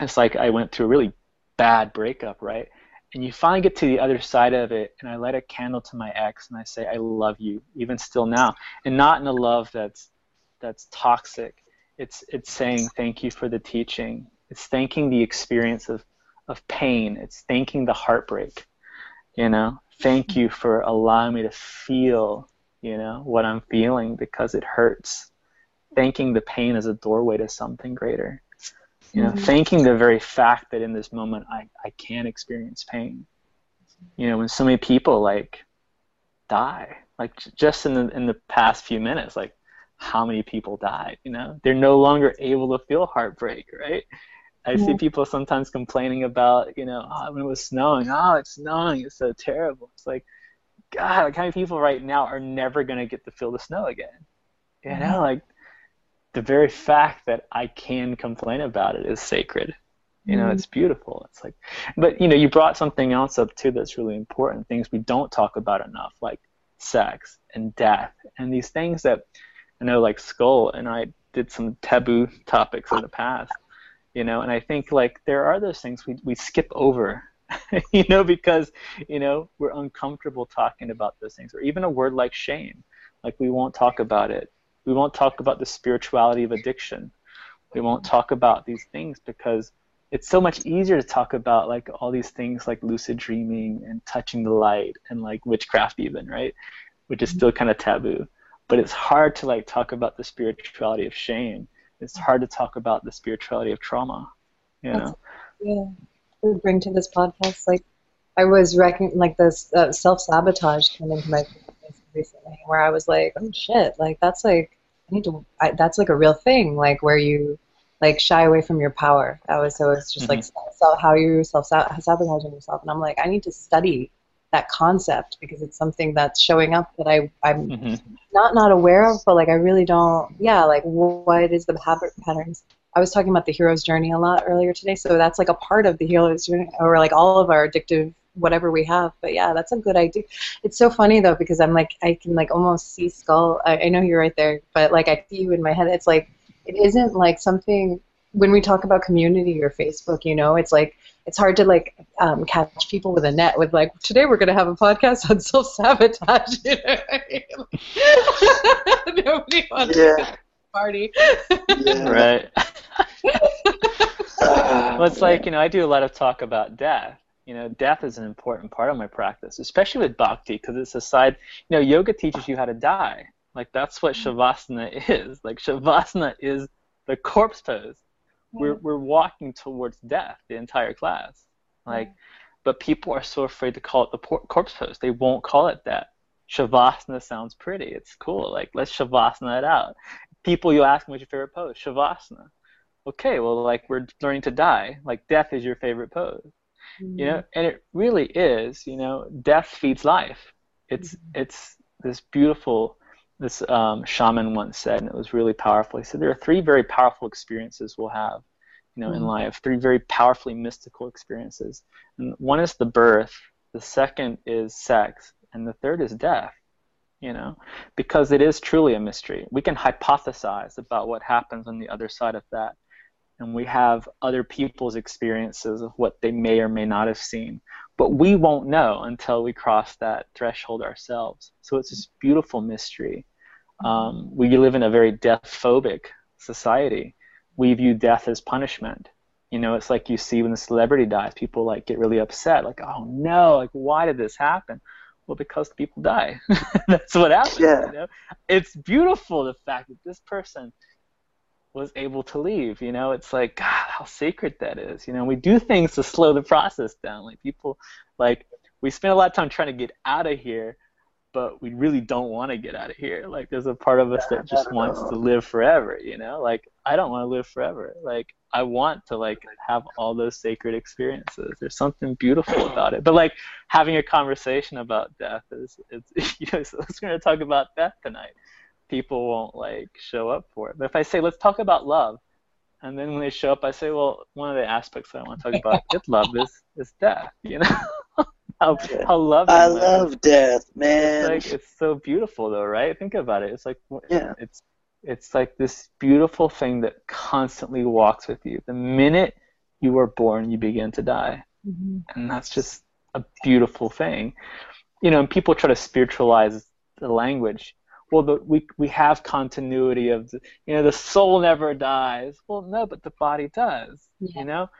D: it's like I went through a really bad breakup, right? and you finally get to the other side of it and i light a candle to my ex and i say i love you even still now. And not in a love that's that's toxic. It's it's saying thank you for the teaching. It's thanking the experience of of pain. It's thanking the heartbreak you know? Thank you for allowing me to feel you know what i'm feeling because it hurts. Thanking the pain as a doorway to something greater you know, mm-hmm. thanking the very fact that in this moment I, I can experience pain. You know, when so many people like die, like just in the in the past few minutes, like how many people died? You know, they're no longer able to feel heartbreak, right? I yeah. see people sometimes complaining about, you know, oh, when it was snowing, oh, it's snowing, it's so terrible. It's like, God, like how many people right now are never gonna get to feel the snow again? You know, mm-hmm. like the very fact that I can complain about it is sacred. You know,
C: Mhm.
D: it's beautiful. It's like, but you know, you brought something else up too that's really important. Things we don't talk about enough, like sex and death, and these things that I know, like Skull and I did some taboo topics in the past. You know, and I think like there are those things we we skip over. *laughs* you know, because you know we're uncomfortable talking about those things, or even a word like shame. Like we won't talk about it. We won't talk about the spirituality of addiction. We won't talk about these things because it's so much easier to talk about like all these things like lucid dreaming and touching the light and like witchcraft even, right? Which is still kind of taboo. But it's hard to like talk about the spirituality of shame. It's hard to talk about the spirituality of trauma. You know?
C: yeah bring to this podcast like i was recon- like this uh, self-sabotage came into my recently where i was like oh shit like that's like i need to I, that's like a real thing like where you like shy away from your power that was so it's just like so how you're self sabotaging yourself and i'm like i need to study that concept because it's something that's showing up that i i'm
D: Mhm.
C: not not aware of, but like I really don't. Yeah, like what is the habit patterns? I was talking about the hero's journey a lot earlier today, so that's like a part of the hero's journey, or like all of our addictive whatever we have. But yeah, that's a good idea. It's so funny though because I'm like I can like almost see skull. I, I know you're right there, but like I see you in my head. It's like it isn't like something when we talk about community or Facebook. You know, it's like it's hard to like um, catch people with a net with like today we're going to have a podcast on *laughs* self sabotage. You know what I mean? *laughs* Nobody wants
B: Yeah.
C: to party.
B: Yeah.
D: Right. *laughs* Well, it's like, you know, I do a lot of talk about death. You know, death is an important part of my practice, especially with bhakti, because it's a side, you know, yoga teaches you how to die. Like, that's what mm-hmm. Shavasana *laughs* is. Like, Shavasana is the corpse pose. We're, we're walking towards death the entire class. Like, but people are so afraid to call it the por- corpse pose. They won't call it that. Shavasana sounds pretty. It's cool. Like, let's Shavasana it out. People, you ask them, what's your favorite pose? Shavasana okay, well, like we're learning to die. Like death is your favorite pose, you know, and it really is. You know, death feeds life. It's it's this beautiful. This um, shaman once said, and it was really powerful. He said there are three very powerful experiences we'll have, you know, in
C: Mhm.
D: life. Three very powerfully mystical experiences. And one is the birth. The second is sex, and the third is death. You know, because it is truly a mystery. We can hypothesize about what happens on the other side of that and we have other people's experiences of what they may or may not have seen. But we won't know until we cross that threshold ourselves. So it's this beautiful mystery. Um, we live in a very death phobic society. We view death as punishment. You know, it's like you see when a celebrity dies, people like get really upset, like, oh no, like why did this happen? Well, because people die. *laughs* That's what happens.
B: Yeah.
D: You know? It's beautiful the fact that this person was able to leave. You know, it's like God, how sacred that is. You know, we do things to slow the process down. Like people, like we spend a lot of time trying to get out of here, but we really don't want to get out of here. Like there's a part of us that just wants to live forever. You know, like I don't want to live forever. Like I want to like have all those sacred experiences. There's something beautiful about it. But like having a conversation about death is, it's *laughs* you know, so let's going to talk about death tonight people won't like show up for it. But if I say let's talk about love, and then when they show up, I say, well, one of the aspects that I want to talk about with love is is death. *laughs* You know, *laughs* how how loving.
B: I
D: that is.
B: love death, man.
D: It's like it's so beautiful though, right? Think about it. It's like
B: Yeah.
D: it's it's like this beautiful thing that constantly walks with you. The minute you are born, you begin to die
C: Mhm.
D: and that's just a beautiful thing. You know, and people try to spiritualize the language. Well, the, we we have continuity of the, you know the soul never dies. Well, no, but the body does.
C: Yeah.
D: You know,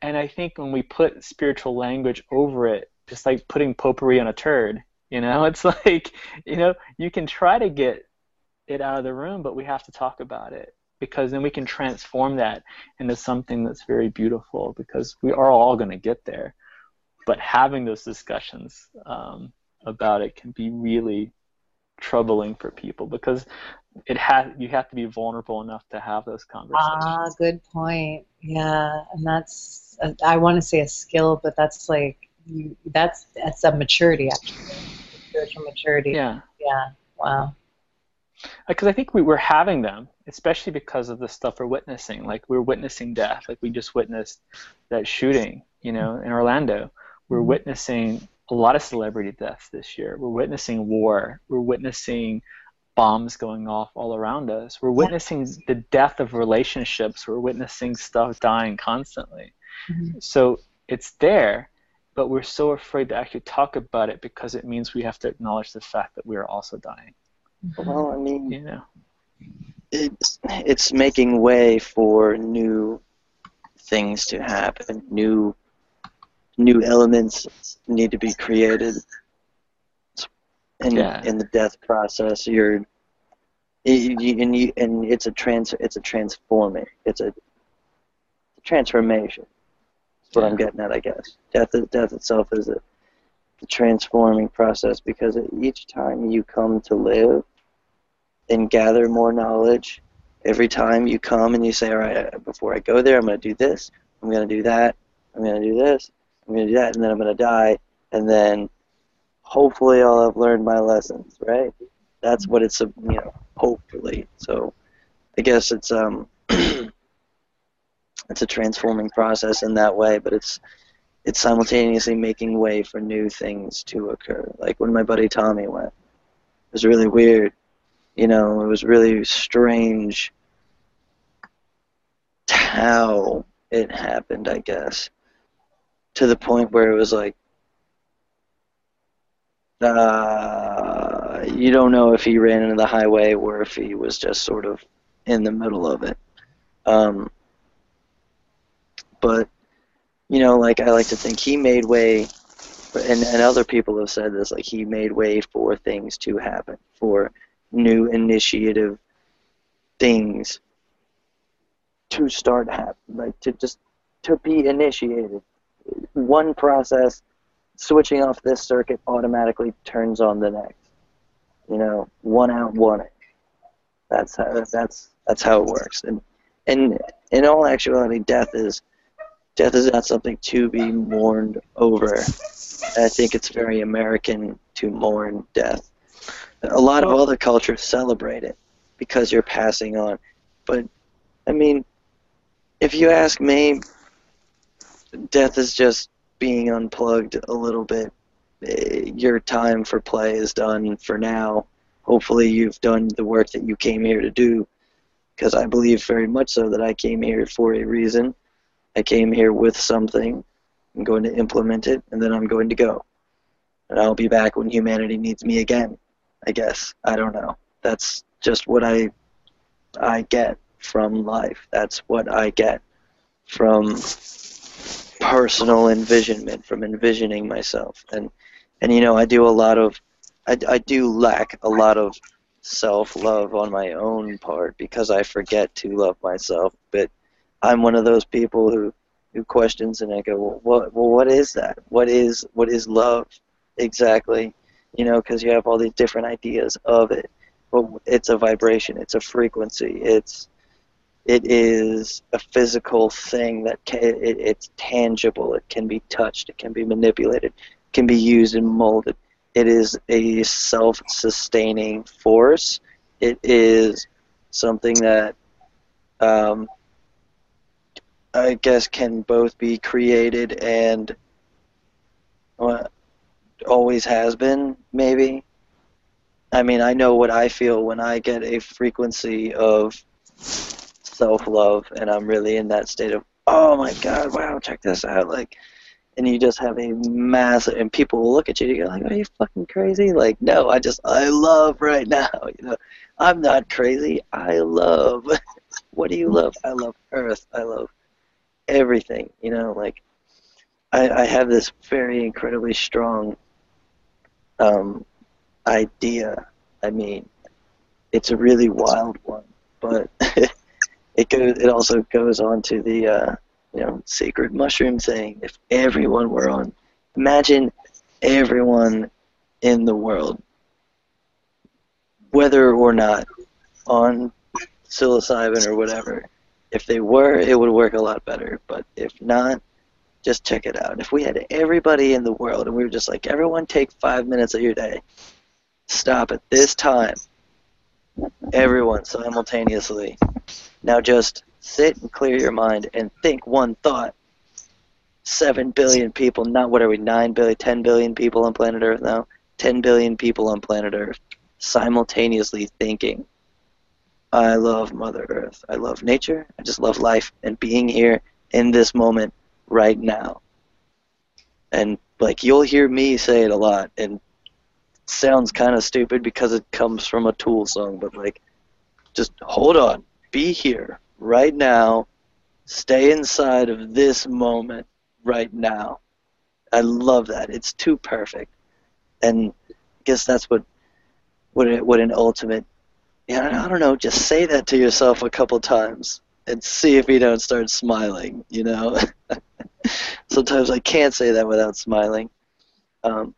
D: and I think when we put spiritual language over it, it's like putting potpourri on a turd. You know, *laughs* it's like you know you can try to get it out of the room, but we have to talk about it because then we can transform that into something that's very beautiful because we are all going to get there but having those discussions um, about it can be really troubling for people because it has you have to be vulnerable enough to have those conversations.
C: Ah, good point. Yeah, and that's uh, I want to say a skill, but that's like you. That's that's a maturity actually, spiritual maturity.
D: yeah,
C: Yeah. Wow.
D: because I think we were having them, especially because of the stuff we're witnessing. Like we're witnessing death. Like we just witnessed that shooting, you know, in Orlando. We're witnessing a lot of celebrity deaths this year. We're witnessing war. We're witnessing bombs going off all around us. We're witnessing the death of relationships. We're witnessing stuff dying constantly.
C: Mhm.
D: So it's there, but we're so afraid to actually talk about it because it means we have to acknowledge the fact that we are also dying.
B: Well, I mean,
D: You know.
B: it's it's making way for new things to happen. New new elements need to be created. And
D: Yeah.
B: in the death process, you're you, and you and it's a trans it's a transforming it's a transformation. That's what I'm getting at, I guess. Death death itself is a, a transforming process because each time you come to live and gather more knowledge, every time you come and you say, all right, before I go there, I'm going to do this, I'm going to do that, I'm going to do this, I'm going to do that, and then I'm going to die, and then hopefully I'll have learned my lessons, right? That's what it's, you know, hopefully. So I guess it's um, *clears throat* it's a transforming process in that way, but it's it's simultaneously making way for new things to occur. Like when my buddy Tommy went, it was really weird. You know, it was really strange how it happened, I guess. To the point where it was like, uh, you don't know if he ran into the highway or if he was just sort of in the middle of it. Um, but, you know, like I like to think he made way, and, and other people have said this, like he made way for things to happen, for new initiative things to start happening, like to just to be initiated. One process, switching off this circuit automatically turns on the next. You know, one out, one in. That's how that's that's how it works. And and in all actuality, death is death is not something to be mourned over. I think it's very American to mourn death. A lot of other cultures celebrate it because you're passing on. But I mean, if you ask me, death is just being unplugged a little bit. Eh, Your time for play is done for now. Hopefully, you've done the work that you came here to do. Because I believe very much so that I came here for a reason. I came here with something. I'm going to implement it, and then I'm going to go. And I'll be back when humanity needs me again. I guess. I don't know. That's just what I I get from life. That's what I get from personal envisionment, from envisioning myself. And and you know, I do a lot of I, I do lack a lot of self-love on my own part because I forget to love myself. But I'm one of those people who who questions and I go, well, what well what is that? What is what is love exactly? You know, because you have all these different ideas of it. But it's a vibration. It's a frequency. It's it is a physical thing that can, it, it's tangible. It can be touched. It can be manipulated. It can be used and molded. It is a self-sustaining force. It is something that um, I guess can both be created and uh, always has been, maybe. I mean, I know what I feel when I get a frequency of self-love and I'm really in that state of, oh my god, wow, check this out, like, and you just have a massive, and people will look at you and go like, are you fucking crazy? Like, no, I just, I love right *laughs* now, you know, I'm not crazy, I love. *laughs* what do you love? I love Earth, I love everything, you know, like, I, I have this very incredibly strong um, idea. I mean, it's a really wild one, but *laughs* it goes. It also goes on to the uh, you know sacred mushroom thing. If everyone were on, imagine everyone in the world, whether or not on psilocybin or whatever. If they were, it would work a lot better. But if not, just check it out. If we had everybody in the world and we were just like, everyone take five minutes of your day, stop at this time, Everyone simultaneously. Now just sit and clear your mind and think one thought. Seven billion people, not what are we, nine billion, ten billion people on planet Earth now? Ten billion people on planet Earth simultaneously thinking. I love Mother Earth. I love nature. I just love life and being here in this moment right now. And like you'll hear me say it a lot and sounds kind of stupid because it comes from a Tool song, but like just hold on. Be here right now. Stay inside of this moment right now. I love that. It's too perfect. And I guess that's what what it, what an ultimate yeah, I don't know, just say that to yourself a couple times and see if you don't start smiling, you know? *laughs* Sometimes I can't say that without smiling. Um,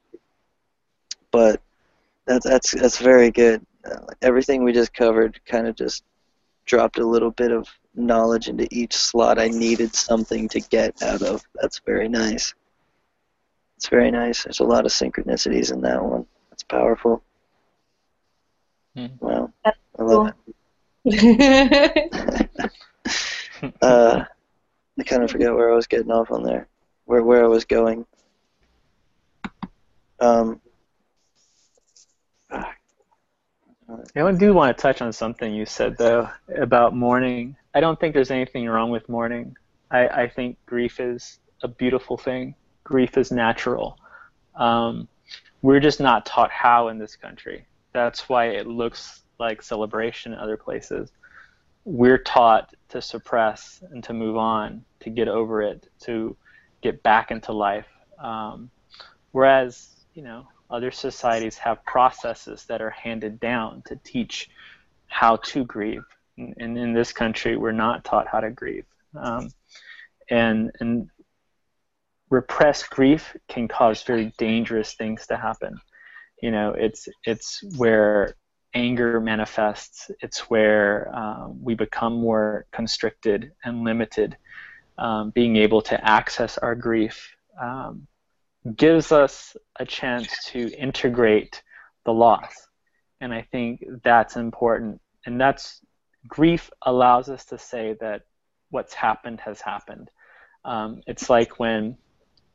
B: but that's that's that's very good. Uh, everything we just covered kind of just dropped a little bit of knowledge into each slot I needed something to get out of. That's very nice. It's very nice. There's a lot of synchronicities in that one. That's powerful.
D: Hmm.
B: Wow.
C: That's
B: I love it. *laughs* uh, I kind of forget where I was getting off on there, where where I was going. Um,
D: I do want to touch on something you said though about mourning. I don't think there's anything wrong with mourning. I, I think grief is a beautiful thing. Grief is natural. Um, we're just not taught how in this country. That's why it looks like celebration in other places. We're taught to suppress and to move on, to get over it, to get back into life. Um, whereas, you know, other societies have processes that are handed down to teach how to grieve. And in this country, we're not taught how to grieve. Um, and, and repressed grief can cause very dangerous things to happen. You know, it's it's where anger manifests. It's where um, we become more constricted and limited. Um, being able to access our grief um, gives us a chance to integrate the loss. And I think that's important. And that's grief allows us to say that what's happened has happened. Um, it's like when,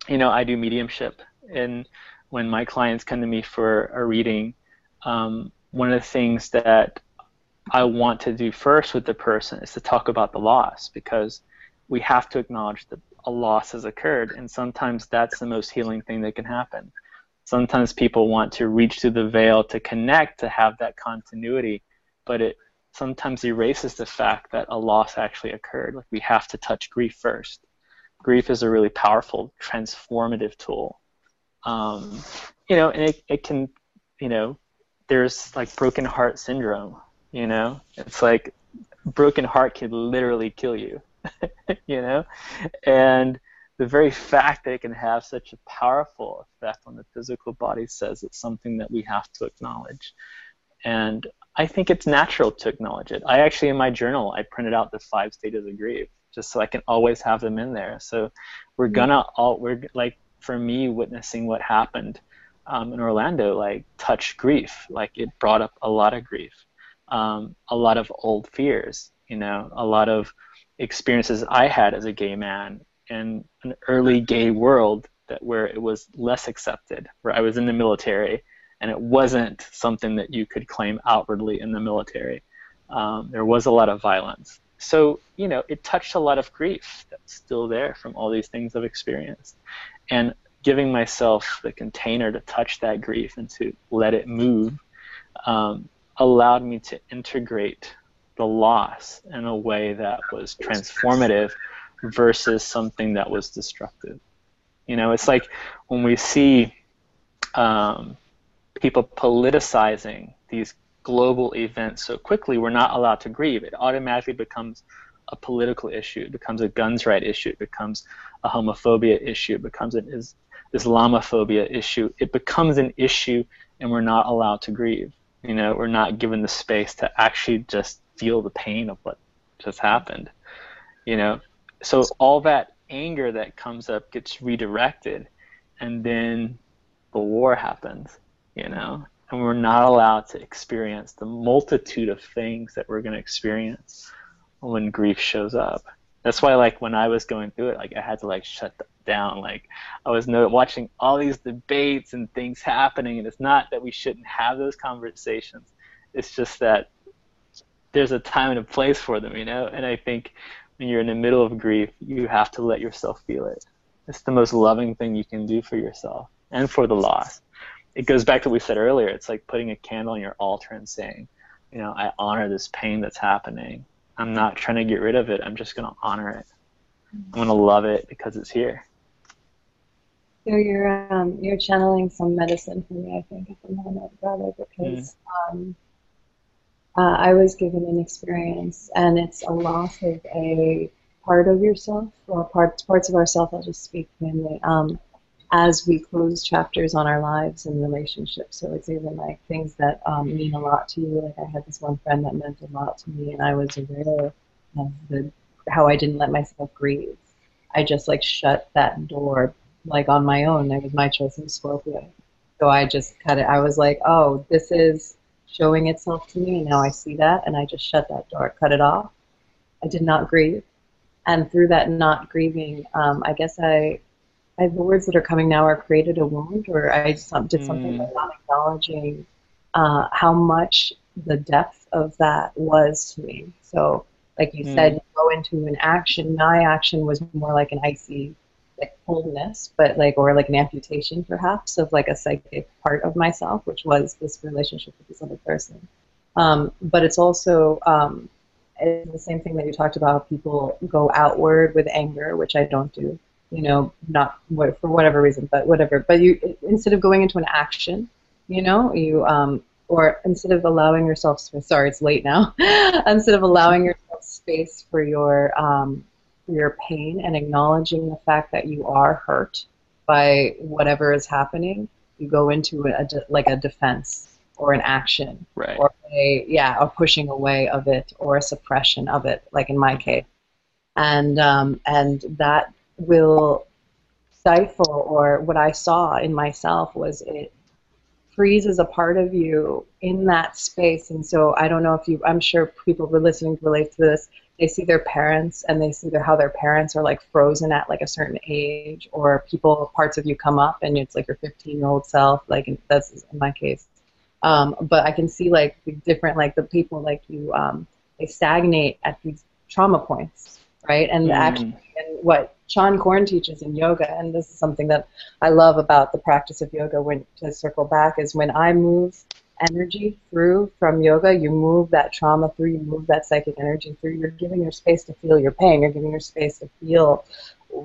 D: you know, I do mediumship, and when my clients come to me for a reading, um, one of the things that I want to do first with the person is to talk about the loss because we have to acknowledge that a loss has occurred, and sometimes that's the most healing thing that can happen. Sometimes people want to reach through the veil to connect, to have that continuity, but it sometimes erases the fact that a loss actually occurred. Like we have to touch grief first. Grief is a really powerful, transformative tool. Um, you know, and it, it can, you know, there's like broken heart syndrome. You know, it's like broken heart can literally kill you. *laughs* you know, and the very fact that it can have such a powerful effect on the physical body says it's something that we have to acknowledge. And I think it's natural to acknowledge it. I actually, in my journal, I printed out the five stages of grief just so I can always have them in there. So we're gonna all we're like for me witnessing what happened um, in Orlando, like touch grief. Like it brought up a lot of grief, um, a lot of old fears. You know, a lot of experiences I had as a gay man in an early gay world that where it was less accepted, where I was in the military and it wasn't something that you could claim outwardly in the military. Um, there was a lot of violence. So, you know, it touched a lot of grief that's still there from all these things I've experienced. And giving myself the container to touch that grief and to let it move um, allowed me to integrate the loss in a way that was transformative versus something that was destructive. You know, it's like when we see um, people politicizing these global events so quickly, we're not allowed to grieve. It automatically becomes a political issue. It becomes a guns right issue. It becomes a homophobia issue. It becomes an is- Islamophobia issue. It becomes an issue, and we're not allowed to grieve. You know, we're not given the space to actually just feel the pain of what just happened. You know, so all that anger that comes up gets redirected, and then the war happens. You know, and we're not allowed to experience the multitude of things that we're going to experience when grief shows up. That's why, like, when I was going through it, like, I had to like shut down. Like, I was no, watching all these debates and things happening, and it's not that we shouldn't have those conversations. It's just that there's a time and a place for them, you know. And I think when you're in the middle of grief, you have to let yourself feel it. It's the most loving thing you can do for yourself and for the loss. It goes back to what we said earlier. It's like putting a candle on your altar and saying, you know, I honor this pain that's happening. I'm not trying to get rid of it. I'm just going to honor it. I'm going to love it because it's here.
C: So you're um, you're channeling some medicine for me, I think, at the moment, brother, because mm. um, uh, I was given an experience, and it's a loss of a part of yourself or parts parts of ourself. I'll just speak mainly. Um, as we close chapters on our lives and relationships. So it's even like things that um, mean a lot to you. Like I had this one friend that meant a lot to me, and I was aware of the how I didn't let myself grieve. I just like shut that door like on my own. It was my choice in Scorpio. So I just cut it. I was like, oh, this is showing itself to me, and now I see that, and I just shut that door, cut it off. I did not grieve. And through that not grieving, um, I guess I I, the words that are coming now are created a wound, or I did something mm. by not acknowledging uh, how much the depth of that was to me. So, like you mm. said, you go into an action. My action was more like an icy, like coldness, but like or like an amputation, perhaps, of like a psychic part of myself, which was this relationship with this other person. Um, but it's also um, it's the same thing that you talked about. People go outward with anger, which I don't do you know, not for whatever reason, but whatever. But you instead of going into an action, you know, you um, or instead of allowing yourself sorry, it's late now. *laughs* instead of allowing yourself space for your um, your pain and acknowledging the fact that you are hurt by whatever is happening, you go into a, a like a defense or an action
D: right.
C: or a yeah a pushing away of it or a suppression of it like in my case. And um, and that will stifle or what I saw in myself was it freezes a part of you in that space. And so I don't know if you I'm sure people who are listening relate to this they see their parents and they see their, how their parents are like frozen at like a certain age or people parts of you come up and it's like your 15 year old self like that's in my case um, but I can see like the different like the people like you um, they stagnate at these trauma points right and mm. actually and what Seane Corn teaches in yoga, and this is something that I love about the practice of yoga. When to circle back is when I move energy through from yoga, you move that trauma through, you move that psychic energy through. You're giving your space to feel your pain. You're giving your space to feel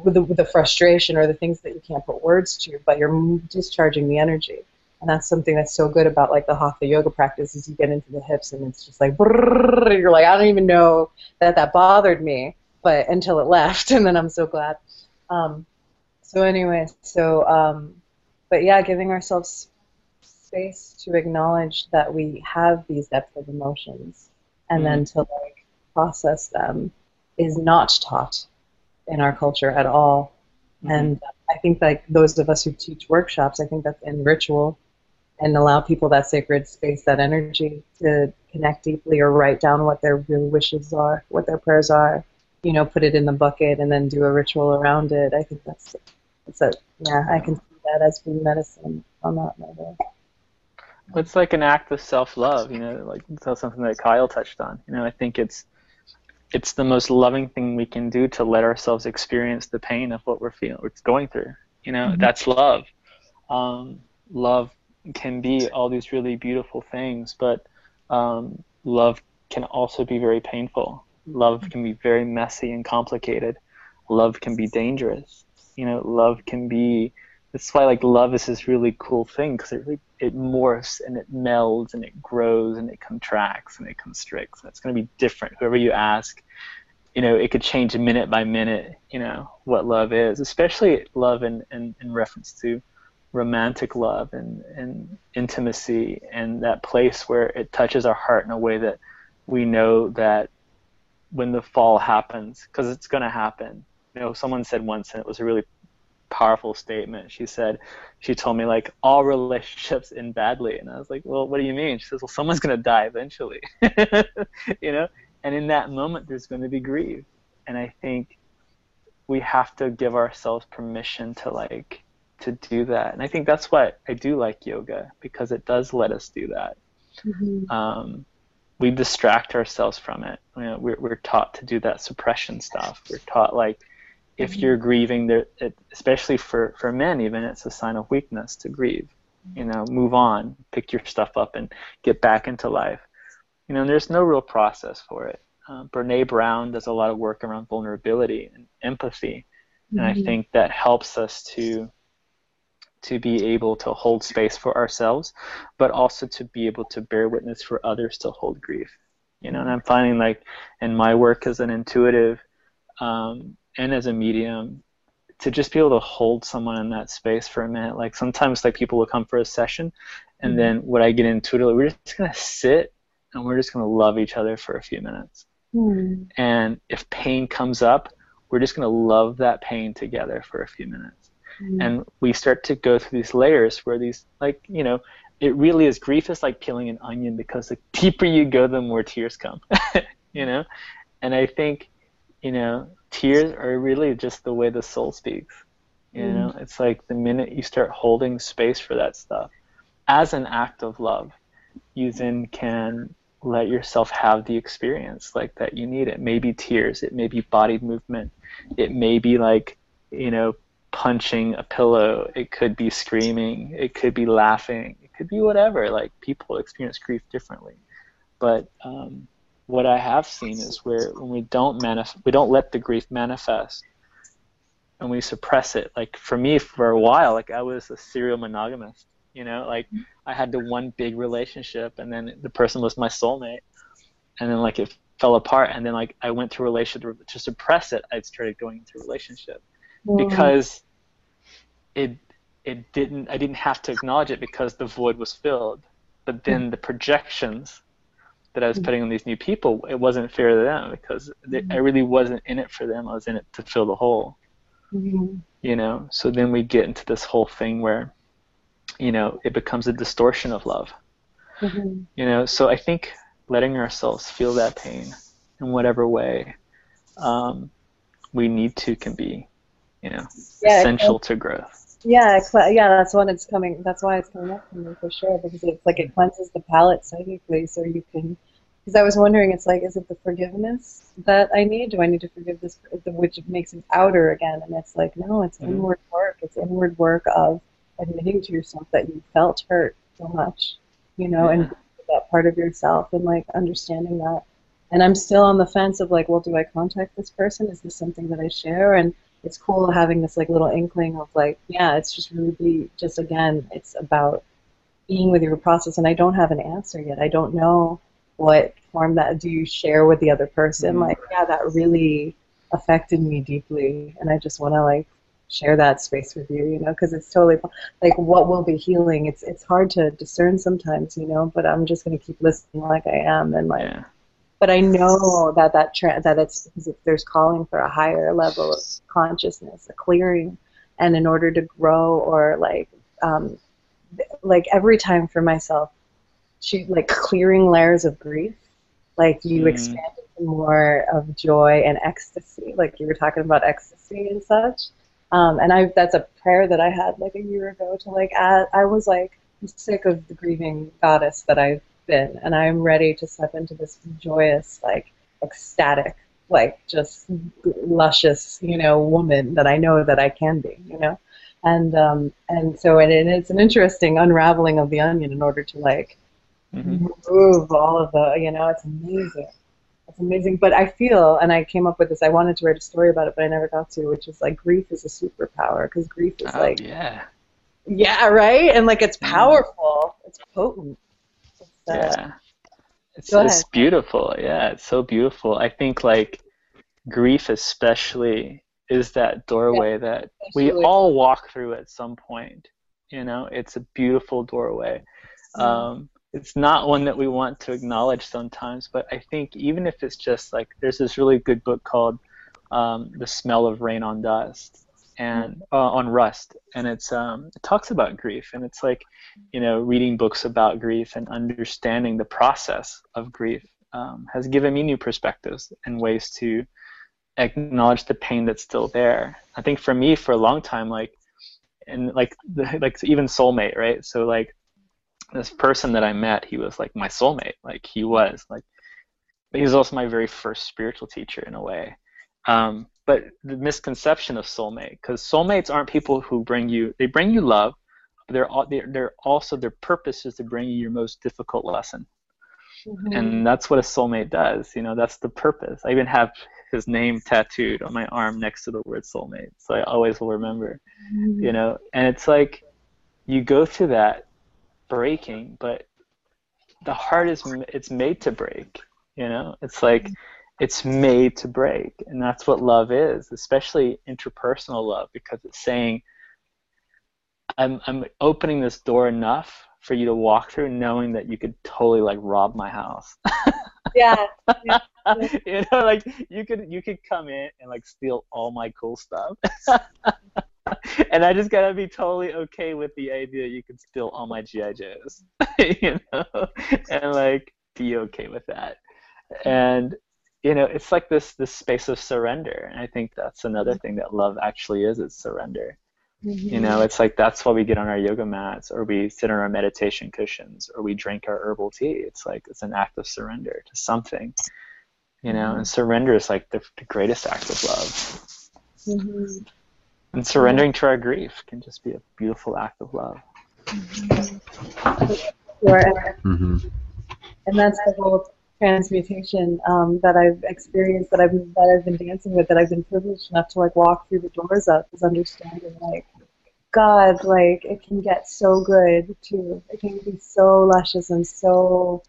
C: the, the frustration or the things that you can't put words to, but you're discharging the energy. And that's something that's so good about like the hatha yoga practice is you get into the hips and it's just like brrr, you're like I don't even know that that bothered me but until it left, *laughs* and then I'm so glad. Um, so anyway, so um, but yeah, giving ourselves space to acknowledge that we have these depths of emotions, and mm-hmm. then to like process them is not taught in our culture at all. Mm-hmm. And I think like those of us who teach workshops, I think that's in ritual and allow people that sacred space, that energy to connect deeply or write down what their real wishes are, what their prayers are, you know, put it in the bucket and then do a ritual around it. I think that's a yeah, I can see that as being medicine on that level.
D: It's like an act of self-love, you know, like that's something that Kyle touched on. You know, I think it's it's the most loving thing we can do to let ourselves experience the pain of what we're feeling, we're going through. You know, mm-hmm. that's love. Um, love can be all these really beautiful things, but um, love can also be very painful love can be very messy and complicated. Love can be dangerous. You know, love can be. That's why like love is this really cool thing because it really, it morphs and it melds and it grows and it contracts and it constricts. It's going to be different. Whoever you ask, you know, it could change minute by minute. You know what love is, especially love in in, in reference to romantic love and, and intimacy and that place where it touches our heart in a way that we know that when the fall happens because it's going to happen. You know, someone said once, and it was a really powerful statement. She said, she told me like all relationships end badly, and I was like, well, what do you mean? She says, well, someone's gonna die eventually, *laughs* you know. And in that moment, there's going to be grief, and I think we have to give ourselves permission to like to do that. And I think that's why I do like yoga because it does let us do that.
C: Mm-hmm.
D: Um, we distract ourselves from it. You know, we're, we're taught to do that suppression stuff. We're taught like if
C: Mm-hmm.
D: you're grieving, there, it, especially for, for men, even it's a sign of weakness to grieve. You know, move on, pick your stuff up, and get back into life. You know, and there's no real process for it. Um, Brene Brown does a lot of work around vulnerability and empathy, and I
C: Mhm.
D: think that helps us to to be able to hold space for ourselves, but also to be able to bear witness for others to hold grief. You know, and I'm finding like in my work as an intuitive um, and as a medium, to just be able to hold someone in that space for a minute. Like sometimes like people will come for a session, and then what I get into it, we're just gonna sit and we're just gonna love each other for a few minutes.
C: Hmm.
D: And if pain comes up, we're just gonna love that pain together for a few minutes
C: Hmm.
D: and we start to go through these layers where these like you know it really is grief is like peeling an onion because the deeper you go the more tears come *laughs* you know and i think you know tears are really just the way the soul speaks you
C: Mm.
D: know? It's like the minute you start holding space for that stuff as an act of love you then can let yourself have the experience like that you need. It may be tears it may be body movement it may be like you know punching a pillow it could be screaming it could be laughing it could be whatever. Like people experience grief differently. But um, what i have seen is where when we don't manif- we don't let the grief manifest and we suppress it. Like for me for a while like i was a serial monogamist you know? Like mm-hmm. i had the one big relationship and then the person was my soulmate and then like it fell apart and then like i went to a relationship to suppress it i started going into a relationship mm-hmm. because it it didn't I didn't have to acknowledge it because the void was filled. But then mm-hmm. the projections that I was putting on these new people, it wasn't fair to them because they, I really wasn't in it for them. I was in it to fill the hole.
C: Mhm.
D: You know. So then we get into this whole thing where, you know, it becomes a distortion of love.
C: Mhm.
D: You know. So I think letting ourselves feel that pain in whatever way um, we need to can be, you know,
C: Yeah,
D: essential to growth.
C: Yeah, yeah, that's what it's coming. That's why it's coming up for me for sure because it's like it cleanses the palate psychically, so you can. Because I was wondering, it's like, is it the forgiveness that I need? Do I need to forgive this, which makes it outer again? And it's like, no, it's
D: Mhm.
C: inward work. It's inward work of admitting to yourself that you felt hurt so much, you know, and that part of yourself and like understanding that. And I'm still on the fence of like, well, do I contact this person? Is this something that I share? And it's cool having this like little inkling of like, yeah, it's just really be just again, it's about being with your process. And I don't have an answer yet. I don't know what form that do you share with the other person.
D: Mhm.
C: Like, yeah, that really affected me deeply, and I just want to like share that space with you, you know, because it's totally like what will be healing. It's it's hard to discern sometimes, you know, but I'm just gonna keep listening like I am and like
D: Yeah.
C: But I know that that tra- that it's there's calling for a higher level of consciousness, a clearing, and in order to grow or like um, like every time for myself, she like clearing layers of grief, like you
D: Mhm.
C: expand more of joy and ecstasy, like you were talking about ecstasy and such. Um, and I that's a prayer that I had like a year ago to like add, I was like I'm sick of the grieving goddess that I've been, and I'm ready to step into this joyous, like ecstatic, like just luscious, you know, woman that I know that I can be, you know, and um, and so and it, it's an interesting unraveling of the onion in order to like
D: hmm
C: remove all of the, you know, it's amazing. It's amazing, but I feel, and I came up with this. I wanted to write a story about it, but I never got to. Which is like grief is a superpower because grief is
D: Oh,
C: like
D: yeah.
C: yeah, right? And like it's
D: Yeah.
C: powerful. It's potent.
D: Yeah. It's, it's beautiful. Yeah, it's so beautiful. I think like grief especially is that doorway that we all walk through at some point. You know, it's a beautiful doorway.
C: Mm.
D: Um, it's not one that we want to acknowledge sometimes, but I think even if it's just like there's this really good book called um, The Smell of Rain on Dust, and uh, on Rust, and it's um, it talks about grief, and it's like, you know, reading books about grief and understanding the process of grief um, has given me new perspectives and ways to acknowledge the pain that's still there. I think for me, for a long time, like, and like, the, like even soulmate, right? So like, this person that I met, he was like my soulmate. Like he was like, he was also my very first spiritual teacher in a way. Um, but the misconception of soulmate, because soulmates aren't people who bring you, they bring you love, but they're, they're, they're also their purpose is to bring you your most difficult lesson. Mm-hmm. And that's what a soulmate does. You know, that's the purpose. I even have his name tattooed on my arm next to the word soulmate, so I always will remember. Mm-hmm. You know, and it's like you go through that breaking, but the heart is it's made to break. You know, it's like mm-hmm. It's made to break, and that's what love is, especially interpersonal love, because it's saying, "I'm I'm opening this door enough for you to walk through, knowing that you could totally like rob my house." *laughs*
C: yeah. *laughs*
D: you know, like you could you could come in and like steal all my cool stuff. *laughs* and I just gotta be totally okay with the idea you can steal all my GI Joes, you know, and like be okay with that. And you know, it's like this this space of surrender, and I think that's another thing that love actually is. It's surrender. Mm-hmm. You know, it's like that's why we get on our yoga mats or we sit on our meditation cushions or we drink our herbal tea. It's like it's an act of surrender to something. You know, and surrender is like the, the greatest act of love. Mm-hmm. And surrendering to our grief can just be a beautiful act of love.
C: Mm-hmm. Mm-hmm. And that's the whole transmutation um, that I've experienced, that I've that I've been dancing with, that I've been privileged enough to like walk through the doors of, is understanding like God, like it can get so good too. It can be so luscious and so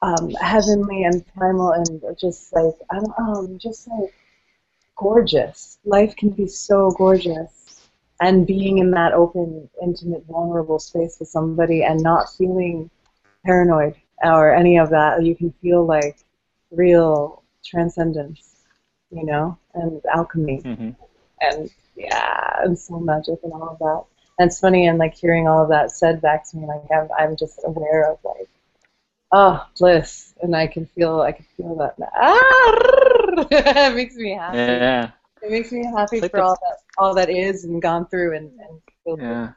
C: um, heavenly and primal and just like I don't know, just like gorgeous. Life can be so gorgeous, and being in that open, intimate, vulnerable space with somebody and not feeling paranoid or any of that. You can feel like real transcendence, you know, and alchemy, mm-hmm. and yeah, and soul magic and all of that. And it's funny, and like hearing all of that said back to me, like I'm, I'm just aware of like, oh, bliss, and I can feel, I can feel that. Ah, *laughs* it makes me happy.
D: Yeah.
C: It makes me happy like for all that, all that is and gone through and, and
D: yeah.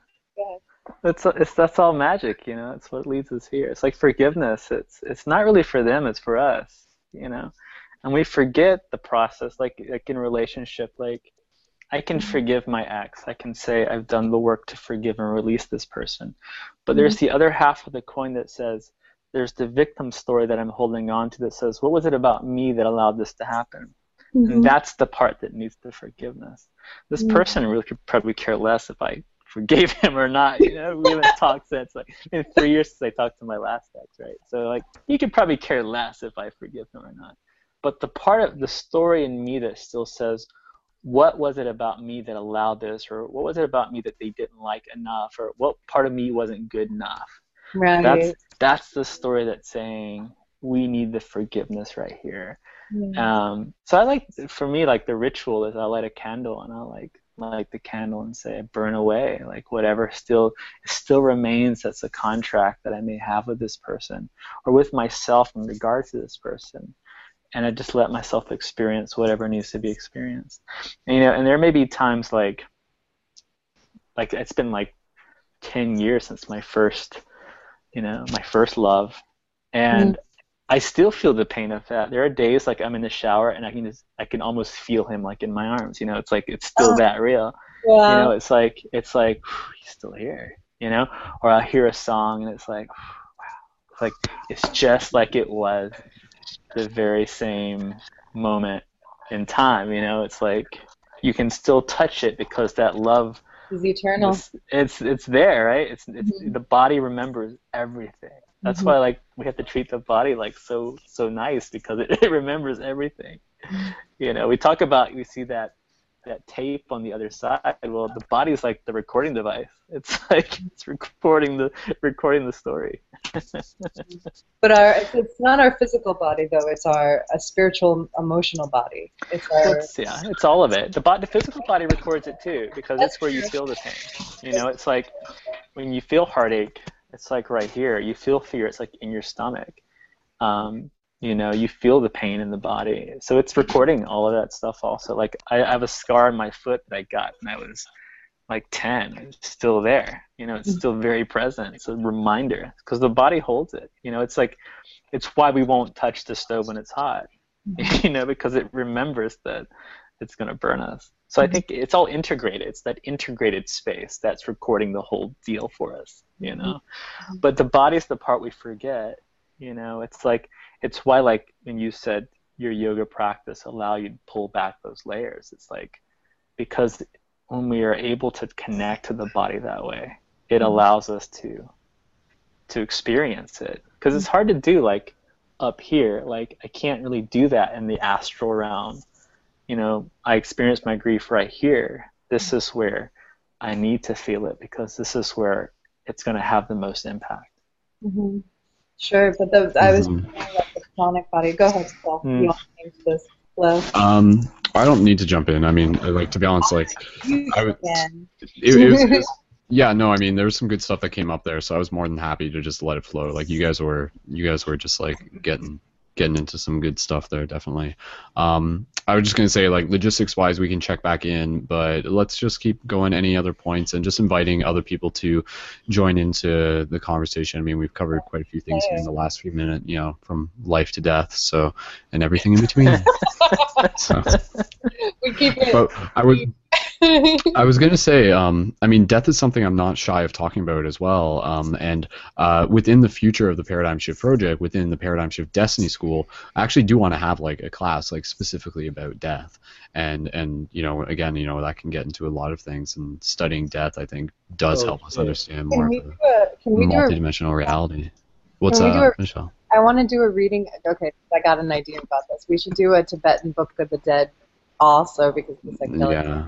D: It's, it's that's all magic, you know. It's what leads us here. It's like forgiveness. It's it's not really for them. It's for us, you know. And we forget the process, like like in relationship. Like I can mm-hmm. forgive my ex. I can say I've done the work to forgive and release this person. But mm-hmm. there's the other half of the coin that says there's the victim story that I'm holding on to that says what was it about me that allowed this to happen. Mm-hmm. And that's the part that needs the forgiveness. This mm-hmm. person really could probably care less if I forgave him or not. You know, we haven't talked since like in three years since I talked to my last ex, right? So like he could probably care less if I forgive him or not. But the part of the story in me that still says, what was it about me that allowed this, or what was it about me that they didn't like enough, or what part of me wasn't good enough?
C: Right.
D: That's that's the story that's saying we need the forgiveness right here. Um, so I like, for me, like the ritual is I light a candle and I like light the candle and say burn away like whatever still still remains that's a contract that i may have with this person or with myself in regard to this person. And i just let myself experience whatever needs to be experienced. And, you know and there may be times like like it's been like 10 years since my first you know my first love. And mm. I still feel the pain of that. There are days like I'm in the shower and I can just I can almost feel him like in my arms. You know, it's like it's still oh. that real. Yeah. You know, it's like it's like he's still here. You know, or I'll hear a song and it's like wow, it's like it's just like it was the very same moment in time. You know, it's like you can still touch it because that love
C: is eternal.
D: It's it's, it's there, right? It's it's mm-hmm. the body remembers everything. That's mm-hmm. why like we have to treat the body like so so nice because it, *laughs* it remembers everything. You know, we talk about we see that that tape on the other side. Well, the body's like the recording device. *laughs* It's like it's recording the recording the story. *laughs*
C: But our it's not our physical body though. It's our a spiritual, emotional body. It's our
D: It's, yeah, it's all of it. The, bo- the physical body records it too because
C: That's
D: that's where you feel the pain. You know, it's like when you feel heartache, it's like right here. You feel fear, it's like in your stomach. Um, you know, you feel the pain in the body. So it's recording all of that stuff also. Like I, I have a scar on my foot that I got when I was like 10. It's still there. You know, it's still very present. It's a reminder because the body holds it. You know, it's like it's why we won't touch the stove when it's hot. *laughs* you know, because it remembers that it's going to burn us. So I think it's all integrated. It's that integrated space that's recording the whole deal for us, you know. Mm-hmm. But the body's the part we forget, you know. It's like it's why like when you said your yoga practice allow you to pull back those layers. It's like because when we are able to connect to the body that way, it mm-hmm. allows us to to experience it because it's mm-hmm. hard to do like up here like i can't really do that in the astral realm you know i experience my grief right here this is where i need to feel it because this is where it's going to have the most impact
C: Mhm. Sure, but the, I was
A: Mhm.
C: about the chronic body. Go ahead, Paul.
D: Mm.
C: You want to change this flow?
A: Um, I don't need to jump in. I mean, like to be honest, like I would- it, it, was, it was- *laughs* yeah, no, I mean, there was some good stuff that came up there, so I was more than happy to just let it flow. Like you guys were, you guys were just like getting getting into some good stuff there, definitely. Um, I was just gonna say, like logistics wise, we can check back in, but let's just keep going. Any other points, and just inviting other people to join into the conversation. I mean, we've covered quite a few things in the last few minutes, you know, from life to death, so and everything in between. *laughs* so,
C: We keep it.
A: but I would. I was going to say, um, I mean, death is something I'm not shy of talking about as well. Um, and uh, within the future of the Paradigm Shift project, within the Paradigm Shift Destiny School, I actually do want to have like a class like specifically about death. And and you know, again, you know, that can get into a lot of things. And studying death, I think, does
G: Oh,
A: help us
G: yeah.
A: understand
C: can
A: more
C: we
A: of
C: do a? Can we do a?
A: multidimensional reality. What's
C: Can we do
A: up,
C: a-
A: Michelle?
C: I want to do a reading. Okay, I got an idea about this. We should do a Tibetan Book of the Dead also because it's like
A: Yeah,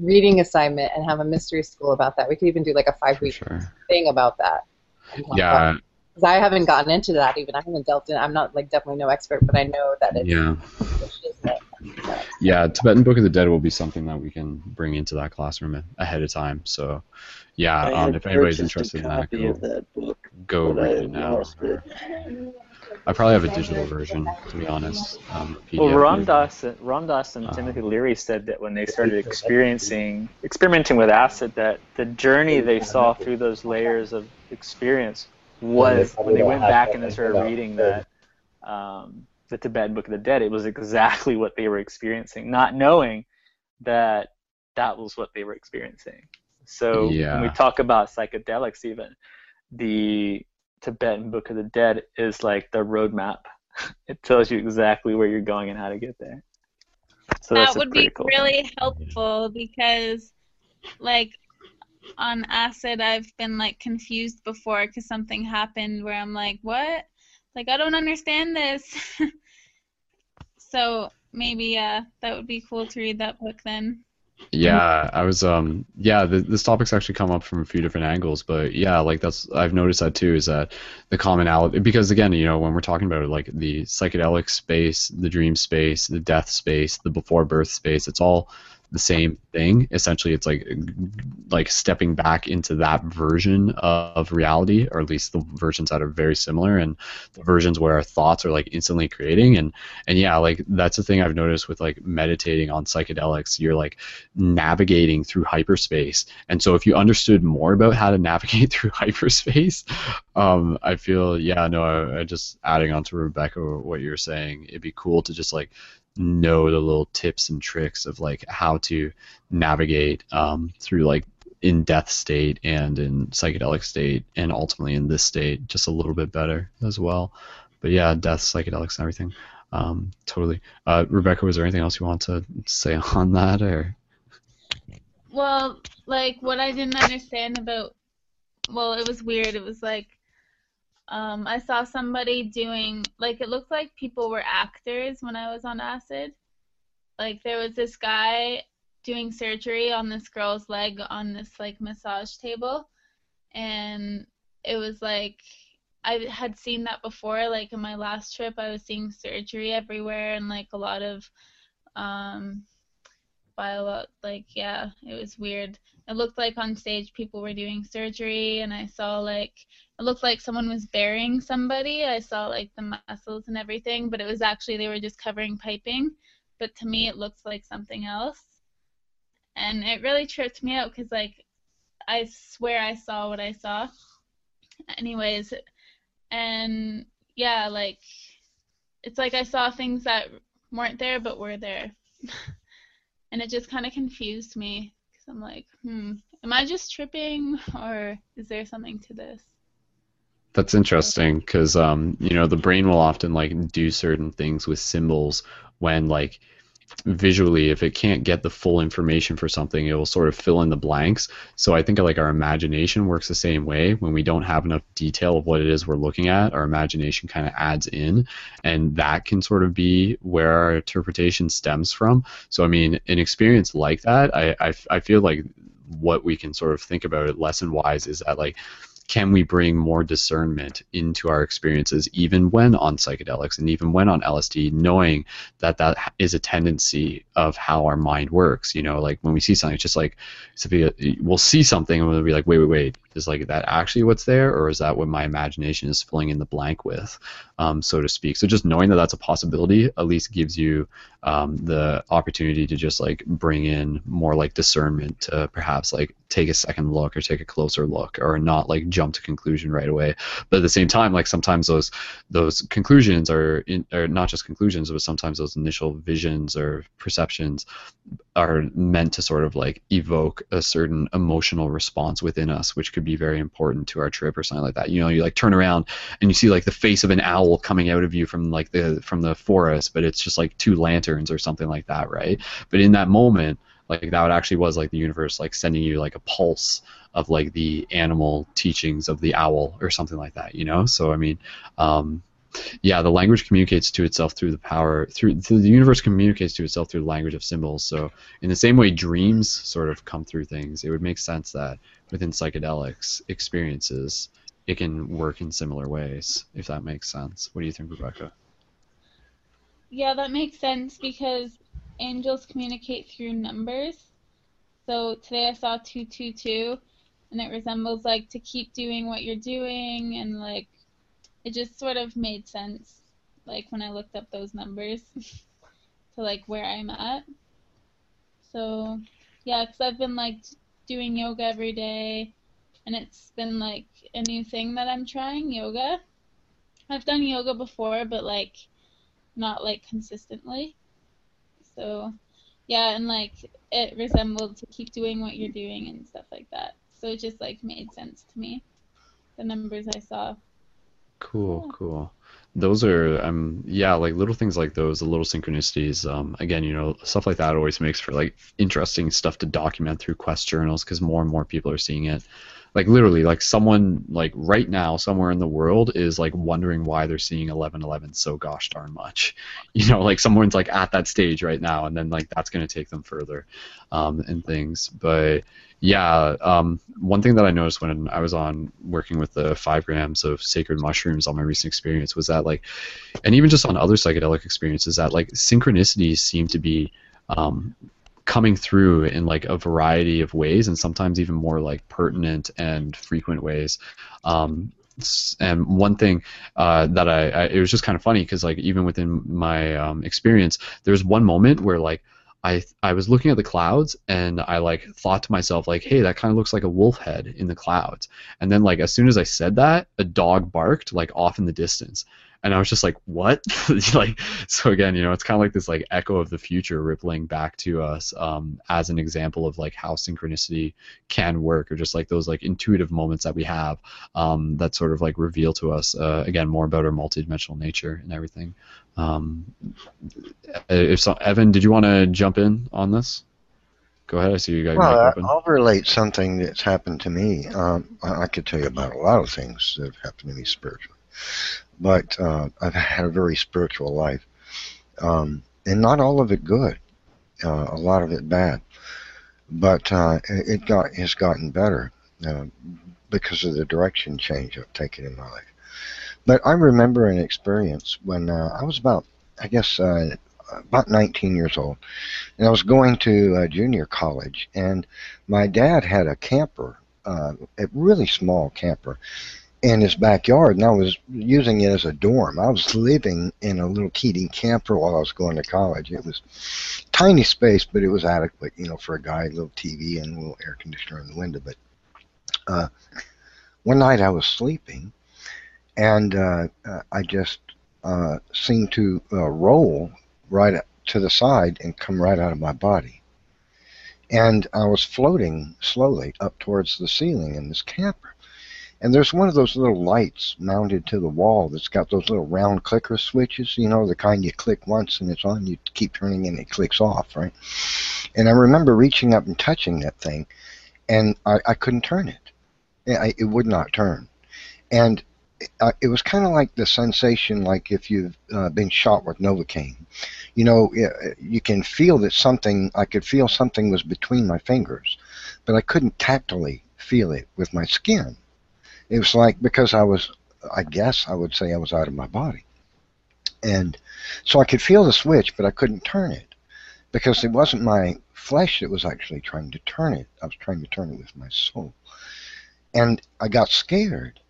C: reading assignment and have a mystery school about that. We could even do like a five week
A: sure.
C: thing about that. and talk about
A: Yeah,
C: because I haven't gotten into that even. I haven't delved in. I'm not like definitely no expert, but I know that it's
A: yeah.
C: it's
A: Yeah, Tibetan Book of the Dead will be something that we can bring into that classroom ahead of time. So, yeah, um, if anybody's interested in that, go,
B: that book,
A: go
B: but
A: read
B: I
A: it now.
B: it.
A: I probably have a digital version, to be honest. Um,
D: Well,
A: PDF
D: Ram
A: version.
D: Dass, Ram Dass and
A: Uh,
D: Timothy Leary said that when they started experiencing, experimenting with acid, that the journey they saw through those layers of experience was when they went back and they started reading that um, the Tibetan Book of the Dead. It was exactly what they were experiencing, not knowing that that was what they were experiencing. So when we talk about psychedelics, even the Tibetan Book of the Dead is like the roadmap. *laughs* It tells you exactly where you're going and how to get there. So
H: that would be
D: cool thing.
H: really helpful because like on acid i've been like confused before because something happened where i'm like what like i don't understand this *laughs* so maybe uh that would be cool to read that book then
A: Yeah, I was um yeah, th this topic's actually come up from a few different angles, but yeah, like that's I've noticed that too is that the commonality because again, you know, when we're talking about like the psychedelic space, the dream space, the death space, the before birth space, it's all the same thing. Essentially, it's like like stepping back into that version of reality, or at least the versions that are very similar, and the versions where our thoughts are like instantly creating. And and yeah, like that's the thing I've noticed with like meditating on psychedelics. You're like navigating through hyperspace, and so if you understood more about how to navigate *laughs* through hyperspace, um, I feel yeah, no, I, I just adding on to Rebecca what you're saying, it'd be cool to just like know the little tips and tricks of like how to navigate um, through like in death state and in psychedelic state and ultimately in this state just a little bit better as well. But yeah death psychedelics and everything. Um, totally. Uh, rebecca was there anything else you want to say *laughs* on that or?
H: Well like what i didn't understand about well it was weird. It was like um, I saw somebody doing like it looked like people were actors when I was on acid. Like there was this guy doing surgery on this girl's leg on this like massage table, and it was like I had seen that before. Like in my last trip, I was seeing surgery everywhere and like a lot of um bio like yeah, it was weird. It looked like on stage people were doing surgery, and I saw like it looked like someone was burying somebody. I saw like the muscles and everything, but it was actually they were just covering piping. But to me, it looks like something else, and it really tripped me out because like I swear I saw what I saw. Anyways, and yeah, like it's like I saw things that weren't there but were there, *laughs* and it just kind of confused me because I'm like, hmm, am I just tripping or is there something to this?
A: That's interesting because um, you know the brain will often like do certain things with symbols when like visually if it can't get the full information for something it will sort of fill in the blanks. So i think like our imagination works the same way. When we don't have enough detail of what it is we're looking at our imagination kind of adds in and that can sort of be where our interpretation stems from. So i mean an experience like that i i, I feel like what we can sort of think about it lesson wise is that like can we bring more discernment into our experiences even when on psychedelics and even when on LSD, knowing that that is a tendency of how our mind works. You know, like when we see something, it's just like we'll see something and we'll be like, wait, wait, wait, is like that actually what's there, or is that what my imagination is filling in the blank with, um, so to speak? So just knowing that that's a possibility at least gives you um, the opportunity to just like bring in more like discernment to perhaps like take a second look or take a closer look or not like jump to conclusion right away. But at the same time, like sometimes those those conclusions are in, are not just conclusions, but sometimes those initial visions or perceptions are meant to sort of like evoke a certain emotional response within us, which could be very important to our trip or something like that. You know, you like turn around and you see like the face of an owl coming out of you from like the from the forest, but it's just like two lanterns or something like that, right? But in that moment, like that actually was like the universe like sending you like a pulse of like the animal teachings of the owl or something like that, you know? So I mean, um, yeah, the language communicates to itself through the power through, through the universe communicates to itself through the language of symbols. So in the same way dreams sort of come through things, it would make sense that within psychedelics experiences it can work in similar ways, if that makes sense. What do you think, Rebecca?
H: Yeah, that makes sense because angels communicate through numbers. So today I saw 222 and it resembles like to keep doing what you're doing and like it just sort of made sense like when I looked up those numbers *laughs* to like where I'm at. So yeah, cuz I've been like doing yoga every day and it's been like a new thing that I'm trying yoga. I've done yoga before but like not like consistently. So yeah, and like it resembled to keep doing what you're doing and stuff like that. So it just like made sense to me. The numbers I saw.
A: Cool, cool. Those are um yeah, like little things like those, the little synchronicities. Um, again, you know, stuff like that always makes for like interesting stuff to document through quest journals because more and more people are seeing it like literally like someone like right now somewhere in the world is like wondering why they're seeing 1111 so gosh darn much *laughs* you know like someone's like at that stage right now and then like that's going to take them further um, and things but yeah um, one thing that i noticed when i was on working with the five grams of sacred mushrooms on my recent experience was that like and even just on other psychedelic experiences that like synchronicities seem to be um, coming through in like a variety of ways and sometimes even more like pertinent and frequent ways. Um, and one thing uh, that I, I, it was just kind of funny because like even within my um, experience there's one moment where like I I was looking at the clouds and I like thought to myself like hey that kind of looks like a wolf head in the clouds. And then like as soon as I said that a dog barked like off in the distance and I was just like, what? *laughs* like, so again, you know, it's kind of like this like echo of the future rippling back to us um, as an example of like how synchronicity can work, or just like those like intuitive moments that we have um, that sort of like reveal to us uh, again more about our multidimensional nature and everything. Um, if so, Evan, did you want to jump in on this? Go ahead. I see you got
F: well,
A: your mic open.
F: I'll relate something that's happened to me. Um, I could tell you about a lot of things that have happened to me spiritually but uh, I've had a very spiritual life, um, and not all of it good, uh, a lot of it bad. but uh, it got has gotten better uh, because of the direction change I've taken in my life. But I remember an experience when uh, I was about, I guess, uh, about 19 years old, and I was going to junior college, and my dad had a camper, a really small camper, in his backyard, and I was using it as a dorm. I was living in a little Keating camper while I was going to college. It was tiny space, but it was adequate, you know, for a guy, a little TV and a little air conditioner in the window. But uh, one night I was sleeping, and uh, uh, I just uh, seemed to uh, roll right to the side and come right out of my body. And I was floating slowly up towards the ceiling in this camper. And there's one of those little lights mounted to the wall that's got those little round clicker switches, you know, the kind you click once and it's on, you keep turning and it clicks off, right? And I remember reaching up and touching that thing, and I, I couldn't turn it. I, it would not turn. And it was kind of like the sensation like if you've uh, been shot with Novocaine. You know, you can feel that something, I could feel something was between my fingers, but I couldn't tactily feel it with my skin. It was like because I was, I guess I would say I was out of my body. And so I could feel the switch, but I couldn't turn it because it wasn't my flesh that was actually trying to turn it. I was trying to turn it with my soul. And I got scared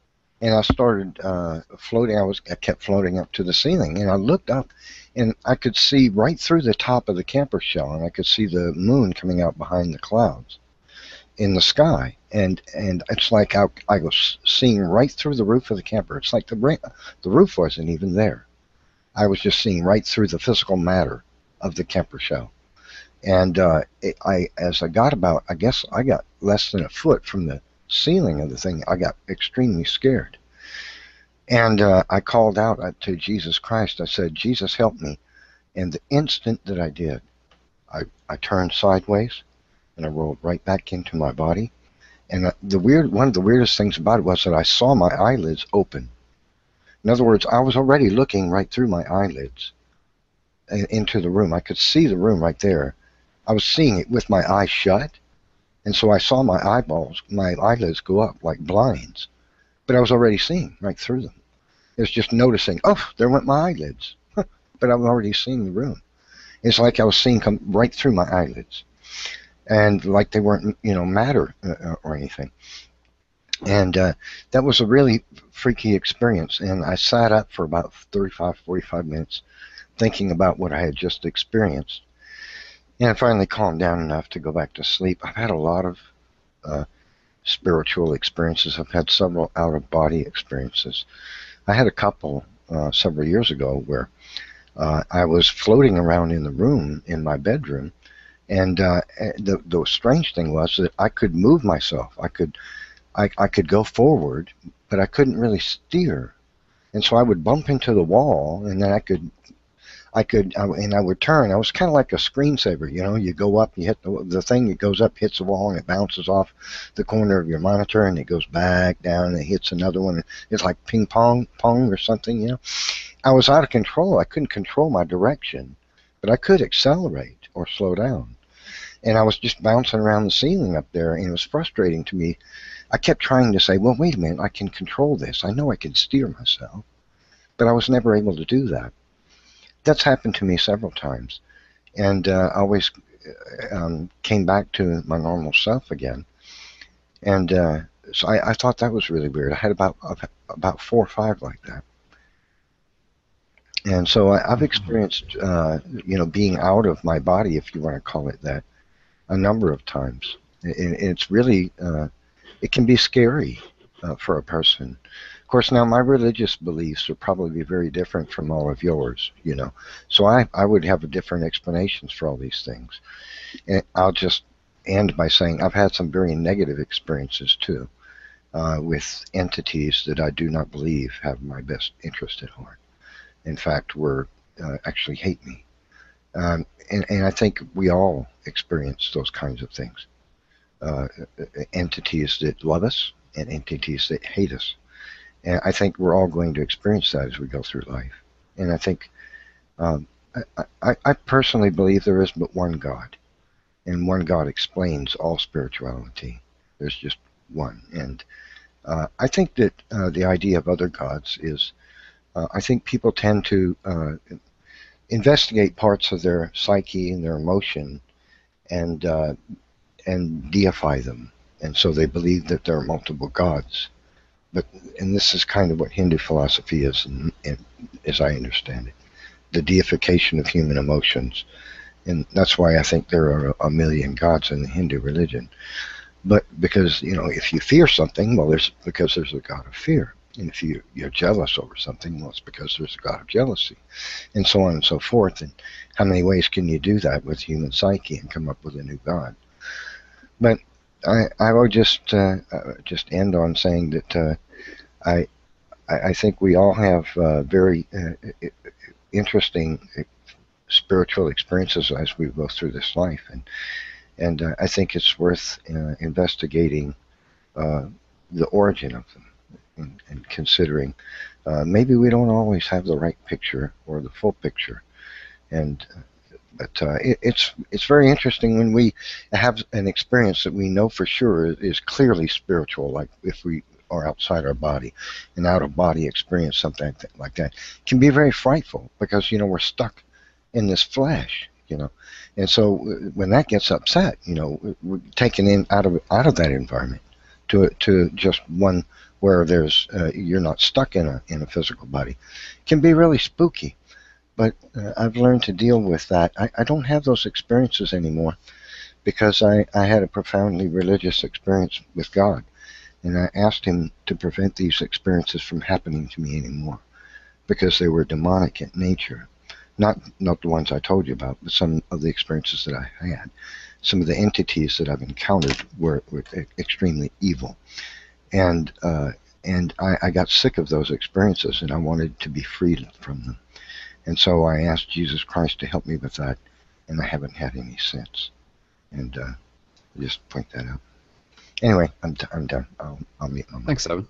F: and I started uh, floating. I was I kept floating up to the ceiling, and I looked up, and I could see right through the top of the camper shell, and I could see the moon coming out behind the clouds in the sky, and and it's like I, I was seeing right through the roof of the camper. It's like the the roof wasn't even there. I was just seeing right through the physical matter of the camper shell, and uh, it, I as I got about, I guess I got less than a foot from the ceiling of the thing, I got extremely scared. And uh, I called out uh, to Jesus Christ. I said, Jesus, help me. And the instant that I did, I, I turned sideways and I rolled right back into my body. And uh, the weird, one of the weirdest things about it was that I saw my eyelids open. In other words, I was already looking right through my eyelids into the room. I could see the room right there. I was seeing it with my eyes shut, and so I saw my eyeballs, my eyelids go up like blinds, but I was already seeing right through them. It was just noticing, oh, there went my eyelids. *laughs* but I was already seeing the room. It's like I was seeing come right through my eyelids, and like they weren't, you know, matter uh, uh, or anything. And uh, that was a really freaky experience. And I sat up for about 35, 45 minutes thinking about what I had just experienced. And I finally calmed down enough to go back to sleep. I've had a lot of uh, spiritual experiences. I've had several out of body experiences. I had a couple uh, several years ago where uh, I was floating around in the room in my bedroom, and uh, the the strange thing was that I could move myself. I could I, I could go forward, but I couldn't really steer. And so I would bump into the wall, and then I could I could, and I would turn. I was kind of like a screensaver, you know. You go up, you hit the, the thing, it goes up, hits the wall, and it bounces off the corner of your monitor, and it goes back down, and it hits another one. It's like ping pong, pong or something, you know. I was out of control. I couldn't control my direction, but I could accelerate or slow down. And I was just bouncing around the ceiling up there, and it was frustrating to me. I kept trying to say, well, wait a minute, I can control this. I know I can steer myself. But I was never able to do that that's happened to me several times, and uh, I always uh, um, came back to my normal self again. And uh, so I, I, thought that was really weird. I had about about four or five like that. And so I, have experienced, uh, you know, being out of my body, if you want to call it that, a number of times. And it's really, uh, it can be scary uh, for a person Of course, now my religious beliefs would probably be very different from all of yours, you know. So I, I would have different explanations for all these things. And I'll just end by saying I've had some very negative experiences too uh, with entities that I do not believe have my best interest at heart. In fact, were uh, actually hate me. Um, and, and I think we all experience those kinds of things. Uh, entities that love us and entities that hate us. And I think we're all going to experience that as we go through life. And I think um, I, I, I, personally believe there is but one God. and one God explains all spirituality. There's just one, and uh, I think that uh, the idea of other gods is. Uh, I think people tend to uh, investigate parts of their psyche and their emotion, and uh, and deify them, and so they believe that there are multiple gods. But and this is kind of what Hindu philosophy is, and, and as I understand it, the deification of human emotions, and that's why I think there are a million gods in the Hindu religion. But because you know, if you fear something, well, there's because there's a god of fear, and if you you're jealous over something, well, it's because there's a god of jealousy, and so on and so forth. And how many ways can you do that with human psyche and come up with a new god? But I I will just uh, uh, just end on saying that uh, I I think we all have uh, very uh, interesting spiritual experiences as we go through this life, and and uh, I think it's worth uh, investigating uh, the origin of them and, considering. Uh, maybe we don't always have the right picture or the full picture, and but uh, it, it's it's very interesting when we have an experience that we know for sure is, clearly spiritual, like if we are outside our body, an out of body experience, something like that, can be very frightful because you know we're stuck in this flesh, you know, and so when that gets upset, you know, we're taken in out of out of that environment to to just one where there's uh, you're not stuck in a in a physical body, can be really spooky. But uh, I've learned to deal with that. I, I don't have those experiences anymore because I, I had a profoundly religious experience with God. And I asked him to prevent these experiences from happening to me anymore because they were demonic in nature. Not, not the ones I told you about, but some of the experiences that I had. Some of the entities that I've encountered were, were extremely evil. And, uh, and I, I got sick of those experiences and I wanted to be freed from them. And so I asked Jesus Christ to help me with that, and I haven't had any since. And uh, just point that out. Anyway, I'm, i I'm done. I'll, I'll meet my
A: Thanks, Evan.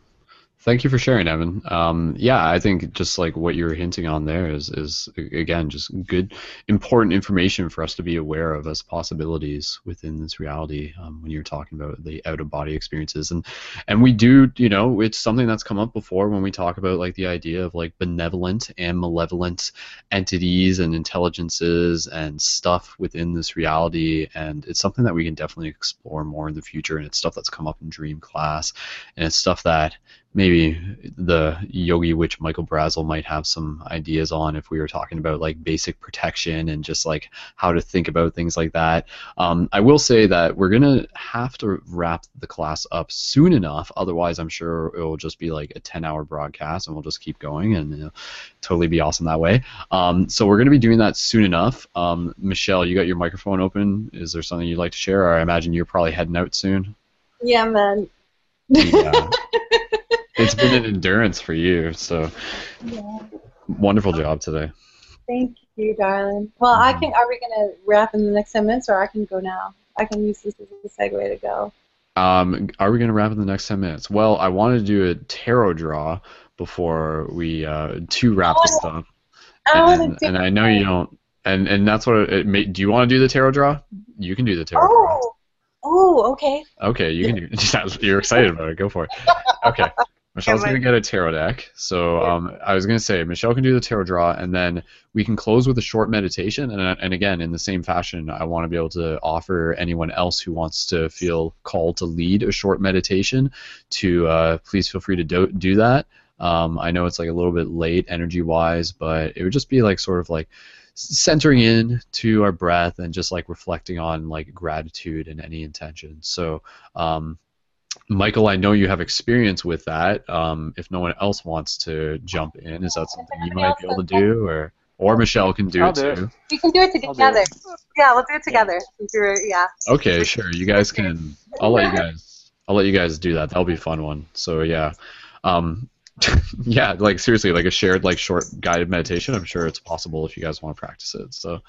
A: Thank you for sharing, Evan. Um, yeah, I think just like what you're hinting on there is, is again just good, important information for us to be aware of as possibilities within this reality um, when you're talking about the out of body experiences, and and we do, you know, it's something that's come up before when we talk about like the idea of like benevolent and malevolent entities and intelligences and stuff within this reality, and it's something that we can definitely explore more in the future, and it's stuff that's come up in Dream class, and it's stuff that maybe the yogi witch michael brazel might have some ideas on if we were talking about like basic protection and just like how to think about things like that. Um, i will say that we're gonna have to wrap the class up soon enough. Otherwise i'm sure it will just be like a 10 hour broadcast and we'll just keep going and totally be awesome that way. Um, so we're gonna be doing that soon enough. Um, michelle you got your microphone open. Is there something you'd like to share? Or i imagine you're probably heading out soon.
C: Yeah, man.
A: yeah. *laughs* it's been an endurance for you. So
C: Yeah.
A: wonderful job today.
C: Thank you, darling. Well, I can. Are we gonna wrap in the next ten minutes, or I can go now? I can use this as a segue to go.
A: Um, are we going to wrap in the next 10 minutes? Well, I wanted to do a tarot draw before we uh, to wrap this
C: Oh,
A: up.
C: I
A: And, and I know you don't. And and that's what it may, do you want to do the tarot draw? You can do the tarot draw.
C: Oh. Oh, okay.
A: Okay, you can do. *laughs* You're excited about it. Go for it. Okay. Michelle's gonna get a tarot deck. So um, I was gonna say Michelle can do the tarot draw, and then we can close with a short meditation. And and again, in the same fashion, I want to be able to offer anyone else who wants to feel called to lead a short meditation to uh, please feel free to do, do that. Um, I know it's like a little bit late energy wise, but it would just be like sort of like centering in to our breath and just like reflecting on like gratitude and any intention. So, um, Michael, I know you have experience with that. Um, if no one else wants to jump in, is that something you might be able to do, or or Michelle can do
D: I'll
A: it
D: do it.
A: too?
C: We can do it
D: I'll do
C: together.
D: it.
C: Yeah, let's do it together. Since we're yeah.
A: Okay, sure. You guys can. I'll let you guys. I'll let you guys do that. That'll be a fun one. So yeah. Um, *laughs* yeah, like seriously, like a shared like short guided meditation. I'm sure it's possible if you guys want to practice it. So,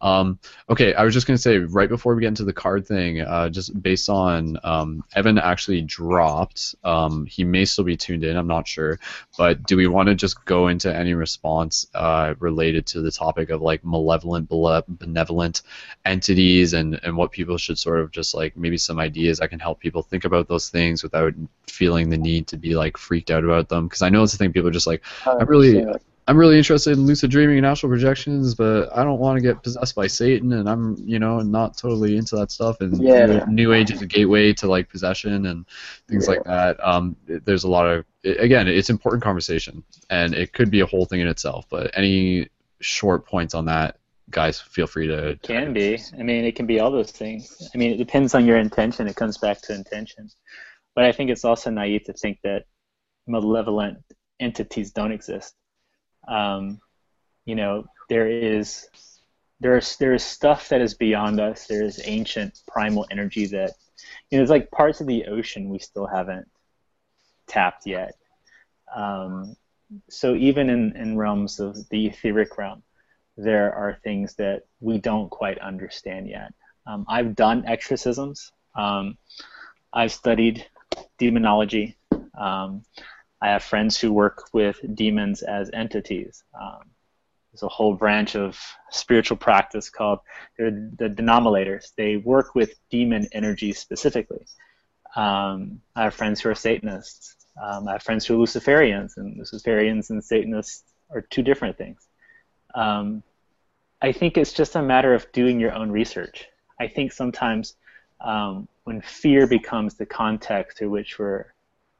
A: um, okay, I was just gonna say right before we get into the card thing, uh, just based on um, Evan actually dropped. Um, he may still be tuned in. I'm not sure, but do we want to just go into any response uh, related to the topic of like malevolent, benevolent entities and and what people should sort of just like maybe some ideas that can help people think about those things without feeling the need to be like freaked out about them because I know it's the thing people are just like I'm really I'm really interested in lucid dreaming and astral projections, but I don't want to get possessed by Satan, and I'm you know not totally into that stuff. And
B: yeah.
A: new, new Age is a gateway to like possession and things yeah. like that. Um, there's a lot of again, it's important conversation, and it could be a whole thing in itself. But any short points on that, guys, feel free to.
D: Can be. I mean, it can be all those things. I mean, it depends on your intention. It comes back to intention. But I think it's also naive to think that malevolent entities don't exist. Um, you know, there is there's there's stuff that is beyond us. There is ancient primal energy that you know, there's like parts of the ocean we still haven't tapped yet. Um, so even in, in realms of the etheric realm, there are things that we don't quite understand yet. Um, I've done exorcisms. Um, I've studied demonology. Um, I have friends who work with demons as entities. Um, there's a whole branch of spiritual practice called the demonolators. They work with demon energy specifically. Um, I have friends who are Satanists. Um, I have friends who are Luciferians, and Luciferians and Satanists are two different things. Um, I think it's just a matter of doing your own research. I think sometimes um, when fear becomes the context through which we're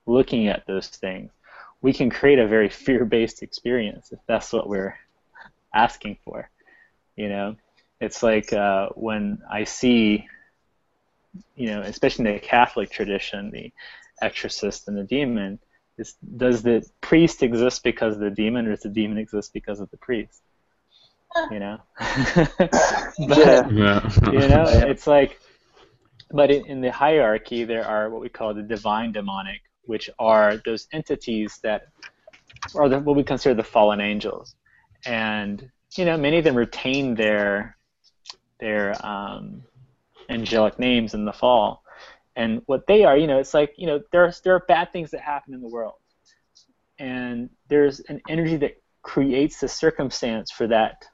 D: looking at those things, we can create a very *laughs* fear-based experience if that's what we're asking for. You know, it's like uh, when I see, you know, especially in the Catholic tradition, the exorcist and the demon. Is, does the priest exist because of the demon, or does the demon exist because of the priest? You know, *laughs* but,
A: yeah.
D: you know, it's like but in, in, the hierarchy, there are what we call the divine demonic, which are those entities that are the, what we consider the fallen angels, and you know many of them retain their their um, angelic names in the fall, and what they are, you know, it's like you know there's there are bad things that happen in the world, and there's an energy that creates the circumstance for that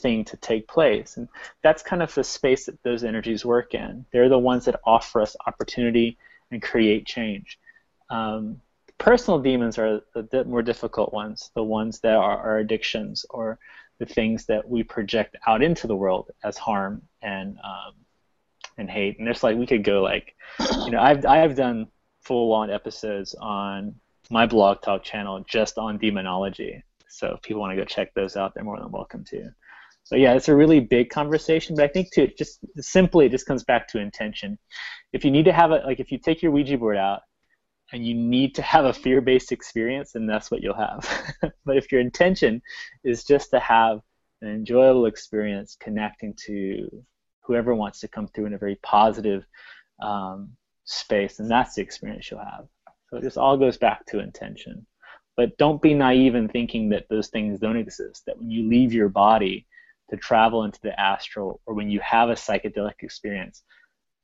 D: thing to take place. And that's kind of the space that those energies work in. They're the ones that offer us opportunity and create change. Um, personal demons are the more difficult ones, the ones that are our addictions or the things that we project out into the world as harm and um, and hate. And there's like we could go like, you know, I've I've done full on episodes on my blog talk channel just on demonology. So if people want to go check those out, they're more than welcome to. So yeah, it's a really big conversation, but I think to just simply it just comes back to intention. If you need to have a like if you take your Ouija board out and you need to have a fear-based experience, and that's what you'll have. *laughs* but if your intention is just to have an enjoyable experience connecting to whoever wants to come through in a very positive um, space, then that's the experience you'll have. So it just all goes back to intention. But don't be naive in thinking that those things don't exist. That when you leave your body, to travel into the astral or when you have a psychedelic experience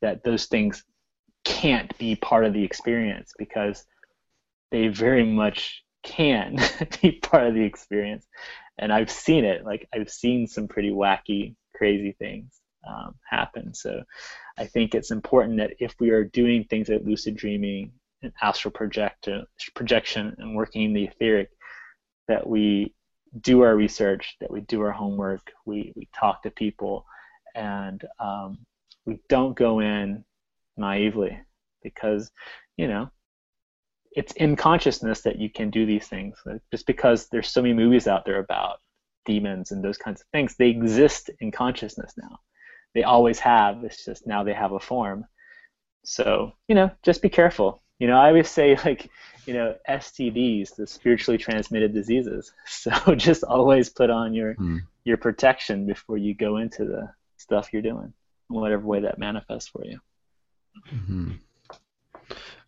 D: that those things can't be part of the experience because they very much can *laughs* be part of the experience. And i've seen it. Like i've seen some pretty wacky crazy things um, happen. So i think it's important that if we are doing things like lucid dreaming and astral project- projection and working in the etheric that we do our research, that we do our homework, we, we talk to people, and um, we don't go in naively because, you know, it's in consciousness that you can do these things. Just because there's so many movies out there about demons and those kinds of things, they exist in consciousness now. They always have. It's just now they have a form. So, you know, just be careful. You know, I always say *laughs* like you know, STDs, the spiritually transmitted diseases. *laughs* So just always put on your mm. your protection before you go into the stuff you're doing, whatever way that manifests for you.
A: Mm-hmm.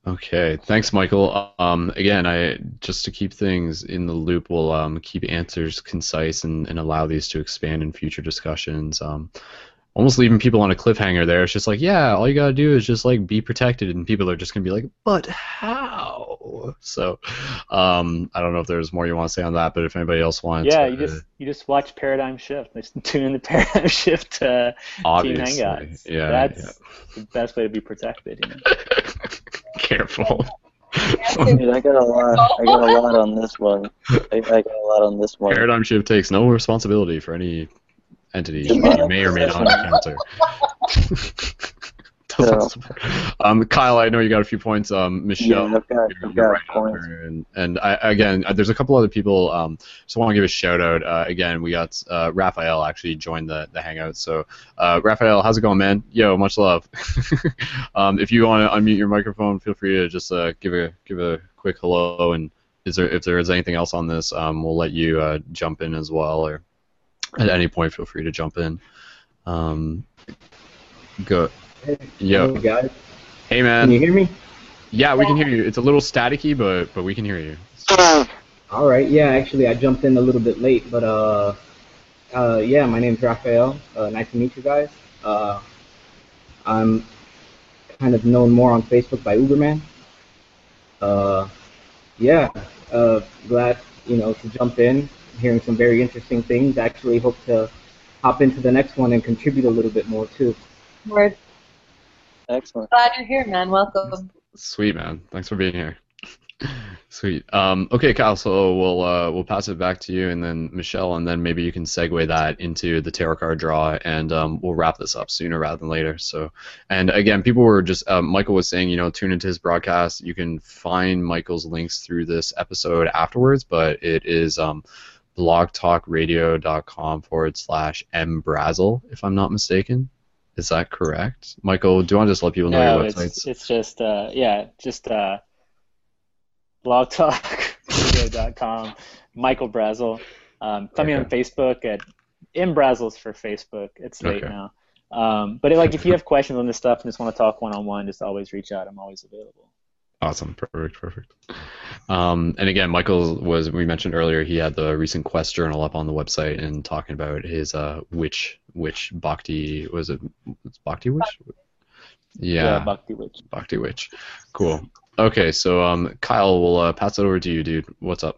A: Okay, thanks, Michael. Um, again, I just to keep things in the loop, we'll um, keep answers concise and, and allow these to expand in future discussions. Um, almost leaving people on a cliffhanger there. It's just like, yeah, all you gotta do is just like be protected, and people are just gonna be like, but how? So, um, I don't know if there's more you want to say on that, but if anybody else wants,
D: Yeah, you just you just watch Paradigm Shift. Just *laughs* tune in the Paradigm Shift uh, Team
A: obviously,
D: Hangouts.
A: yeah,
D: That's the best way to be protected. You know? *laughs*
A: careful.
B: Dude, I got a lot. I got a lot on this one. I, I got a lot on this one.
A: Paradigm Shift takes no responsibility for any entity you may or may not *laughs* encounter. *laughs* Doesn't um, Kyle, I know you got a few points. Um, Michelle,
B: Yeah, I've got, I've got
A: right
B: points.
A: and and I, again, uh, there's a couple other people. Um, just want to give a shout out. Uh, again, we got uh, Raphael actually joined the the hangout. So, uh, Raphael, how's it going, man? Yo, much love. *laughs* um, if you want to unmute your microphone, feel free to just uh, give a give a quick hello. And is there if there is anything else on this, um, we'll let you uh, jump in as well, or at any point, feel free to jump in. Um, go. Yo,
G: Hey guys,
A: hey man.
G: can you hear me?
A: Yeah, we can hear you. It's a little staticky, but but we can hear you.
G: All right. Yeah, actually, I jumped in a little bit late, but uh, uh, yeah, my name's Raphael. Uh, nice to meet you guys. Uh, I'm kind of known more on Facebook by Uberman. Uh, yeah, uh, glad you know to jump in, hearing some very interesting things. I Actually, hope to hop into the next one and contribute a little bit more too.
C: We're
B: Excellent.
C: glad you're here, man. Welcome.
A: Sweet man, thanks for being here. *laughs* Sweet. Um, okay, Kyle. So we'll uh, we'll pass it back to you, and then Michelle, and then maybe you can segue that into the tarot card draw, and um, we'll wrap this up sooner rather than later. So, and again, people were just um, Michael was saying, you know, tune into his broadcast. You can find Michael's links through this episode afterwards, but it is um, blogtalkradio.com forward slash mbrazel, if I'm not mistaken. Is that correct, Michael? Do you want to just let people know
D: No,
A: your
D: it's,
A: websites?
D: it's just uh, yeah, just uh, blogtalkradio.com. Michael Brazel. Um, find me on Facebook at Imbrazels for Facebook. It's late
A: Okay.
D: now. Um, but like if you have questions on this stuff and just want to talk one on one, just always reach out. I'm always available.
A: Awesome, perfect, perfect. Um, and again, Michael was we mentioned earlier he had the recent quest journal up on the website and talking about his uh witch witch bhakti was it it's bhakti witch? Yeah,
D: Bhakti Witch.
A: bhakti witch. Cool. Okay, so um, Kyle, we'll uh, pass it over to you, dude. What's up?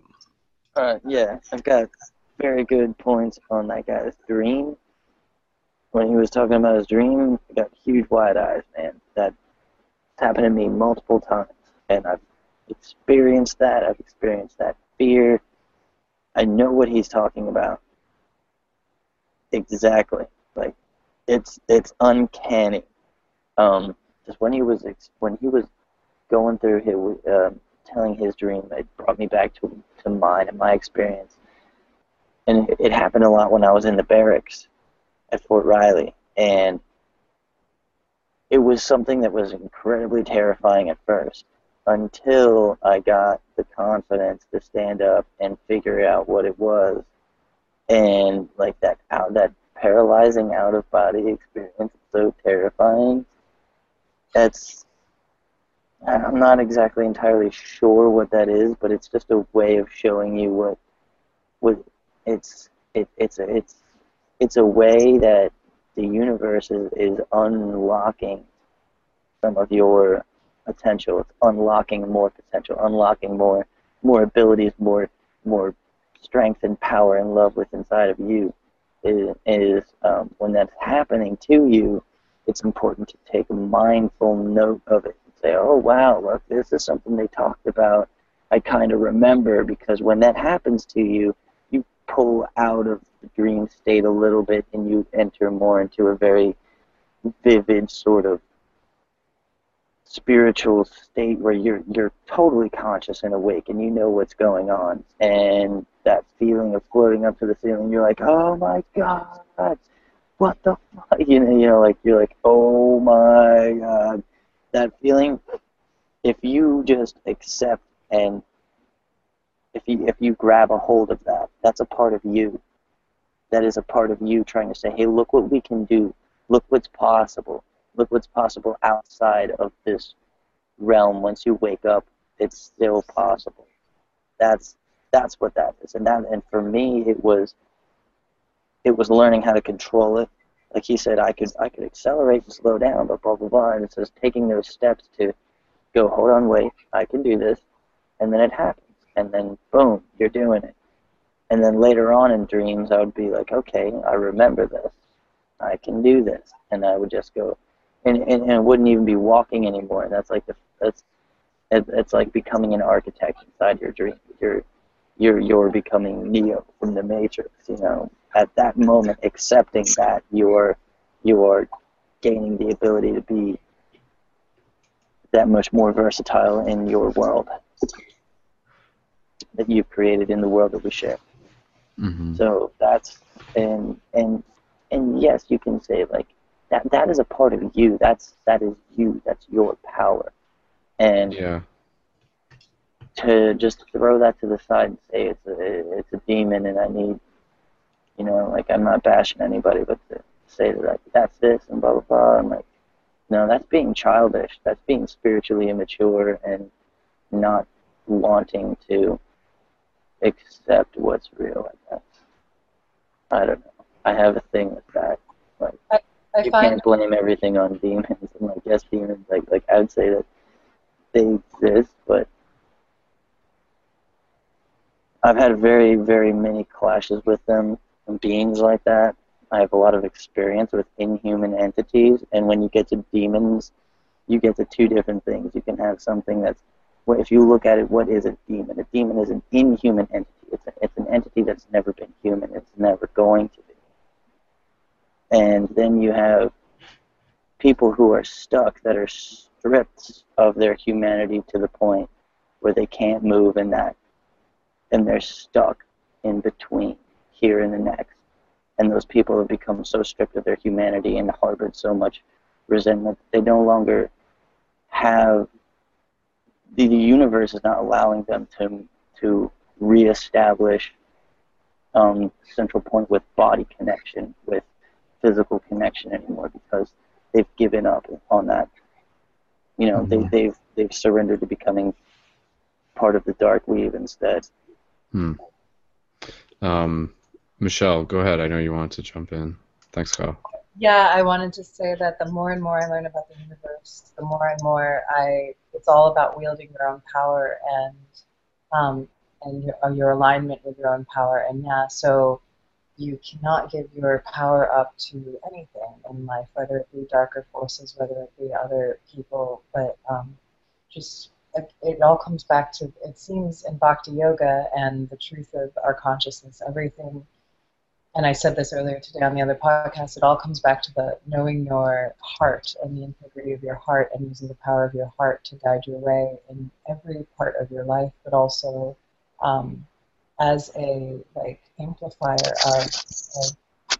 B: Alright, yeah, I've got very good points on that guy's dream. When he was talking about his dream, I got huge wide eyes, man. That's happened to me multiple times. And I've experienced that. I've experienced that fear. I know what he's talking about. Exactly. Like it's it's uncanny. Um, just when he was when he was going through his um telling his dream, it brought me back to to mine and my experience. And it happened a lot when I was in the barracks at Fort Riley, and it was something that was incredibly terrifying at first until I got the confidence to stand up and figure out what it was, and like that out that paralyzing out of body experience is so terrifying. That's I'm not exactly entirely sure what that is, but it's just a way of showing you what what it's it, it's a it's it's a way that the universe is, is unlocking some of your potential. It's unlocking more potential, unlocking more more abilities, more more strength and power and love within inside of you. Is, is um, when that's happening to you, it's important to take a mindful note of it and say, "Oh wow, look, this is something they talked about. I kind of remember." Because when that happens to you, you pull out of the dream state a little bit and you enter more into a very vivid sort of spiritual state where you're you're totally conscious and awake and you know what's going on. And that feeling of floating up to the ceiling you're like oh my god what the fuck? *laughs* You know you know like you're like oh my god. That feeling if you just accept and if you if you grab a hold of that that's a part of you. That is a part of you trying to say hey look what we can do. Look what's possible look what's possible outside of this realm. Once you wake up it's still possible. That's that's what that is. And that and for me it was it was learning how to control it. Like he said i could i could accelerate and slow down but blah blah blah. And it's just taking those steps to go hold on wait i can do this. And then it happens. And then boom you're doing it. And then later on in dreams i would be like okay i remember this. I can do this. And i would just go and, and, and wouldn't even be walking anymore. And that's like the that's it's like becoming an architect inside your dream. You're you're you're becoming neo from the matrix you know at that moment accepting that you're you're gaining the ability to be that much more versatile in your world that you've created in the world that we share.
A: Mm-hmm.
B: so that's and and and yes, you can say like that. That is a part of you. That's that is you. That's your power. And
A: Yeah.
B: to just throw that to the side and say it's a it's a demon and I need, you know, like I'm not bashing anybody, but to say that like that's this and blah blah blah. I'm like, no, that's being childish. That's being spiritually immature and not wanting to accept what's real. I guess. I don't know. I have a thing with that. Like
C: I
B: you
C: find
B: can't blame everything on demons. And like yes, demons. Like like I would say that they exist, but I've had very very many clashes with them and beings like that. I have a lot of experience with inhuman entities, and when you get to demons, you get to two different things. You can have something that's well, if you look at it, what is a demon? A demon is an inhuman entity. It's, a, it's an entity that's never been human. It's never going to be. And then you have people who are stuck that are stripped of their humanity to the point where they can't move in that, and they're stuck in between here and the next. And those people have become so stripped of their humanity and harbored so much resentment that they no longer have the, the universe is not allowing them to to reestablish um, central point with body connection, with physical connection anymore because they've given up on that. You know,
A: Mhm.
B: they, they've they've surrendered to becoming part of the dark weave instead. Hmm.
A: Um, Michelle, go ahead. I know you wanted to jump in. Thanks, Kyle.
C: Yeah, I wanted to say that the more and more I learn about the universe, the more and more I it's all about wielding your own power and um, and your, your alignment with your own power. And yeah, so you cannot give your power up to anything in life, whether it be darker forces, whether it be other people, but um, just it, it all comes back to it seems in bhakti yoga and the truth of our consciousness everything and i said this earlier today on the other podcast it all comes back to the knowing your heart and the integrity of your heart and using the power of your heart to guide your way in every part of your life but also um, as a like amplifier of,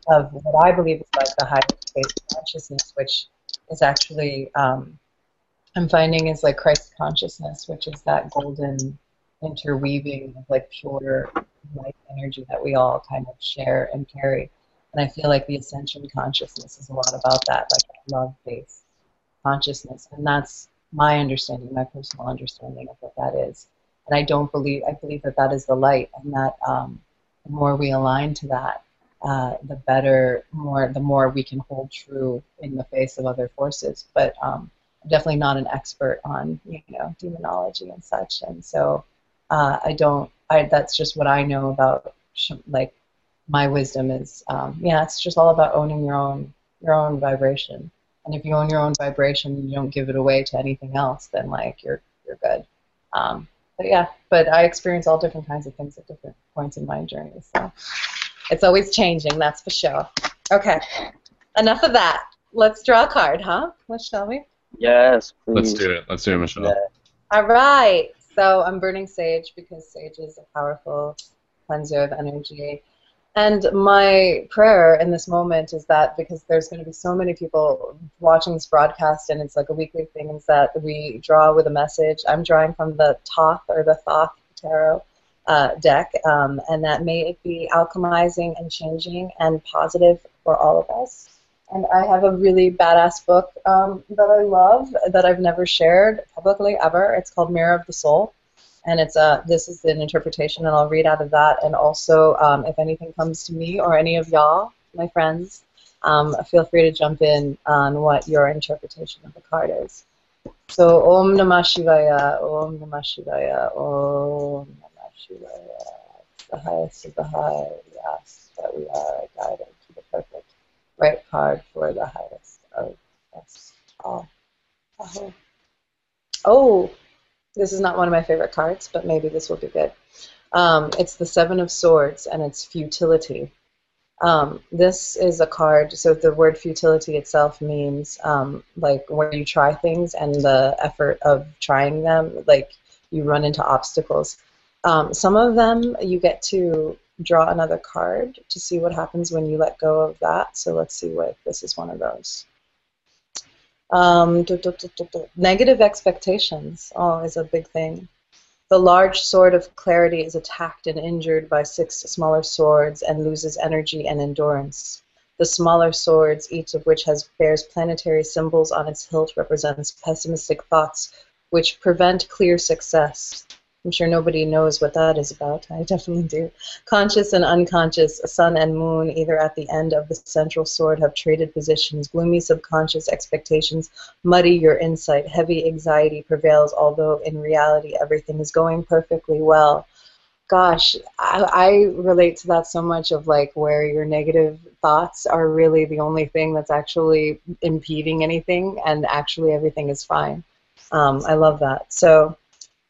C: of what i believe is like the higher space consciousness which is actually um, I'm finding is like Christ consciousness, which is that golden interweaving of like pure light energy that we all kind of share and carry. And I feel like the ascension consciousness is a lot about that, like love based consciousness. And that's my understanding, my personal understanding of what that is. And I don't believe, I believe that that is the light, and that um, the more we align to that, uh, the better, more, the more we can hold true in the face of other forces. But um, I'm definitely not an expert on you know demonology and such, and so uh, I don't. I that's just what I know about like my wisdom is. Um, yeah, it's just all about owning your own your own vibration, and if you own your own vibration, and you don't give it away to anything else, then like you're you're good. Um, but yeah, but I experience all different kinds of things at different points in my journey, so it's always changing. That's for sure. Okay, enough of that. Let's draw a card, huh? What shall we?
B: Yes, please.
A: Let's do it. Let's do it, Michelle.
B: Yeah.
C: All right. So I'm burning sage because sage is a powerful cleanser of energy. And my prayer in this moment is that because there's going to be so many people watching this broadcast and it's like a weekly thing, is that we draw with a message. I'm drawing from the Thoth or the Thoth Tarot uh, deck, um, and that may it be alchemizing and changing and positive for all of us. and I have a really badass book um, that I love that I've never shared publicly ever. It's called Mirror of the Soul, and it's a this is an interpretation, and I'll read out of that. And also, um, if anything comes to me or any of y'all, my friends, um, feel free to jump in on what your interpretation of the card is. So, Om Namah Shivaya, Om Namah Shivaya, Om Namah Shivaya. The highest of the high, we ask that we are guided to the perfect right card for the highest of us all. Oh, this is not one of my favorite cards, but maybe this will be good. Um, it's the Seven of Swords, and it's futility. Um, this is a card, so the word futility itself means um, like when you try things and the effort of trying them, like you run into obstacles. Um, some of them you get to draw another card to see what happens when you let go of that. So let's see what this is one of those. Um, negative expectations oh, is a big thing. The large sword of clarity is attacked and injured by six smaller swords and loses energy and endurance. The smaller swords, each of which has bears planetary symbols on its hilt, represents pessimistic thoughts which prevent clear success. I'm sure nobody knows what that is about. I definitely do. Conscious and unconscious, sun and moon, either at the end of the central sword, have traded positions. Gloomy subconscious expectations muddy your insight. Heavy anxiety prevails, although in reality everything is going perfectly well. Gosh, I, I relate to that so much of like where your negative thoughts are really the only thing that's actually impeding anything, and actually everything is fine. Um, I love that. So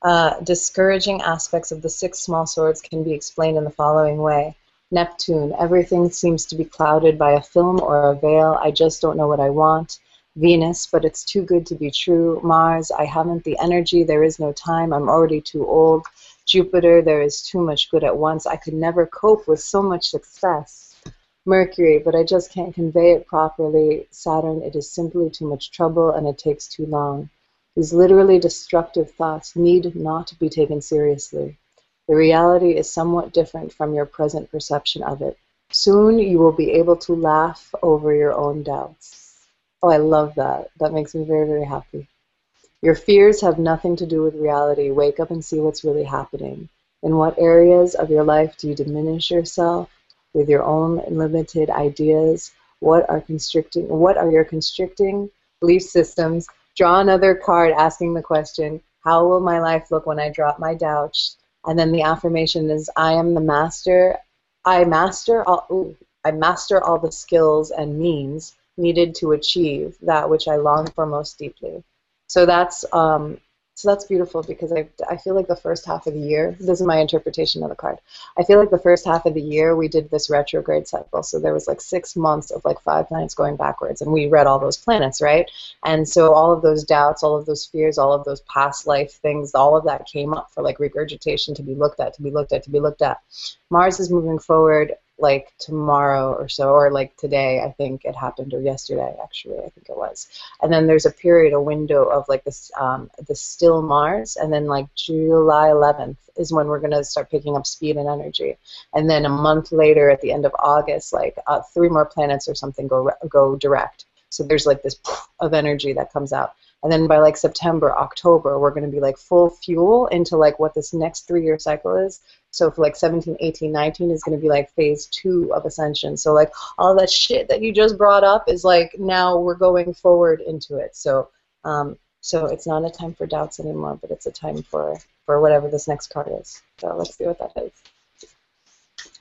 C: uh, discouraging aspects of the six small swords can be explained in the following way. Neptune, everything seems to be clouded by a film or a veil. I just don't know what I want. Venus, but it's too good to be true. Mars, I haven't the energy. There is no time. I'm already too old. Jupiter, there is too much good at once. I could never cope with so much success. Mercury, but I just can't convey it properly. Saturn, it is simply too much trouble and it takes too long. These literally destructive thoughts need not be taken seriously. The reality is somewhat different from your present perception of it. Soon you will be able to laugh over your own doubts. Oh, I love that. That makes me very, very happy. Your fears have nothing to do with reality. Wake up and see what's really happening. In what areas of your life do you diminish yourself with your own limited ideas? What are constricting what are your constricting belief systems draw another card asking the question, how will my life look when I drop my doubts? And then the affirmation is, I am the master. I master all. Ooh, I master all the skills and means needed to achieve that which I long for most deeply. So that's um, so that's beautiful because I, I feel like the first half of the year, this is my interpretation of the card. I feel like the first half of the year we did this retrograde cycle. So there was like six months of like five planets going backwards, and we read all those planets, right? And so all of those doubts, all of those fears, all of those past life things, all of that came up for like regurgitation to be looked at, to be looked at, to be looked at. Mars is moving forward like tomorrow or so, or like today, I think it happened, or yesterday actually, I think it was. And then there's a period, a window of like this, um, the still Mars, and then like July 11th is when we're gonna start picking up speed and energy. And then a month later, at the end of August, like uh, three more planets or something go go direct. So there's like this of energy that comes out and then by like September, October, we're going to be like full fuel into like what this next three year cycle is. So for like 17, 18, 19 is going to be like phase two of ascension. So like all that shit that you just brought up is like now we're going forward into it. So um, so it's not a time for doubts anymore, but it's a time for for whatever this next card is. So let's see what that is.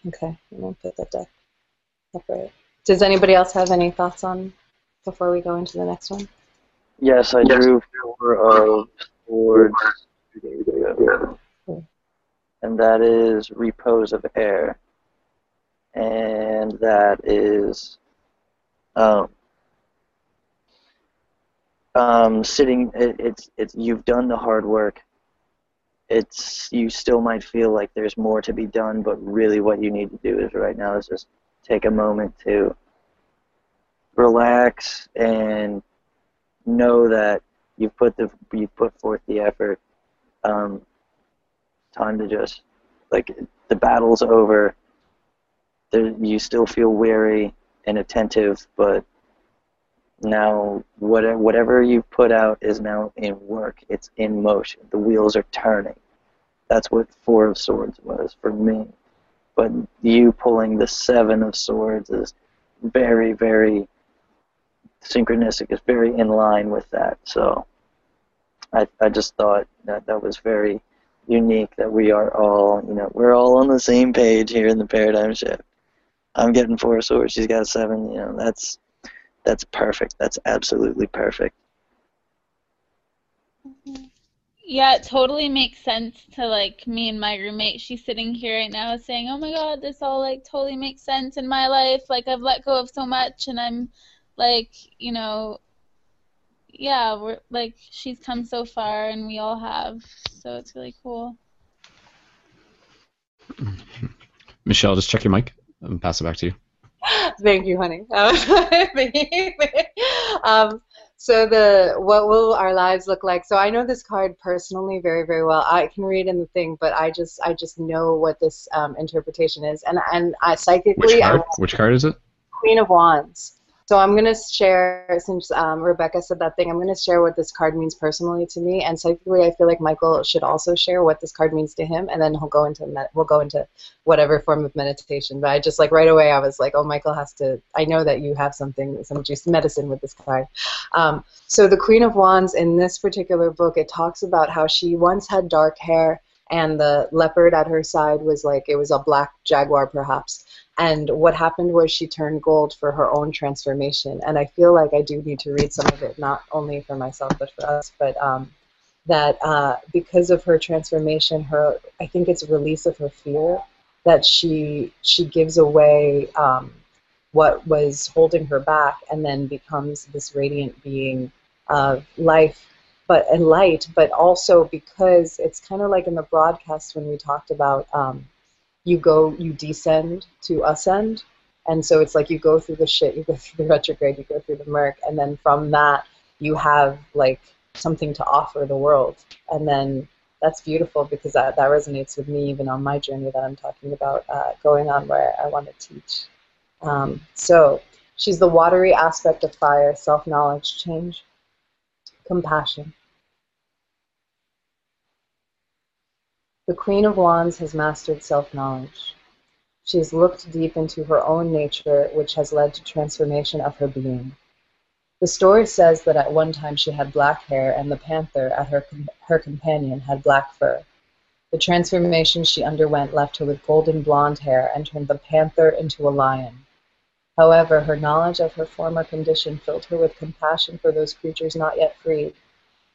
C: Okay, I'm gonna put that deck upright. Does anybody else have any thoughts on before we go into the next one?
B: Yes, I drew four of swords. And that is repose of air. And that is um, um, sitting. It, it's it's you've done the hard work. It's you still might feel like there's more to be done, but really what you need to do is right now is just take a moment to relax and know that you've put the you've put forth the effort. Um, time to just like the battle's over. There, you still feel weary and attentive, but now whatever whatever you put out is now in work. It's in motion. The wheels are turning. That's what Four of Swords was for me. But you pulling the Seven of Swords is very, very synchronistic. It's very in line with that. So I, I just thought that that was very unique that we are all, you know, we're all on the same page here in the paradigm shift. I'm getting four swords. She's got seven. You know, that's that's perfect. That's absolutely perfect. Mm-hmm.
H: Yeah, it totally makes sense to like me and my roommate. She's sitting here right now saying, "Oh my God, this all like totally makes sense in my life. Like I've let go of so much, and I'm like, you know, yeah, we're like she's come so far, and we all have. So it's really cool." *laughs*
A: Michelle, just check your mic and pass it back to you. *laughs*
C: Thank you, honey. *laughs* um, so the what will our lives look like? So I know this card personally very very well. I can read in the thing, but I just I just know what this um, interpretation is, and and I psychically.
A: Which card?
C: I,
A: Which card is it?
C: Queen of Wands. So I'm going to share, since um, Rebecca said that thing, I'm going to share what this card means personally to me, and psychically, I feel like Michael should also share what this card means to him, and then he'll go into med- we'll go into whatever form of meditation. But I just like right away, I was like, oh, Michael has to. I know that you have something, some juice medicine with this card. Um, so the Queen of Wands in this particular book, it talks about how she once had dark hair, and the leopard at her side was like it was a black jaguar, perhaps and what happened was she turned gold for her own transformation. And I feel like I do need to read some of it, not only for myself but for us. But um, that uh, because of her transformation, her I think it's release of her fear that she she gives away um, what was holding her back, and then becomes this radiant being of life, but and light. But also because it's kind of like in the broadcast when we talked about. Um, you go, you descend to ascend. And so it's like you go through the shit, you go through the *laughs* retrograde, you go through the murk, and then from that you have like something to offer the world. And then that's beautiful because that, that resonates with me even on my journey that I'm talking about uh, going on where I want to teach. Um, so she's the watery aspect of fire, self knowledge, change, compassion. The Queen of Wands has mastered self-knowledge. She has looked deep into her own nature, which has led to transformation of her being. The story says that at one time she had black hair and the panther, at her, her companion, had black fur. The transformation she underwent left her with golden blonde hair and turned the panther into a lion. However, her knowledge of her former condition filled her with compassion for those creatures not yet freed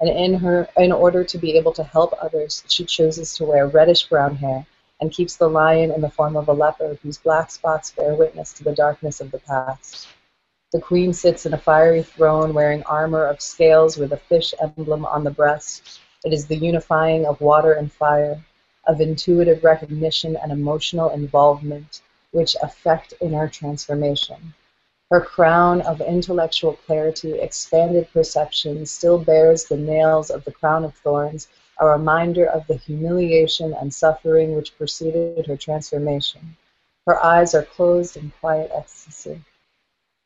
C: and in her in order to be able to help others, she chooses to wear reddish brown hair and keeps the lion in the form of a leopard whose black spots bear witness to the darkness of the past. The queen sits in a fiery throne wearing armor of scales with a fish emblem on the breast. It is the unifying of water and fire, of intuitive recognition and emotional involvement, which affect inner transformation. Her crown of intellectual clarity, expanded perception, still bears the nails of the crown of thorns, a reminder of the humiliation and suffering which preceded her transformation. Her eyes are closed in quiet ecstasy.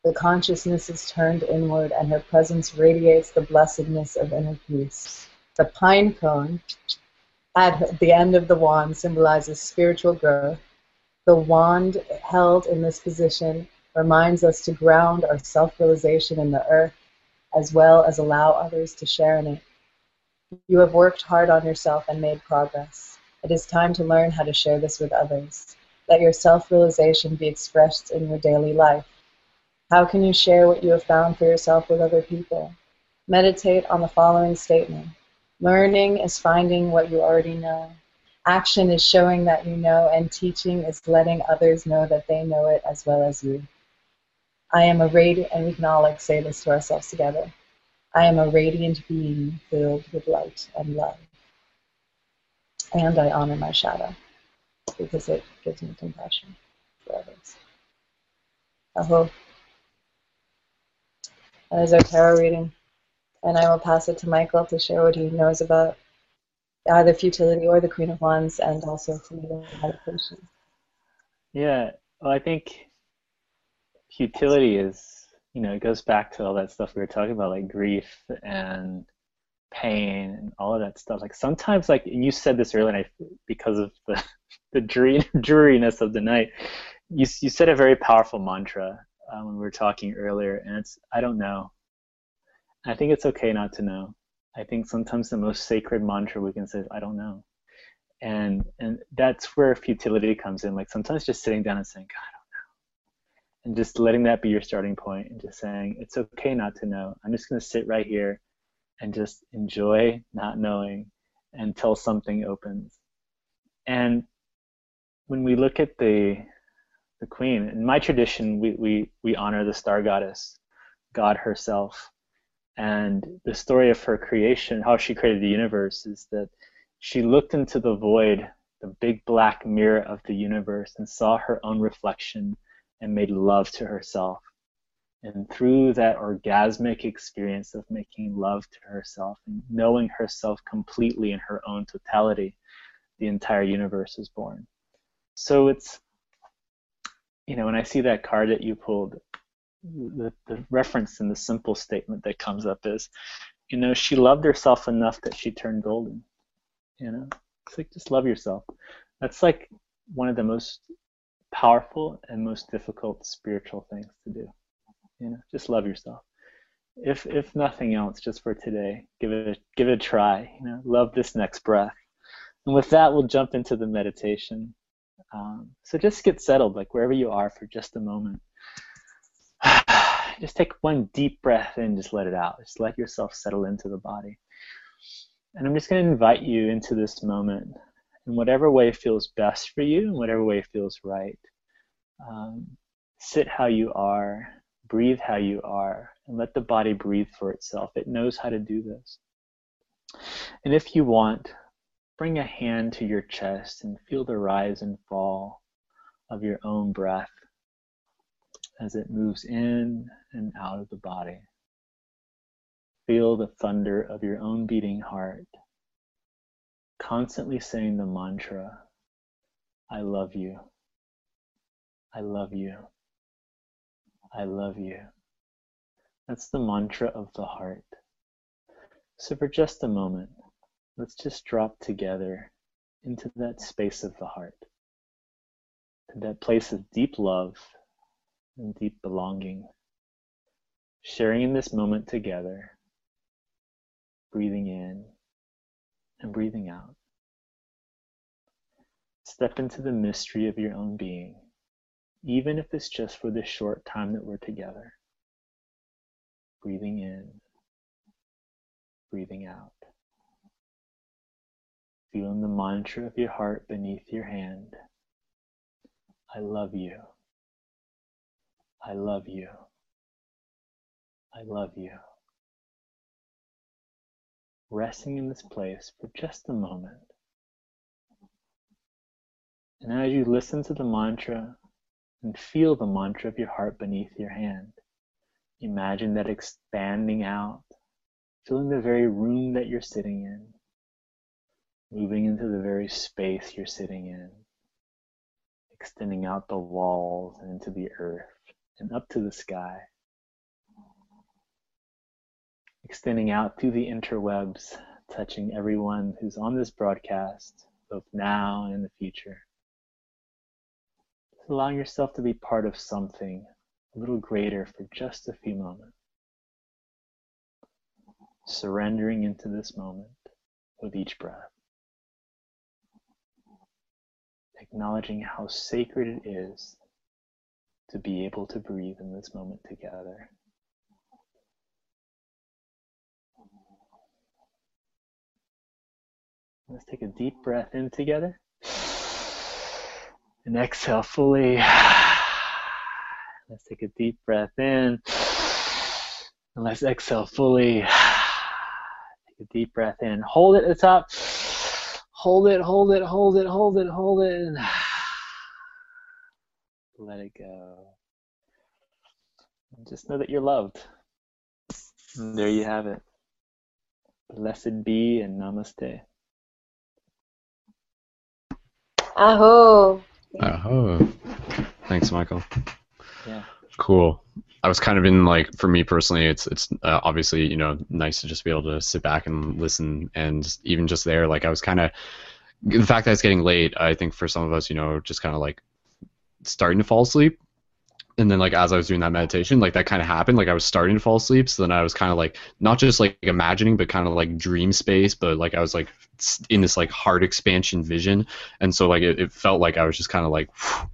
C: The consciousness is turned inward, and her presence radiates the blessedness of inner peace. The pine cone at the end of the wand symbolizes spiritual growth. The wand held in this position reminds us to ground our self realization in the earth as well as allow others to share in it. You have worked hard on yourself and made progress. It is time to learn how to share this with others. Let your self realization be expressed in your daily life. How can you share what you have found for yourself with other people? Meditate on the following statement Learning is finding what you already know. Action is showing that you know, and teaching is letting others know that they know it as well as you. I am a radiant, and we can all like say this to ourselves together. I am a radiant being filled with light and love. And I honor my shadow because it gives me compassion for others. Aho. That is our tarot reading. And I will pass it to Michael to share what he knows about either futility or the Queen of Wands and also freedom meditation.
D: Yeah, well, I think futility is you know, it goes back to all that stuff we were talking about, like grief and pain and all of that stuff. Like sometimes, like and you said this earlier, and I, because of the *laughs* the *laughs* dreariness of the night, you you said a very powerful mantra um, when we were talking earlier, and it's I don't know. I think it's okay not to know. I think sometimes the most sacred mantra we can say is I don't know, and and that's where futility comes in. Like sometimes just sitting down and saying God, and just letting that be your starting point, and just saying it's okay not to know. I'm just gonna sit right here and just enjoy not knowing until something opens. And when we look at the the queen, in my tradition, we, we, we honor the star goddess, God herself. And the story of her creation, how she created the universe, is that she looked into the void, the big black mirror of the universe, and saw her own reflection and made love to herself. And through that orgasmic experience of making love to herself and knowing herself completely in her own totality, the entire universe is born. So it's, you know, when I see that card that you pulled, the, the reference in the simple statement that comes up is, you know, she loved herself enough that she turned golden. You know, it's like just love yourself. That's like one of the most powerful and most difficult spiritual things to do. You know, just love yourself. If if nothing else, just for today, give it a, give it a try. You know, love this next breath. And with that, we'll jump into the meditation. Um, so just get settled, like wherever you are, for just a moment. *sighs* just take one deep breath in, just let it out. Just let yourself settle into the body. And I'm just going to invite you into this moment in whatever way feels best for you, in whatever way feels right. Um, sit how you are breathe how you are and let the body breathe for itself. It knows how to do this. And if you want, bring a hand to your chest and feel the rise and fall of your own breath as it moves in and out of the body. Feel the thunder of your own beating heart, constantly saying the mantra, I love you. I love you. I love you. That's the mantra of the heart. So, for just a moment, let's just drop together into that space of the heart, to that place of deep love and deep belonging, sharing in this moment together, breathing in and breathing out. Step into the mystery of your own being even if it's just for this short time that we're together. Breathing in, breathing out. Feeling the mantra of your heart beneath your hand. I love you. I love you. I love you. Resting in this place for just a moment. And as you listen to the mantra, and feel the mantra of your heart beneath your hand. Imagine that expanding out, filling the very room that you're sitting in, moving into the very space you're sitting in, extending out the walls and into the earth and up to the sky, extending out through the interwebs, touching everyone who's on this broadcast, both now and in the future allowing yourself to be part of something a little greater for just a few moments. Surrendering into this moment with each breath. Acknowledging how sacred it is to be able to breathe in this moment together. Let's take a deep breath in together. And exhale fully. Let's take a deep breath in. And let's exhale fully. Take a deep breath in. Hold it at the top. Hold it, hold it, hold it, hold it, hold it. And let it go. And just know that you're loved. And there you have it. Blessed be and namaste.
C: Aho.
A: Oh, thanks, Michael.
D: Yeah.
A: Cool. I was kind of in like for me personally, it's it's uh, obviously you know nice to just be able to sit back and listen, and even just there, like I was kind of the fact that it's getting late. I think for some of us, you know, just kind of like starting to fall asleep, and then like as I was doing that meditation, like that kind of happened. Like I was starting to fall asleep, so then I was kind of like not just like imagining, but kind of like dream space, but like I was like in this like heart expansion vision, and so like it, it felt like I was just kind of like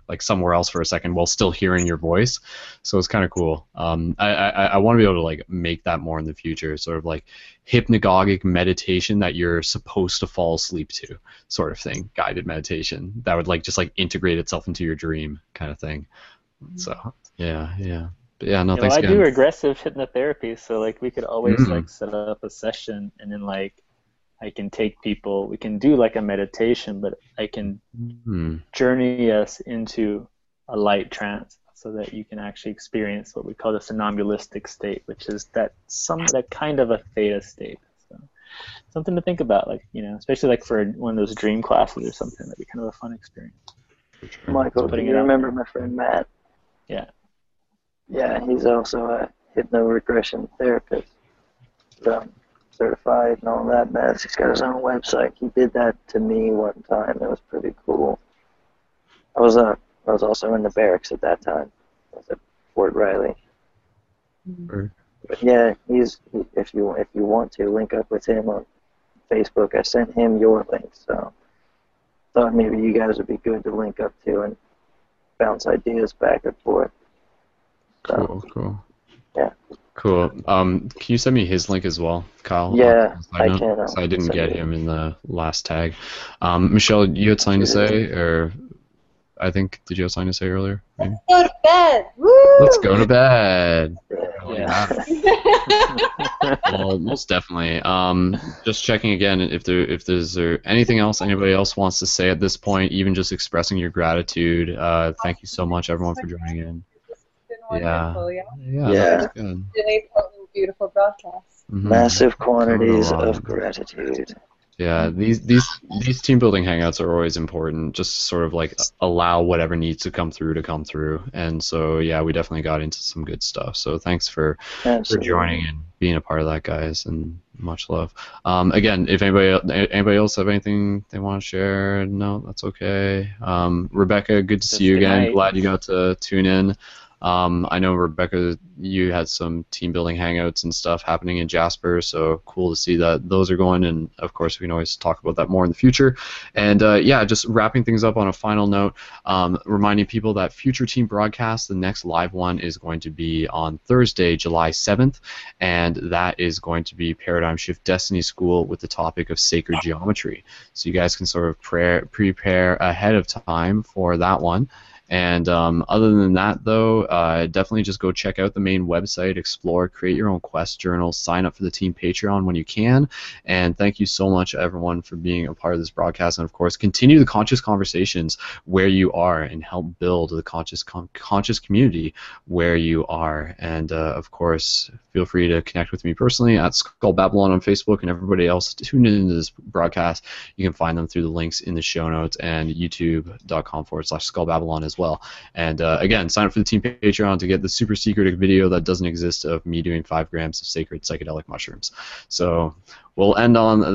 A: like somewhere else for a second while still hearing your voice. So it's kind of cool. Um, I I, I want to be able to like make that more in the future, sort of like hypnagogic meditation that you're supposed to fall asleep to, sort of thing, guided meditation that would like just like integrate itself into your dream, kind of thing. So yeah, yeah, but yeah. No,
D: Yeah,
A: thanks
D: well, I
A: again.
D: do regressive hypnotherapy, so like we could always
A: Mm.
D: like set up a session and then like I can take people. We can do like a meditation, but I can
A: Hmm.
D: journey us into a light trance so that you can actually experience what we call the somnambulistic state, which is that some that kind of a theta state. So something to think about, like you know, especially like for one of those dream classes or something. That'd be kind of a fun experience.
B: Michael, do you remember
D: there.
B: my friend Matt?
D: Yeah.
B: Yeah, he's also a hypno-regression therapist. Um, certified and all that mess. He's got his own website. He did that to me one time. It was pretty cool. I was uh, I was also in the barracks at that time. I was at Fort Riley.
A: Sure.
B: But yeah, he's he, if you if you want to link up with him on Facebook, I sent him your link, so thought maybe you guys would be good to link up to and bounce ideas back and forth. So
A: Cool, cool.
B: Yeah.
A: Cool. Um, can you send me his link as well, Kyle?
B: Yeah, I can,
A: I didn't get him in the last tag. Um, Michelle, you had something to say, or I think did you have something to say earlier? Maybe.
C: Go to bed. Woo!
A: Let's go to bed.
D: Yeah. *laughs*
A: well, most definitely. Um, just checking again if there if there's there anything else anybody else wants to say at this point, even just expressing your gratitude. Uh, thank you so much, everyone, for joining in.
C: It's been wonderful, yeah.
A: Yeah,
B: Yeah.
A: good.
C: Really potent, beautiful broadcast.
A: Mhm.
B: Massive quantities of gratitude.
A: Yeah, these these these team building hangouts are always important. Just sort of like allow whatever needs to come through to come through. And so yeah, we definitely got into some good stuff. So thanks for for joining and being a part of that, guys, and much love. Um, again, if anybody anybody else have anything they want to share, no, that's okay. Um, Rebecca, good to see you again.
D: night.
A: Glad you got to tune in. Um, I know Rebecca, you had some team building hangouts and stuff happening in Jasper, so cool to see that those are going. And of course, we can always talk about that more in the future. And uh, yeah, just wrapping things up on a final note, um, reminding people that future team broadcasts, the next live one is going to be on Thursday, July 7th, and that is going to be Paradigm Shift Destiny School with the topic of sacred geometry. So you guys can sort of prayer, prepare ahead of time for that one. And um, other than that, though, uh, definitely just go check out the main website, explore, create your own quest journal, sign up for the team Patreon when you can. And thank you so much, everyone, for being a part of this broadcast. And of course, continue the conscious conversations where you are and help build the conscious con- conscious community where you are. And uh, of course, feel free to connect with me personally at Skull Babylon on Facebook and everybody else tuned into this broadcast. You can find them through the links in the show notes and youtube.com forward slash Skull Babylon as well. And uh, again, sign up for the team Patreon to get the super secret video that doesn't exist of me doing five grams of sacred psychedelic mushrooms. So we'll end on